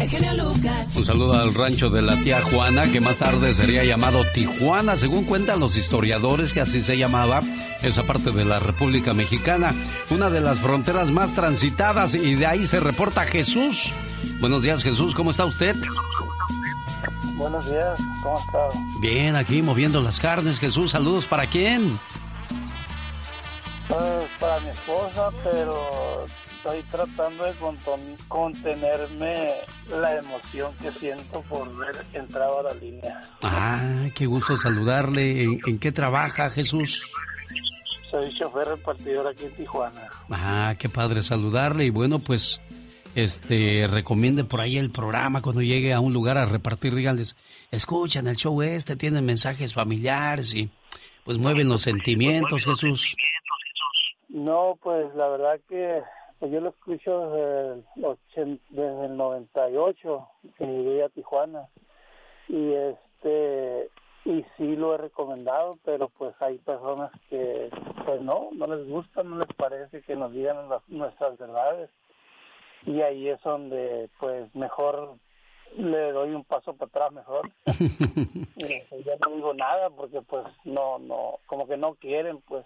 Speaker 50: El genio Lucas.
Speaker 1: Un saludo al rancho de la tía Juana, que más tarde sería llamado Tijuana, según cuentan los historiadores que así se llamaba esa parte de la República Mexicana, una de las fronteras más transitadas y de ahí se reporta Jesús. Buenos días Jesús, ¿cómo está usted?
Speaker 66: Buenos días, ¿cómo está?
Speaker 1: Bien, aquí moviendo las carnes, Jesús. Saludos para quién?
Speaker 66: Pues para mi esposa, pero estoy tratando de contenerme la emoción que siento por ver entrado a la línea.
Speaker 1: Ah, qué gusto saludarle. ¿En, en qué trabaja Jesús?
Speaker 66: Soy chofer repartidor aquí en Tijuana.
Speaker 1: Ah, qué padre saludarle y bueno, pues este recomiende por ahí el programa cuando llegue a un lugar a repartir, díganles, escuchan el show este, tienen mensajes familiares y pues mueven los sentimientos, Jesús.
Speaker 66: No, pues la verdad que yo lo escucho desde el, ochen- desde el 98 que llegué a Tijuana. Y este y sí lo he recomendado, pero pues hay personas que pues no, no les gusta, no les parece que nos digan las- nuestras verdades. Y ahí es donde pues mejor le doy un paso para atrás mejor. <laughs> Y pues, ya no digo nada porque pues no no como que no quieren pues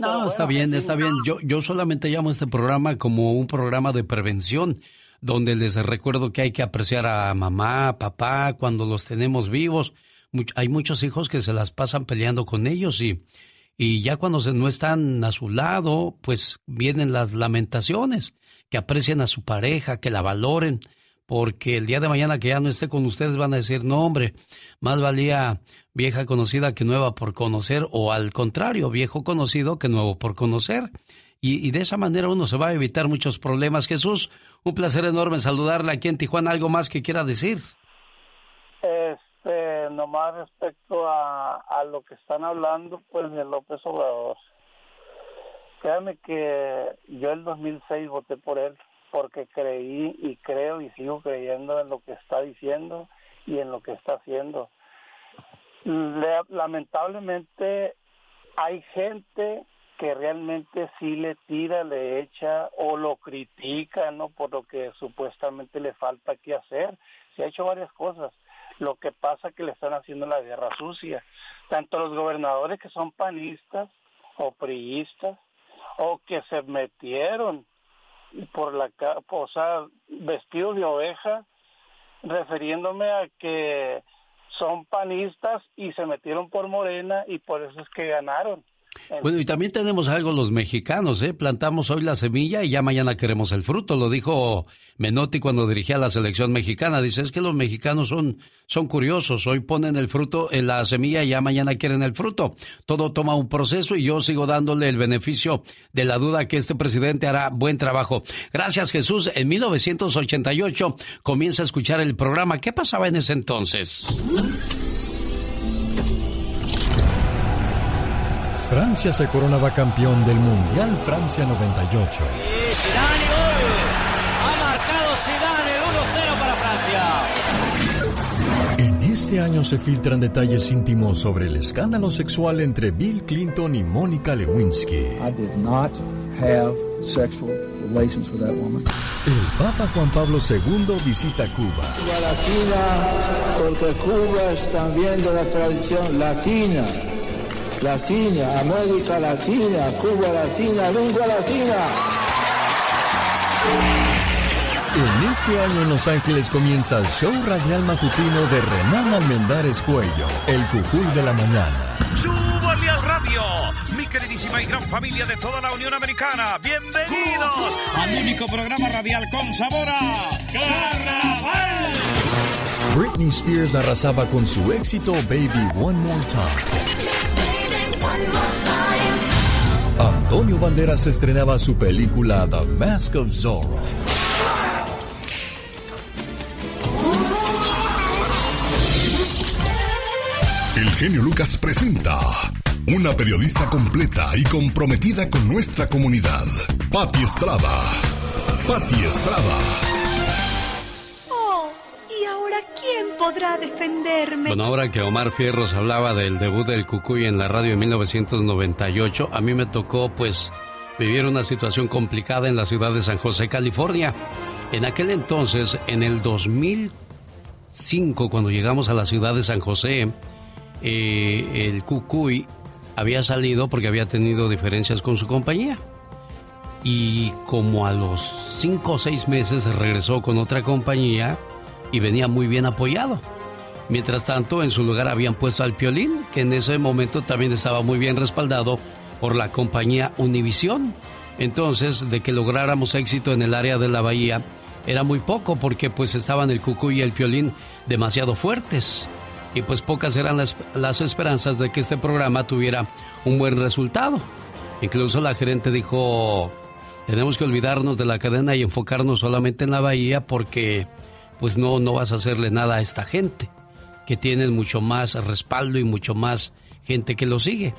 Speaker 1: No, está bien, está bien. Yo, yo solamente llamo a este programa como un programa de prevención, donde les recuerdo que hay que apreciar a mamá, papá, cuando los tenemos vivos. Much- hay muchos hijos que se las pasan peleando con ellos y, y ya cuando se, no están a su lado, pues vienen las lamentaciones, que aprecien a su pareja, que la valoren, porque el día de mañana que ya no esté con ustedes van a decir, no hombre, más valía vieja conocida que nueva por conocer, o al contrario, viejo conocido que nuevo por conocer. Y, de esa manera uno se va a evitar muchos problemas. Jesús, un placer enorme saludarle aquí en Tijuana. ¿Algo más que quiera decir?
Speaker 66: Este, nomás respecto a, a lo que están hablando, pues de López Obrador. Créame que yo el 2006 voté por él porque creí y creo y sigo creyendo en lo que está diciendo y en lo que está haciendo. Le- lamentablemente hay gente que realmente sí le tira, le echa o lo critica, ¿no? Por lo que supuestamente le falta que hacer. Se ha hecho varias cosas. Lo que pasa que le están haciendo la guerra sucia. Tanto los gobernadores que son panistas o priistas o que se metieron por la o sea, vestidos de oveja, refiriéndome a que son panistas y se metieron por Morena y por eso es que ganaron.
Speaker 1: Bueno, y también tenemos algo los mexicanos, ¿eh? Plantamos hoy la semilla y ya mañana queremos el fruto. Lo dijo Menotti cuando dirigía la selección mexicana. Dice, es que los mexicanos son, son curiosos. Hoy ponen el fruto en la semilla y ya mañana quieren el fruto. Todo toma un proceso y yo sigo dándole el beneficio de la duda que este presidente hará buen trabajo. Gracias, Jesús. En 1988 comienza a escuchar el programa. ¿Qué pasaba en ese entonces?
Speaker 52: Francia se coronaba campeón del Mundial Francia 98.
Speaker 67: Ha marcado Zidane el 1-0 para Francia.
Speaker 52: En este año se filtran detalles íntimos sobre el escándalo sexual entre Bill Clinton y Mónica Lewinsky.
Speaker 68: I did not have sexual relations with that woman.
Speaker 52: El Papa Juan Pablo II visita Cuba.
Speaker 68: latina, porque Cuba es también de la tradición latina. Latina, América Latina, Cuba Latina, lengua latina.
Speaker 52: En este año en Los Ángeles comienza el show radial matutino de Renan Almendares Cuello, el cucuy de la mañana.
Speaker 69: ¡Súbale al radio! Mi queridísima y gran familia de toda la Unión Americana, bienvenidos al único programa radial con sabor a Carnaval.
Speaker 52: Britney Spears arrasaba con su éxito Baby One More Time. Antonio Banderas estrenaba su película The Mask of Zorro.
Speaker 2: El genio Lucas presenta una periodista completa y comprometida con nuestra comunidad. Patti Estrada. Patti Estrada.
Speaker 70: Podrá defenderme?
Speaker 1: Bueno, ahora que Omar Fierros hablaba del debut del Cucuy en la radio en 1998, a mí me tocó pues vivir una situación complicada en la ciudad de San José, California. En aquel entonces, en el 2005, cuando llegamos a la ciudad de San José, eh, el Cucuy había salido porque había tenido diferencias con su compañía. Y como a los cinco o seis meses regresó con otra compañía y venía muy bien apoyado. Mientras tanto, en su lugar habían puesto al Piolín, que en ese momento también estaba muy bien respaldado por la compañía Univisión. Entonces, de que lográramos éxito en el área de la bahía, era muy poco porque pues estaban el Cucuy y el Piolín demasiado fuertes y pues pocas eran las, las, esperanzas de que este programa tuviera un buen resultado. Incluso la gerente dijo, tenemos que olvidarnos de la cadena y enfocarnos solamente en la bahía porque pues no, no vas a hacerle nada a esta gente, que tienen mucho más respaldo y mucho más gente que lo sigue.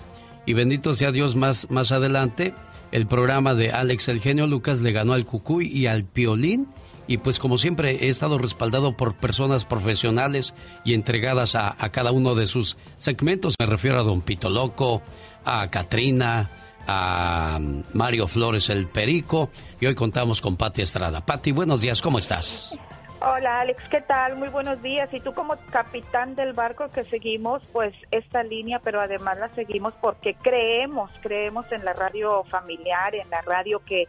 Speaker 1: Y bendito sea Dios, más, más adelante, el programa de Alex El Genio Lucas le ganó al Cucuy y al Piolín y pues como siempre he estado respaldado por personas profesionales y entregadas a, a, cada uno de sus segmentos. Me refiero a Don Pito Loco, a Katrina, a Mario Flores el Perico y hoy contamos con Patti Estrada. Patti, buenos días, ¿cómo estás?
Speaker 30: Hola Alex, ¿qué tal? Muy buenos días. Y tú como capitán del barco que seguimos pues esta línea, pero además la seguimos porque creemos, creemos en la radio familiar, en la radio que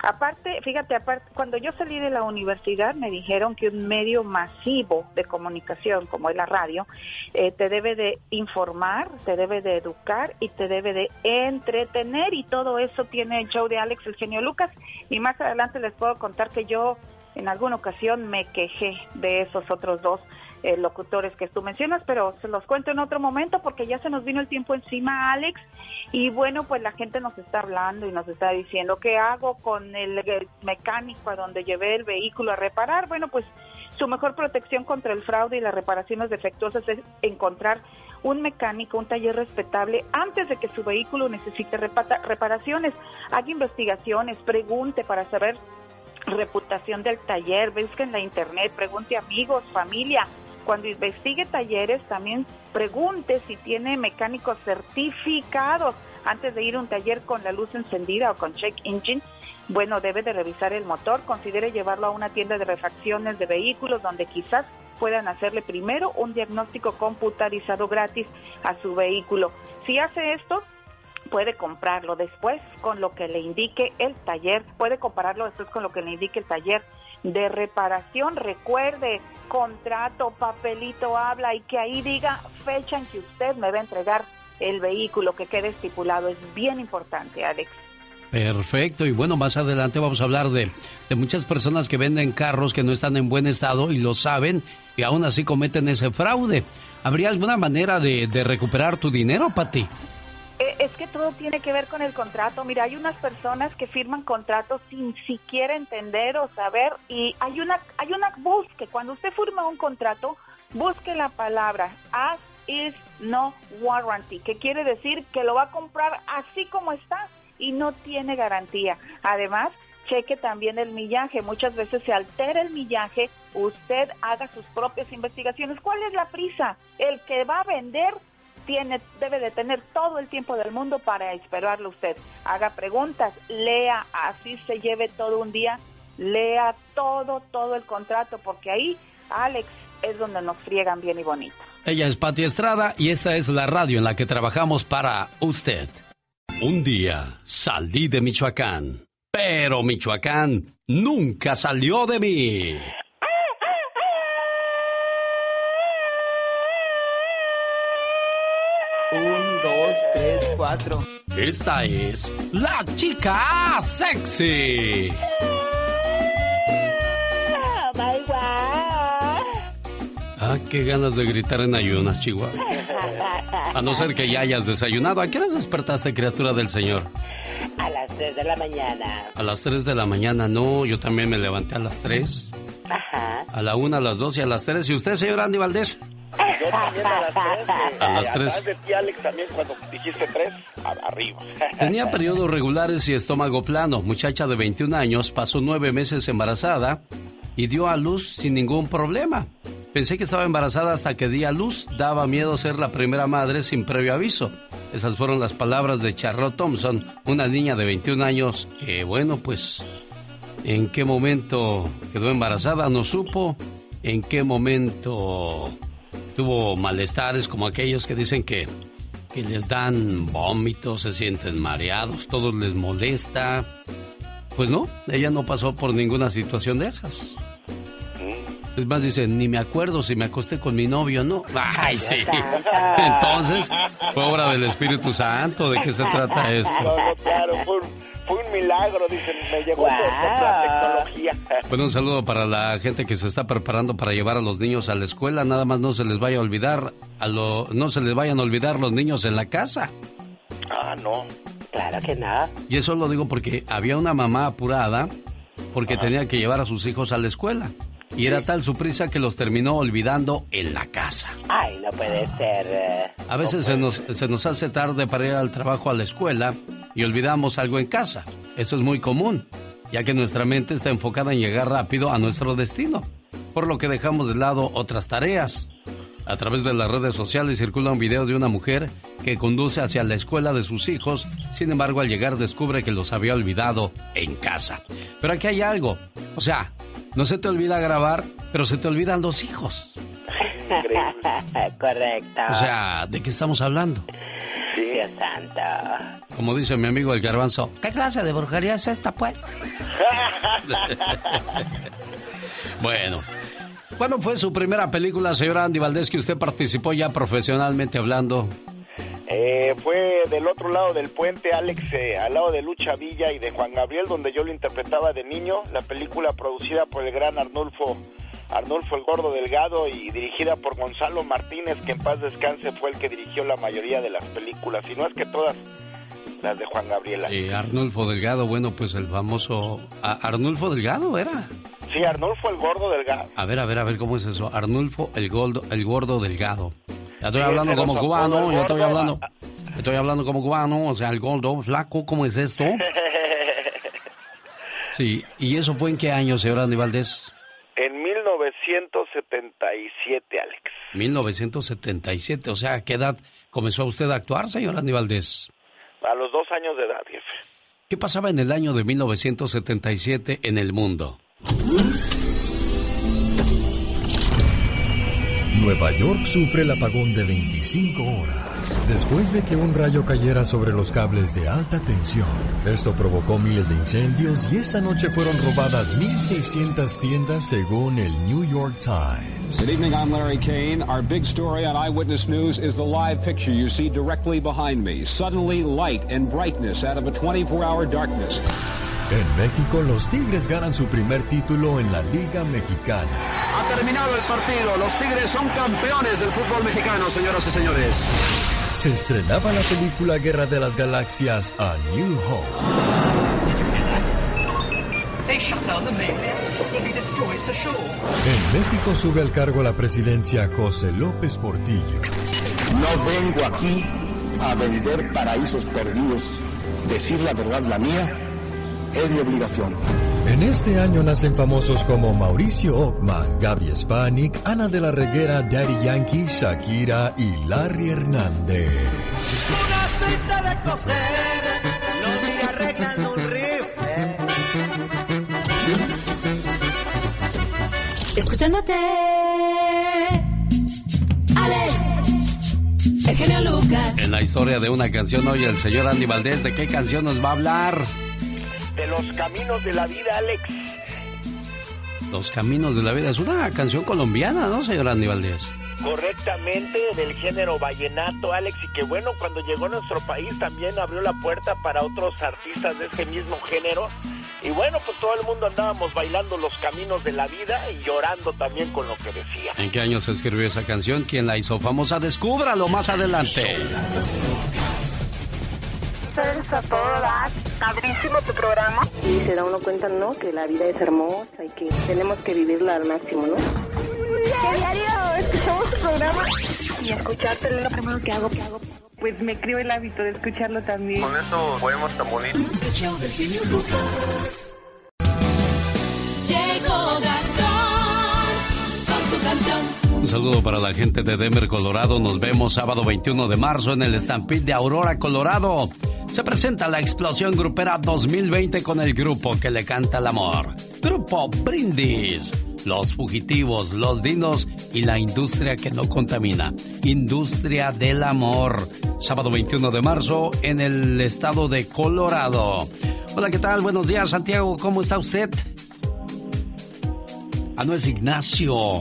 Speaker 30: Aparte, fíjate, aparte, cuando yo salí de la universidad me dijeron que un medio masivo de comunicación como es la radio eh, te debe de informar, te debe de educar y te debe de entretener y todo eso tiene el show de Alex el genio Lucas y más adelante les puedo contar que yo en alguna ocasión me quejé de esos otros dos eh, locutores que tú mencionas, pero se los cuento en otro momento porque ya se nos vino el tiempo encima, Alex. Y bueno, pues la gente nos está hablando y nos está diciendo, ¿qué hago con el, el mecánico a donde llevé el vehículo a reparar? Bueno, pues su mejor protección contra el fraude y las reparaciones defectuosas es encontrar un mecánico, un taller respetable antes de que su vehículo necesite reparaciones. Haga investigaciones, pregunte para saber reputación del taller, busque en la internet, pregunte amigos, familia, cuando investigue talleres, también pregunte si tiene mecánicos certificados antes de ir a un taller con la luz encendida o con check engine. Bueno, debe de revisar el motor, considere llevarlo a una tienda de refacciones de vehículos donde quizás puedan hacerle primero un diagnóstico computarizado gratis a su vehículo. Si hace esto, puede comprarlo después con lo que le indique el taller, puede compararlo después con lo que le indique el taller de reparación. Recuerde, contrato, papelito habla y que ahí diga fecha en que usted me va a entregar el vehículo que quede estipulado. Es bien importante, Alex.
Speaker 1: Perfecto, y bueno, más adelante vamos a hablar de, de muchas personas que venden carros que no están en buen estado y lo saben y aún así cometen ese fraude. ¿Habría alguna manera de, de recuperar tu dinero, Pati?
Speaker 30: Eh, es que todo tiene que ver con el contrato. Mira, hay unas personas que firman contratos sin siquiera entender o saber y hay una hay una busque cuando usted firma un contrato, busque la palabra as is no warranty, que quiere decir que lo va a comprar así como está y no tiene garantía. Además, cheque también el millaje. Muchas veces se altera el millaje, usted haga sus propias investigaciones. ¿Cuál es la prisa? El que va a vender tiene, debe de tener todo el tiempo del mundo para esperarlo usted. Haga preguntas, lea, así se lleve todo un día, lea todo, todo el contrato, porque ahí, Alex, es donde nos friegan bien y bonito.
Speaker 1: Ella es Pati Estrada y esta es la radio en la que trabajamos para usted. Un día salí de Michoacán, pero Michoacán nunca salió de mí.
Speaker 4: Un, dos, tres, cuatro.
Speaker 1: Esta es la chica sexy.
Speaker 4: Oh my
Speaker 1: Ah, qué ganas de gritar en ayunas, Chihuahua. A no ser que ya hayas desayunado. ¿A qué hora despertaste, criatura del Señor?
Speaker 4: A las 3 de la mañana.
Speaker 1: A las 3 de la mañana, no. Yo también me levanté a las 3.
Speaker 4: Ajá.
Speaker 1: A la 1, a las 2 y a las 3. ¿Y usted, señor Andy Valdés?
Speaker 54: Yo también a las 3. <laughs>
Speaker 1: A las tres.
Speaker 54: Atrás de ti, Alex, también cuando dijiste 3, arriba. <laughs>
Speaker 1: Tenía periodos regulares y estómago plano. Muchacha de 21 años pasó nueve meses embarazada y dio a luz sin ningún problema. Pensé que estaba embarazada hasta que di a luz. Daba miedo ser la primera madre sin previo aviso. Esas fueron las palabras de Charlotte Thompson, una niña de 21 años que, bueno, pues, ¿en qué momento quedó embarazada? No supo. ¿En qué momento tuvo malestares como aquellos que dicen que, que les dan vómitos, se sienten mareados, todo les molesta? Pues no, ella no pasó por ninguna situación de esas. Es más, dice, ni me acuerdo si me acosté con mi novio, ¿no? <laughs> Ay, sí. Entonces, fue obra del Espíritu Santo. ¿De qué se trata esto?
Speaker 54: Claro, fue un, milagro, dicen, me llegó por la tecnología. <laughs>
Speaker 1: Bueno, un saludo para la gente que se está preparando para llevar a los niños a la escuela. Nada más no se les vaya a olvidar, a lo, no se les vayan a olvidar los niños en la casa.
Speaker 54: Ah, no.
Speaker 4: Claro que nada.
Speaker 1: Y eso lo digo porque había una mamá apurada porque tenía que llevar a sus hijos a la escuela. Y era tal su prisa que los terminó olvidando en la casa.
Speaker 4: Ay, no puede ser. eh.
Speaker 1: A veces se nos, se nos hace tarde para ir al trabajo a la escuela y olvidamos algo en casa. Esto es muy común, ya que nuestra mente está enfocada en llegar rápido a nuestro destino, por lo que dejamos de lado otras tareas. A través de las redes sociales circula un video de una mujer que conduce hacia la escuela de sus hijos, sin embargo al llegar descubre que los había olvidado en casa. Pero aquí hay algo, o sea, no se te olvida grabar, pero se te olvidan los hijos. <laughs>
Speaker 4: Correcto.
Speaker 1: O sea, ¿de qué estamos hablando?
Speaker 4: Dios santo.
Speaker 1: Como dice mi amigo el garbanzo, ¿qué clase de brujería es esta, pues? <laughs> <laughs> bueno, ¿cuándo fue su primera película, señora Andy Valdés, que usted participó ya profesionalmente hablando?
Speaker 54: Eh, fue del otro lado del puente, Alex, eh, al lado de Lucha Villa y de Juan Gabriel, donde yo lo interpretaba de niño. La película producida por el gran Arnulfo, Arnulfo el Gordo Delgado y dirigida por Gonzalo Martínez, que en paz descanse fue el que dirigió la mayoría de las películas, y no es que todas las de Juan Gabriel.
Speaker 1: Eh, Arnulfo Delgado, bueno, pues el famoso... ¿A- ¿Arnulfo Delgado era?
Speaker 54: Sí, Arnulfo el Gordo Delgado.
Speaker 1: A ver, a ver, a ver, ¿cómo es eso? Arnulfo el Gordo, el gordo Delgado. Ya estoy
Speaker 54: Sí,
Speaker 1: hablando como cubano, yo estoy hablando... Estoy hablando como cubano, o sea, el gordo, flaco, ¿cómo es esto? <laughs> Sí, ¿y eso fue en qué año, señor Andy Valdés?
Speaker 54: En 1977, Alex.
Speaker 1: 1977, o sea, ¿a qué edad comenzó usted a actuar, señor Andy Valdés?
Speaker 54: A los dos años de edad, jefe.
Speaker 1: ¿Qué pasaba en el año de 1977 en el mundo?
Speaker 71: Nueva York sufre el apagón de 25 horas después de que un rayo cayera sobre los cables de alta tensión. Esto provocó miles de incendios y esa noche fueron robadas 1.600 tiendas según el New York Times.
Speaker 72: Good evening, I'm Larry Kane. Our big story on Eyewitness News is the live picture you see directly behind me. Suddenly, light and brightness out of a 24 hour darkness.
Speaker 71: En México, los Tigres ganan su primer título en la Liga Mexicana.
Speaker 73: Ha terminado el partido. Los Tigres son campeones del fútbol mexicano, señoras y señores.
Speaker 71: Se estrenaba la película Guerra de las Galaxias a New Hope.
Speaker 74: They shut down the mainland. Will be destroyed for sure.
Speaker 71: En México sube al cargo la presidencia José López Portillo.
Speaker 73: No vengo aquí a vender paraísos perdidos. Decir la verdad, la mía,
Speaker 71: en este año nacen famosos como Mauricio Ockman, Gaby Spanik, Ana de la Reguera, Daddy Yankee, Shakira y Larry Hernández.
Speaker 4: Escuchándote, Alex, el
Speaker 75: genio
Speaker 50: Lucas.
Speaker 1: En la historia de una canción hoy, el señor Andy Valdés, ¿de qué canción nos va a hablar?
Speaker 63: De los caminos de la vida, Alex.
Speaker 1: Los caminos de la vida es una canción colombiana, ¿no, señor Andy Valdés?
Speaker 63: correctamente del género vallenato, Alex, y que bueno, cuando llegó a nuestro país también abrió la puerta para otros artistas de ese mismo género. Y bueno, pues todo el mundo andábamos bailando los caminos de la vida y llorando también con lo que decía.
Speaker 1: ¿En qué año se escribió esa canción? ¿Quién la hizo famosa? Descúbralo más adelante.
Speaker 30: A todas. Padrísimo tu programa.
Speaker 76: Y se da uno cuenta, ¿no? Que la vida es hermosa y que tenemos que vivirla al máximo, ¿no?
Speaker 30: ¿Qué diario escuchamos tu programa? Y escucharte es lo primero que hago, que hago.
Speaker 76: Pues me creo el hábito de escucharlo también.
Speaker 61: Con eso podemos tan bonito.
Speaker 50: Llegó Gastón con su canción.
Speaker 1: Un saludo para la gente de Denver, Colorado. Nos vemos sábado 21 de marzo en el Stampede de Aurora, Colorado. Se presenta la explosión grupera 2020 con el grupo que le canta el amor. Grupo Brindis. Los fugitivos, los dinos y la industria que no contamina. Industria del amor. Sábado 21 de marzo en el estado de Colorado. Hola, ¿qué tal? Buenos días, Santiago. ¿Cómo está usted? Ah, no es Ignacio.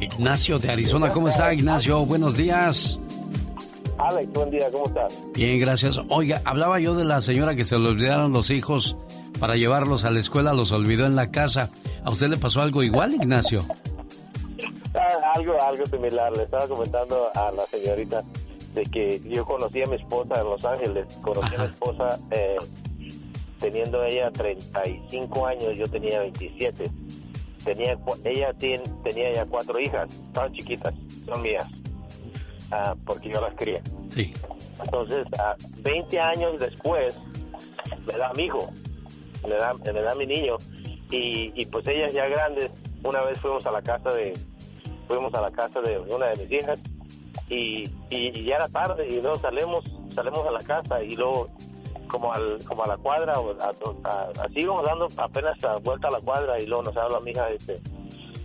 Speaker 1: Ignacio de Arizona. ¿Cómo está, Ignacio? Buenos días.
Speaker 63: Alex, buen día, ¿cómo estás?
Speaker 1: Bien, gracias. Oiga, hablaba yo de la señora que se le olvidaron los hijos para llevarlos a la escuela, los olvidó en la casa. ¿A usted le pasó algo igual, Ignacio?
Speaker 63: Ah, algo, algo similar. Le estaba comentando a la señorita de que yo conocí a mi esposa en Los Ángeles. Conocí a mi esposa eh, teniendo ella 35 años, yo tenía 27. Tenía, ella tiene, tenía ya cuatro hijas, estaban chiquitas, son mías, ah, porque yo las crié.
Speaker 1: Sí.
Speaker 63: Entonces, a 20 años después, me da mi hijo, me da, me da mi niño, y, y pues ellas ya grandes, una vez fuimos a la casa de, fuimos a la casa de una de mis hijas, y, y ya era tarde, y luego salimos, salimos a la casa, y luego como al como a la cuadra o a- a- así íbamos dando apenas a vuelta a la cuadra y luego nos habla mi hija dice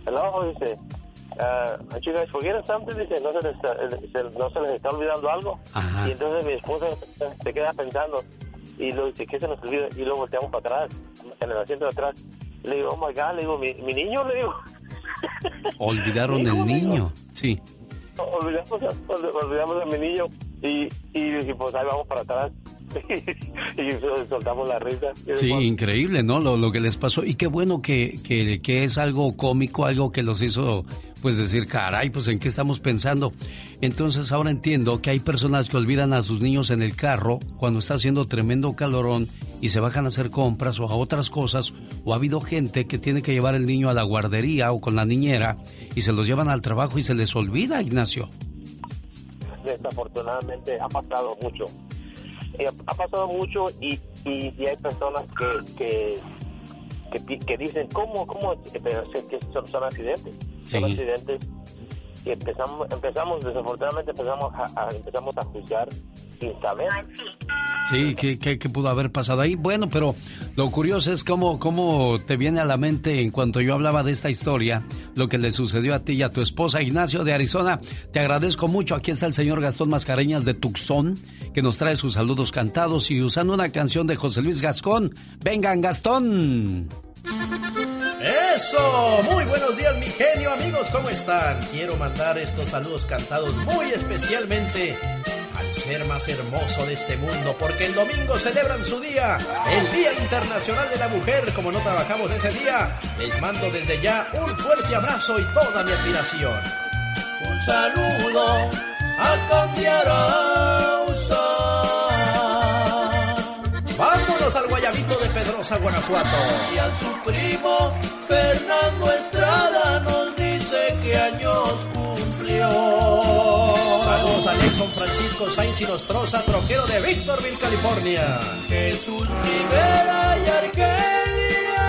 Speaker 63: hello dice uh, you guys forgetting something dice no se les está, eh, se- no se les está olvidando algo y entonces mi esposa se queda pensando y luego dice ¿qué se nos olvida? y luego volteamos para atrás en el asiento de atrás le digo oh my god le digo mi, mi niño le digo <laughs>
Speaker 1: Olvidaron el niño. Sí.
Speaker 63: olvidamos, ol- olvidamos a mi niño y, y, y, pues ahí vamos para atrás <laughs> y sol- soltamos la risa
Speaker 1: Sí, increíble, ¿no? Lo, lo que les pasó. Y qué bueno que, que, que es algo cómico, algo que los hizo, pues decir, caray, pues en qué estamos pensando. Entonces ahora entiendo que hay personas que olvidan a sus niños en el carro cuando está haciendo tremendo calorón y se bajan a hacer compras o a otras cosas. O ha habido gente que tiene que llevar el niño a la guardería o con la niñera y se los llevan al trabajo y se les olvida, Ignacio.
Speaker 63: desafortunadamente ha pasado mucho. Eh, ha pasado mucho y, y, y hay personas que, que, que, dicen, ¿cómo? ¿Cómo? Pero es que son, son accidentes. Son
Speaker 1: Sí.
Speaker 63: accidentes. Y empezamos, empezamos desafortunadamente empezamos a, a- empezamos a juzgar sin saber.
Speaker 1: Sí, ¿qué, qué, qué pudo haber pasado ahí? Bueno, pero lo curioso es cómo, cómo te viene a la mente en cuanto yo hablaba de esta historia, lo que le sucedió a ti y a tu esposa, Ignacio de Arizona. Te agradezco mucho. Aquí está el señor Gastón Mascareñas de Tucson, que nos trae sus saludos cantados y usando una canción de José Luis Gascón. Vengan, Gastón.
Speaker 32: Eso, muy buenos días mi genio amigos, ¿cómo están? Quiero mandar estos saludos cantados muy especialmente al ser más hermoso de este mundo, porque el domingo celebran su día, el Día Internacional de la Mujer, como no trabajamos ese día, les mando desde ya un fuerte abrazo y toda mi admiración. Un saludo a Candy Al Guayabito de Pedrosa, Guanajuato. Y a su primo Fernando Estrada nos dice que años cumplió. Saludos a Nexon Francisco Sainz y Nostroza, troquero de Victorville, California. Jesús Rivera y Argelia.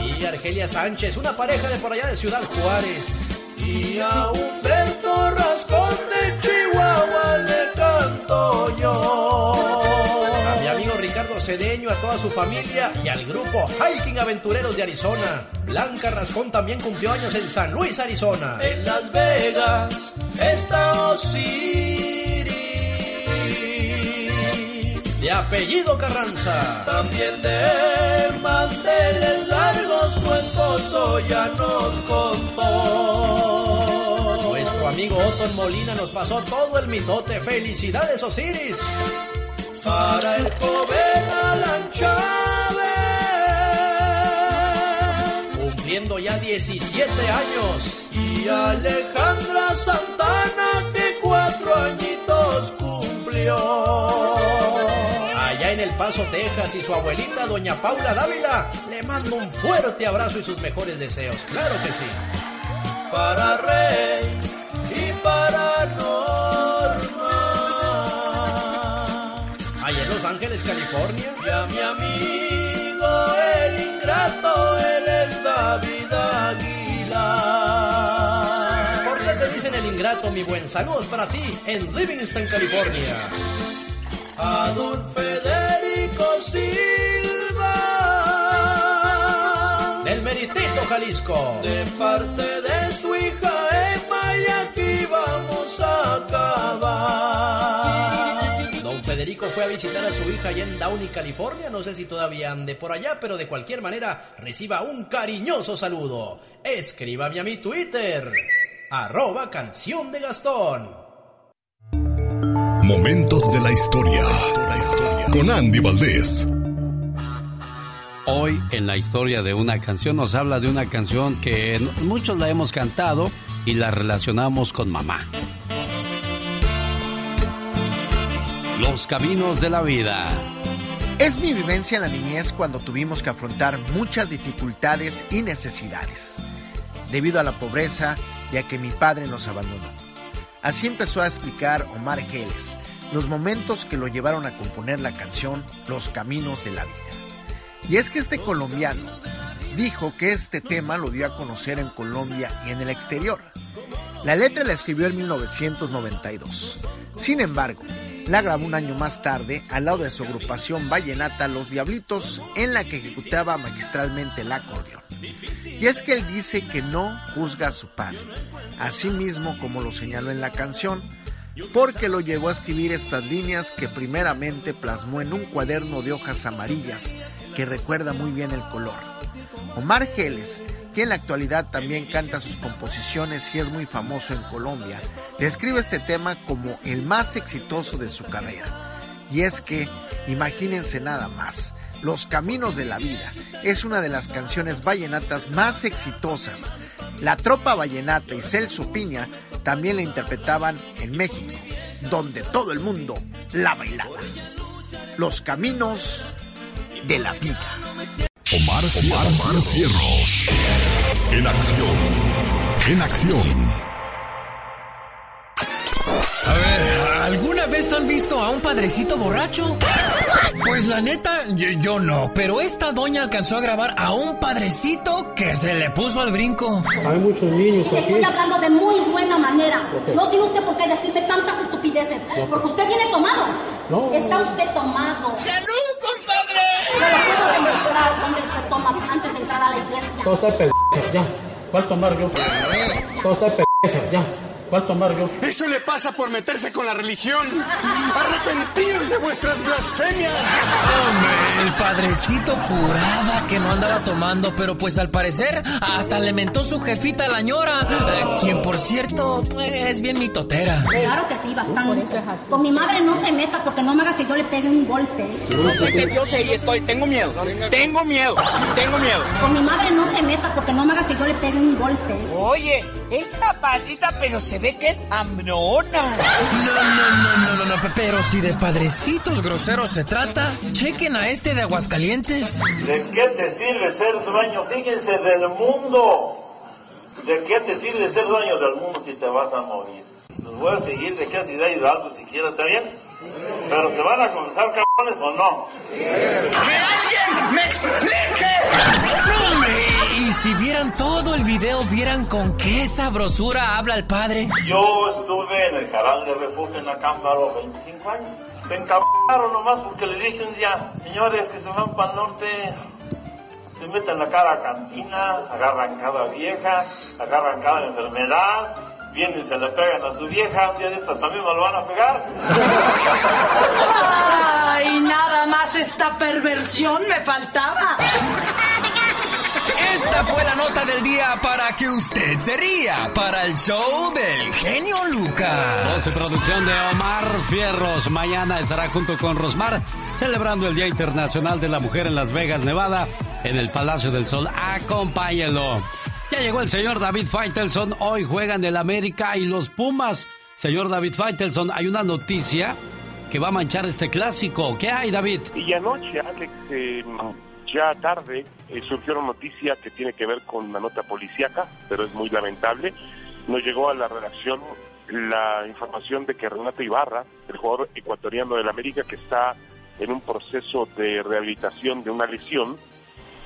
Speaker 32: Sí, Argelia Sánchez, una pareja de por allá de Ciudad Juárez. Y a Humberto Rascón de Chihuahua le canto yo. Ricardo Cedeño, a toda su familia y al grupo Hiking Aventureros de Arizona. Blanca Rascón también cumplió años en San Luis, Arizona. En Las Vegas está Osiris, de apellido Carranza. También de manteles largos su esposo ya nos contó. Nuestro amigo Otto Molina nos pasó todo el mitote. ¡Felicidades, Osiris! Para el joven Alan Chávez, cumpliendo ya 17 años. Y Alejandra Santana, que cuatro añitos cumplió. Allá en El Paso, Texas, y su abuelita, doña Paula Dávila, le mando un fuerte abrazo y sus mejores deseos. Claro que sí. Para Rey y para Norma. California. Y a mi amigo el ingrato, él es David Aguilar. ¿Por qué te dicen el ingrato, mi buen? Saludos para ti en Livingston, California. A don Federico Silva del Meritito, Jalisco. De parte de fue a visitar a su hija allá en Downey, California. No sé si todavía ande por allá, pero de cualquier manera reciba un cariñoso saludo. Escríbame a mi Twitter, arroba canción de Gastón.
Speaker 2: Momentos de la historia. Con Andy Valdés.
Speaker 1: Hoy en la historia de una canción nos habla de una canción que muchos la hemos cantado y la relacionamos con mamá. Los caminos de la vida.
Speaker 77: Es mi vivencia en la niñez cuando tuvimos que afrontar muchas dificultades y necesidades, debido a la pobreza y a que mi padre nos abandonó. Así empezó a explicar Omar Geles los momentos que lo llevaron a componer la canción Los Caminos de la Vida. Y es que este colombiano dijo que este tema lo dio a conocer en Colombia y en el exterior. La letra la escribió en 1992. Sin embargo, la grabó un año más tarde al lado de su agrupación vallenata Los Diablitos, en la que ejecutaba magistralmente el acordeón. Y es que él dice que no juzga a su padre, así mismo como lo señaló en la canción, porque lo llevó a escribir estas líneas que primeramente plasmó en un cuaderno de hojas amarillas que recuerda muy bien el color. Omar Geles, que en la actualidad también canta sus composiciones y es muy famoso en Colombia, describe este tema como el más exitoso de su carrera. Y es que, imagínense nada más, Los Caminos de la Vida es una de las canciones vallenatas más exitosas. La tropa vallenata y Celso Piña también la interpretaban en México, donde todo el mundo la bailaba. Los Caminos de la Vida.
Speaker 2: Omar, Omar, Cierros. En acción. En acción.
Speaker 78: A ver, ¿alguna vez han visto a un padrecito borracho? Pues la neta, yo, yo, no. Pero esta doña alcanzó a grabar a un padrecito que se le puso al brinco.
Speaker 79: Hay muchos niños aquí.
Speaker 41: Estoy hablando de muy buena manera. No tiene usted por qué decirme tantas estupideces. Porque usted viene tomado.
Speaker 79: No.
Speaker 41: Está usted tomado.
Speaker 79: ¡Salud,
Speaker 41: le puedo demostrar dónde se toma antes de entrar a la iglesia.
Speaker 79: Todo está pendeja, ya. ¿Cuál tomar yo? Todo está pendeja, ya. ¿Cuál tomar yo?
Speaker 80: Eso le pasa por meterse con la religión. Arrepentidos de vuestras blasfemias.
Speaker 78: Hombre, el padrecito juraba que no andaba tomando, pero pues al parecer hasta le mentó su jefita a la ñora, eh, quien por cierto pues, es bien mitotera.
Speaker 41: Claro que sí, bastante. Con mi madre no se meta porque no me haga que yo le pegue un golpe.
Speaker 80: No sé qué Dios ahí estoy. Tengo miedo. Tengo miedo. Tengo miedo.
Speaker 41: Con mi madre no se meta porque no me haga que yo le pegue un golpe.
Speaker 81: Oye, es capacita, pero se ve que es ambrona.
Speaker 78: No, no, no, no, no, no, pero si de padrecitos groseros se trata, chequen a este de Aguascalientes.
Speaker 82: ¿De qué te sirve ser dueño? Fíjense del mundo. ¿De qué te sirve ser dueño del mundo si te vas a morir? Los voy a seguir de qué ciudad Hidalgo siquiera, ¿está bien? Pero se van a comenzar cabrones o no.
Speaker 80: ¡Que alguien me explique!
Speaker 78: No, hombre, y si vieran todo el video, vieran con qué sabrosura habla el padre.
Speaker 82: Yo estuve en el canal de refugio en la Campa a los 25 años. Se encabraron nomás porque le dije un día, señores que se van para el norte, se meten la cara a cantina, agarran cada vieja, agarran cada enfermedad, vienen y se le pegan a su vieja, un día de estas también me lo van a pegar.
Speaker 83: Ay, nada más esta perversión me faltaba.
Speaker 78: Esta fue la nota del día para que usted se ría para el show del genio Lucas.
Speaker 1: Voz y producción de Omar Fierros. Mañana estará junto con Rosmar celebrando el Día Internacional de la Mujer en Las Vegas, Nevada, en el Palacio del Sol. Acompáñenlo. Ya llegó el señor David Faitelson. Hoy juegan el América y los Pumas. Señor David Faitelson, hay una noticia que va a manchar este clásico. ¿Qué hay, David?
Speaker 84: Y anoche, Alex, eh, ya tarde eh, surgió una noticia que tiene que ver con una nota policíaca, pero es muy lamentable. Nos llegó a la redacción la información de que Renato Ibarra, el jugador ecuatoriano del América que está en un proceso de rehabilitación de una lesión,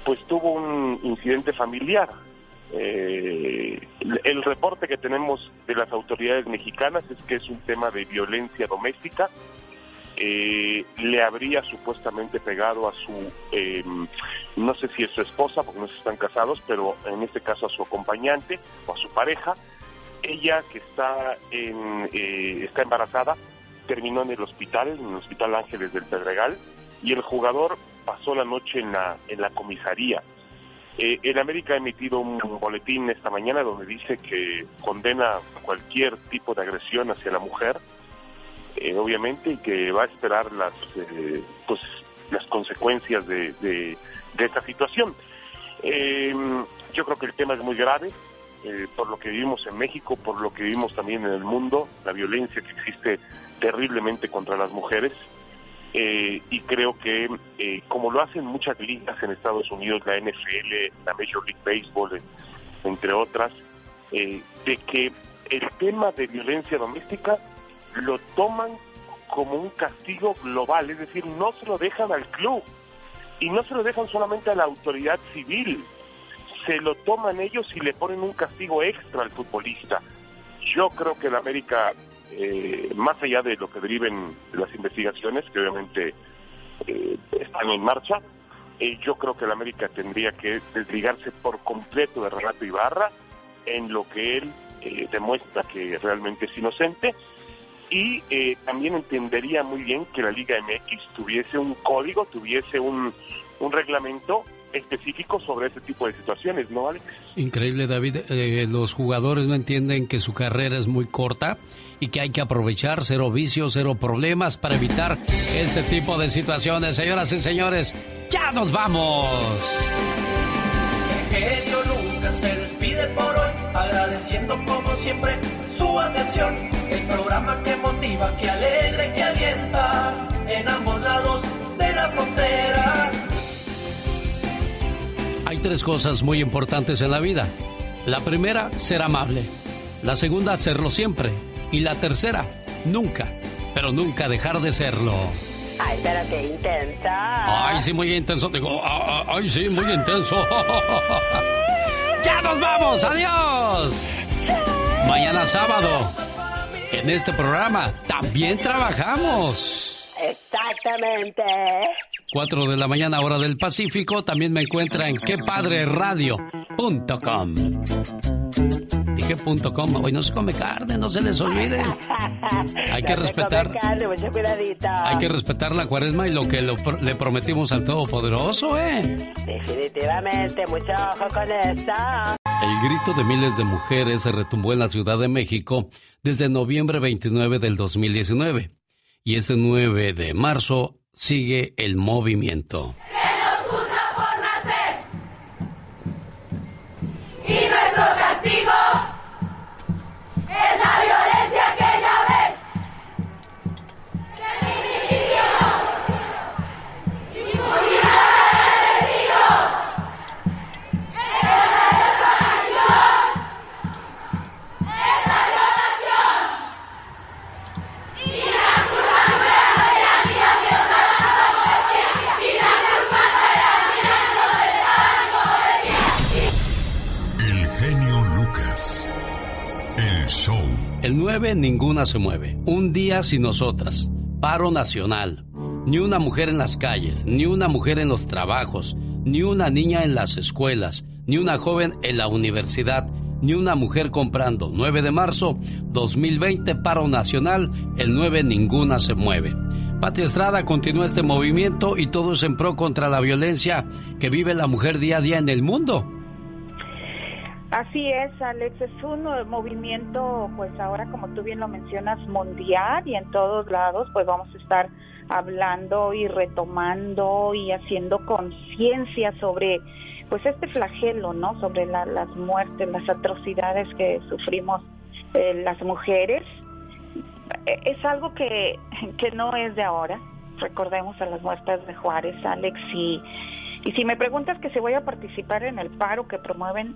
Speaker 84: pues tuvo un incidente familiar. Eh, el reporte que tenemos de las autoridades mexicanas es que es un tema de violencia doméstica. Eh, le habría supuestamente pegado a su, eh, no sé si es su esposa, porque no están casados, pero en este caso a su acompañante o a su pareja. Ella que está, en, está embarazada terminó en el hospital, en el Hospital Ángeles del Pedregal, y el jugador pasó la noche en la, en la comisaría. Eh, el América ha emitido un boletín esta mañana donde dice que condena cualquier tipo de agresión hacia la mujer, eh, obviamente, y que va a esperar las, eh, pues, las consecuencias de, de, esta situación. Eh, yo creo que el tema es muy grave, por lo que vivimos en México, por lo que vivimos también en el mundo, la violencia que existe terriblemente contra las mujeres. Eh, y creo que eh, como lo hacen muchas ligas en Estados Unidos, la NFL, la Major League Baseball, entre otras, eh, de que el tema de violencia doméstica lo toman como un castigo global, es decir, no se lo dejan al club y no se lo dejan solamente a la autoridad civil, se lo toman ellos y le ponen un castigo extra al futbolista. Yo creo que la América eh, más allá de lo que deriven las investigaciones, que obviamente eh, están en marcha, eh, yo creo que la América tendría que desligarse por completo de Renato Ibarra en lo que él demuestra que realmente es inocente y también entendería muy bien que la Liga MX tuviese un código, tuviese un, un reglamento específico sobre ese tipo de situaciones, ¿no, Alex?
Speaker 1: Increíble, David. los jugadores no entienden que su carrera es muy corta y que hay que aprovechar, cero vicios, cero problemas para evitar este tipo de situaciones. Señoras y señores, ya nos vamos.
Speaker 85: El genio Lucas se despide por hoy, agradeciendo como siempre su atención. El programa que motiva, que alegra que alienta en ambos lados de la frontera.
Speaker 1: Hay tres cosas muy importantes en la vida. La primera, ser amable. La segunda, serlo siempre. Y la tercera, nunca, pero nunca dejar de serlo.
Speaker 76: Ay, pero qué intensa.
Speaker 1: Ay, sí, muy intenso. Digo, ah, ah, ay, sí, muy intenso. <laughs> ¡Ya nos vamos! ¡Adiós! Mañana sábado, en este programa, también trabajamos.
Speaker 76: Exactamente.
Speaker 1: 4 de la mañana, hora del Pacífico. También me encuentra en quepadreradio.com. Dije.com, hoy no se come carne, no se les olvide. <laughs> Hay que respetar. Hay que respetar la cuaresma y lo que le prometimos al Todopoderoso,
Speaker 76: ¿eh? Definitivamente, mucho ojo con esto.
Speaker 1: El grito de miles de mujeres se retumbó en la Ciudad de México desde noviembre 29 del 2019. Y este 9 de marzo sigue el movimiento. El 9 ninguna se mueve. Un día sin nosotras. Paro nacional. Ni una mujer en las calles, ni una mujer en los trabajos, ni una niña en las escuelas, ni una joven en la universidad, ni una mujer comprando. 9 de marzo 2020, paro nacional, el 9 ninguna se mueve. Pati Estrada continúa este movimiento y todo es en pro contra la violencia que vive la mujer día a día en el mundo.
Speaker 30: Así es, Alex, es un movimiento, pues ahora como tú bien lo mencionas, mundial y en todos lados, pues vamos a estar hablando y retomando y haciendo conciencia sobre pues este flagelo, ¿no? Sobre las muertes, las atrocidades que sufrimos eh, las mujeres. Eh, es algo que, que no es de ahora. Recordemos a las muertes de Juárez, Alex, y, y si me preguntas que si voy a participar en el paro que promueven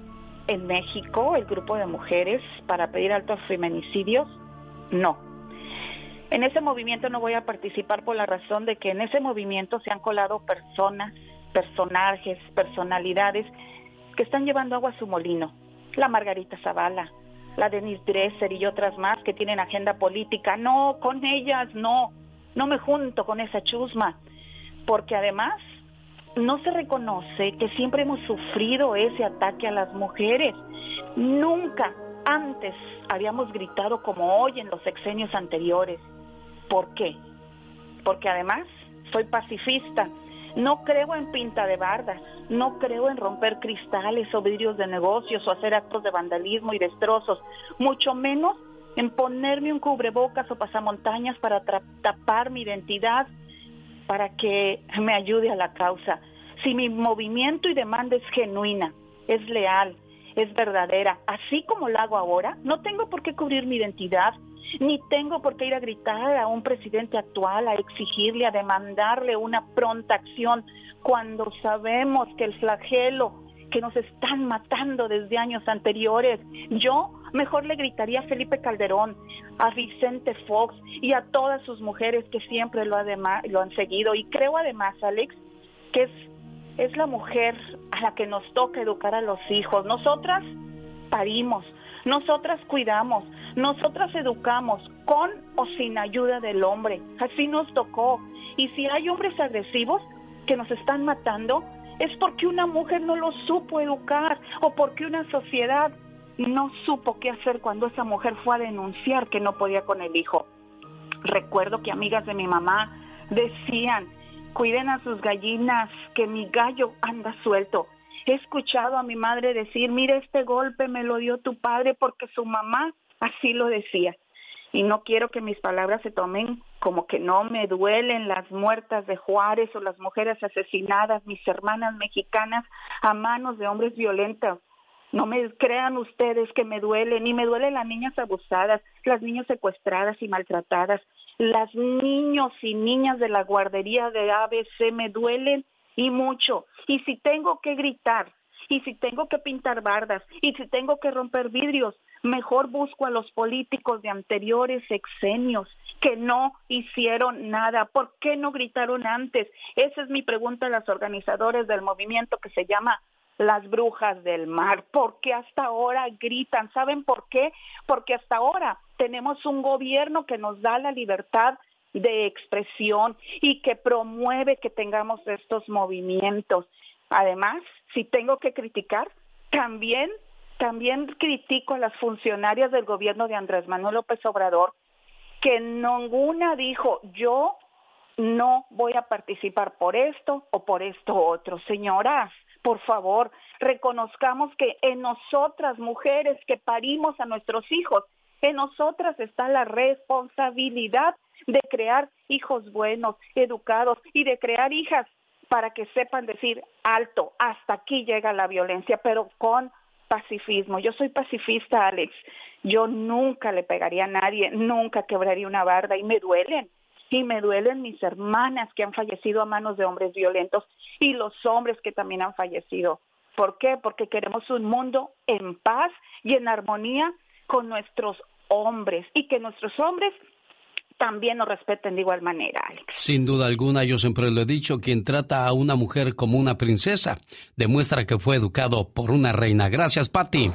Speaker 30: en México el grupo de mujeres para pedir altos feminicidios, no. En ese movimiento no voy a participar por la razón de que en ese movimiento se han colado personas, personajes, personalidades que están llevando agua a su molino. La Margarita Zavala, la Denise Dresser y otras más que tienen agenda política. No, con ellas no, no me junto con esa chusma, porque además no se reconoce que siempre hemos sufrido ese ataque a las mujeres. Nunca antes habíamos gritado como hoy en los sexenios anteriores. ¿Por qué? Porque además soy pacifista. No creo en pinta de bardas, no creo en romper cristales o vidrios de negocios o hacer actos de vandalismo y destrozos, mucho menos en ponerme un cubrebocas o pasamontañas para tapar mi identidad para que me ayude a la causa. Si mi movimiento y demanda es genuina, es leal, es verdadera, así como la hago ahora, no tengo por qué cubrir mi identidad, ni tengo por qué ir a gritar a un presidente actual, a exigirle, a demandarle una pronta acción, cuando sabemos que el flagelo que nos están matando desde años anteriores, yo mejor le gritaría a Felipe Calderón, a Vicente Fox y a todas sus mujeres que siempre lo, lo han seguido. Y creo además, Alex, que es, es la mujer a la que nos toca educar a los hijos. Nosotras parimos, nosotras cuidamos, nosotras educamos con o sin ayuda del hombre. Así nos tocó. Y si hay hombres agresivos que nos están matando, es porque una mujer no lo supo educar o porque una sociedad no supo qué hacer cuando esa mujer fue a denunciar que no podía con el hijo. Recuerdo que amigas de mi mamá decían, cuiden a sus gallinas, que mi gallo anda suelto. He escuchado a mi madre decir, mire, este golpe me lo dio tu padre porque su mamá así lo decía. Y no quiero que mis palabras se tomen como que no me duelen las muertas de Juárez o las mujeres asesinadas, mis hermanas mexicanas, a manos de hombres violentos. No me crean ustedes que me duele, ni me duelen las niñas abusadas, las niñas secuestradas y maltratadas, las niños y niñas de la guardería de ABC me duelen y mucho. Y si tengo que gritar, y si tengo que pintar bardas, y si tengo que romper vidrios, mejor busco a los políticos de anteriores sexenios que no hicieron nada. ¿Por qué no gritaron antes? Esa es mi pregunta a los organizadores del movimiento que se llama las brujas del mar. ¿Por qué hasta ahora gritan? ¿Saben por qué? Porque hasta ahora tenemos un gobierno que nos da la libertad de expresión y que promueve que tengamos estos movimientos. Además, si tengo que criticar, también también critico a las funcionarias del gobierno de Andrés Manuel López Obrador que ninguna dijo yo no voy a participar por esto o por esto otro. Señoras, por favor, reconozcamos que en nosotras, mujeres que parimos a nuestros hijos, en nosotras está la responsabilidad de crear hijos buenos, educados y de crear hijas para que sepan decir alto, hasta aquí llega la violencia, pero con pacifismo. Yo soy pacifista, Alex. Yo nunca le pegaría a nadie, nunca quebraría una barda y me duelen. Y me duelen mis hermanas que han fallecido a manos de hombres violentos y los hombres que también han fallecido. ¿Por qué? Porque queremos un mundo en paz y en armonía con nuestros hombres y que nuestros hombres también nos respeten de igual manera.
Speaker 1: Sin duda alguna, yo siempre lo he dicho, quien trata a una mujer como una princesa demuestra que fue educado por una reina. Gracias, Patti.